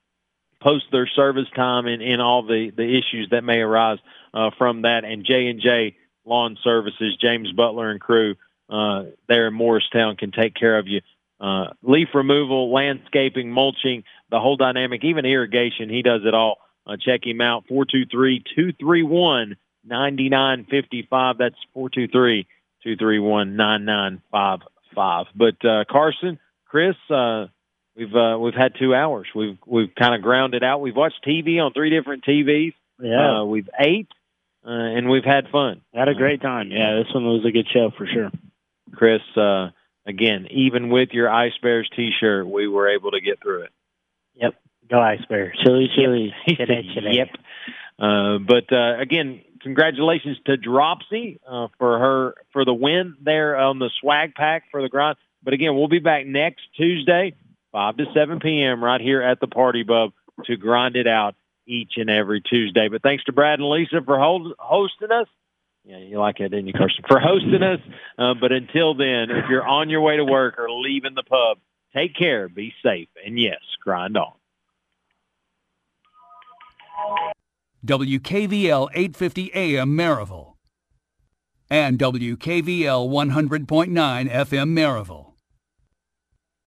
A: post their service time and, and all the, the issues that may arise uh, from that. And J and J Lawn Services, James Butler and crew uh, there in Morristown can take care of you. Uh, leaf removal, landscaping, mulching, the whole dynamic, even irrigation. He does it all. Uh, check him out, 423-231-9955. That's 423-231-9955. But uh, Carson, Chris, uh, we've uh, we've had two hours. We've we've kind of grounded out. We've watched TV on three different TVs.
C: Yeah.
A: Uh, we've ate, uh, and we've had fun.
C: Had a great time. Yeah, this one was a good show for sure.
A: Chris, uh, again, even with your Ice Bears T-shirt, we were able to get through it.
C: Yep. Go Ice Bears. Chili, chili. Chili.
A: Yep. Uh, but uh, again, congratulations to Dropsy uh, for her for the win there on the swag pack for the grind. But again, we'll be back next Tuesday, five to seven p.m. right here at the Par T Pub to grind it out each and every Tuesday. But thanks to Brad and Lisa for hold, hosting us. Yeah, you like it, didn't you, Carson? For hosting us. Uh, but until then, if you're on your way to work or leaving the pub, take care, be safe, and yes, grind on.
I: WKVL 850 AM Maryville and WKVL 100.9 FM Maryville.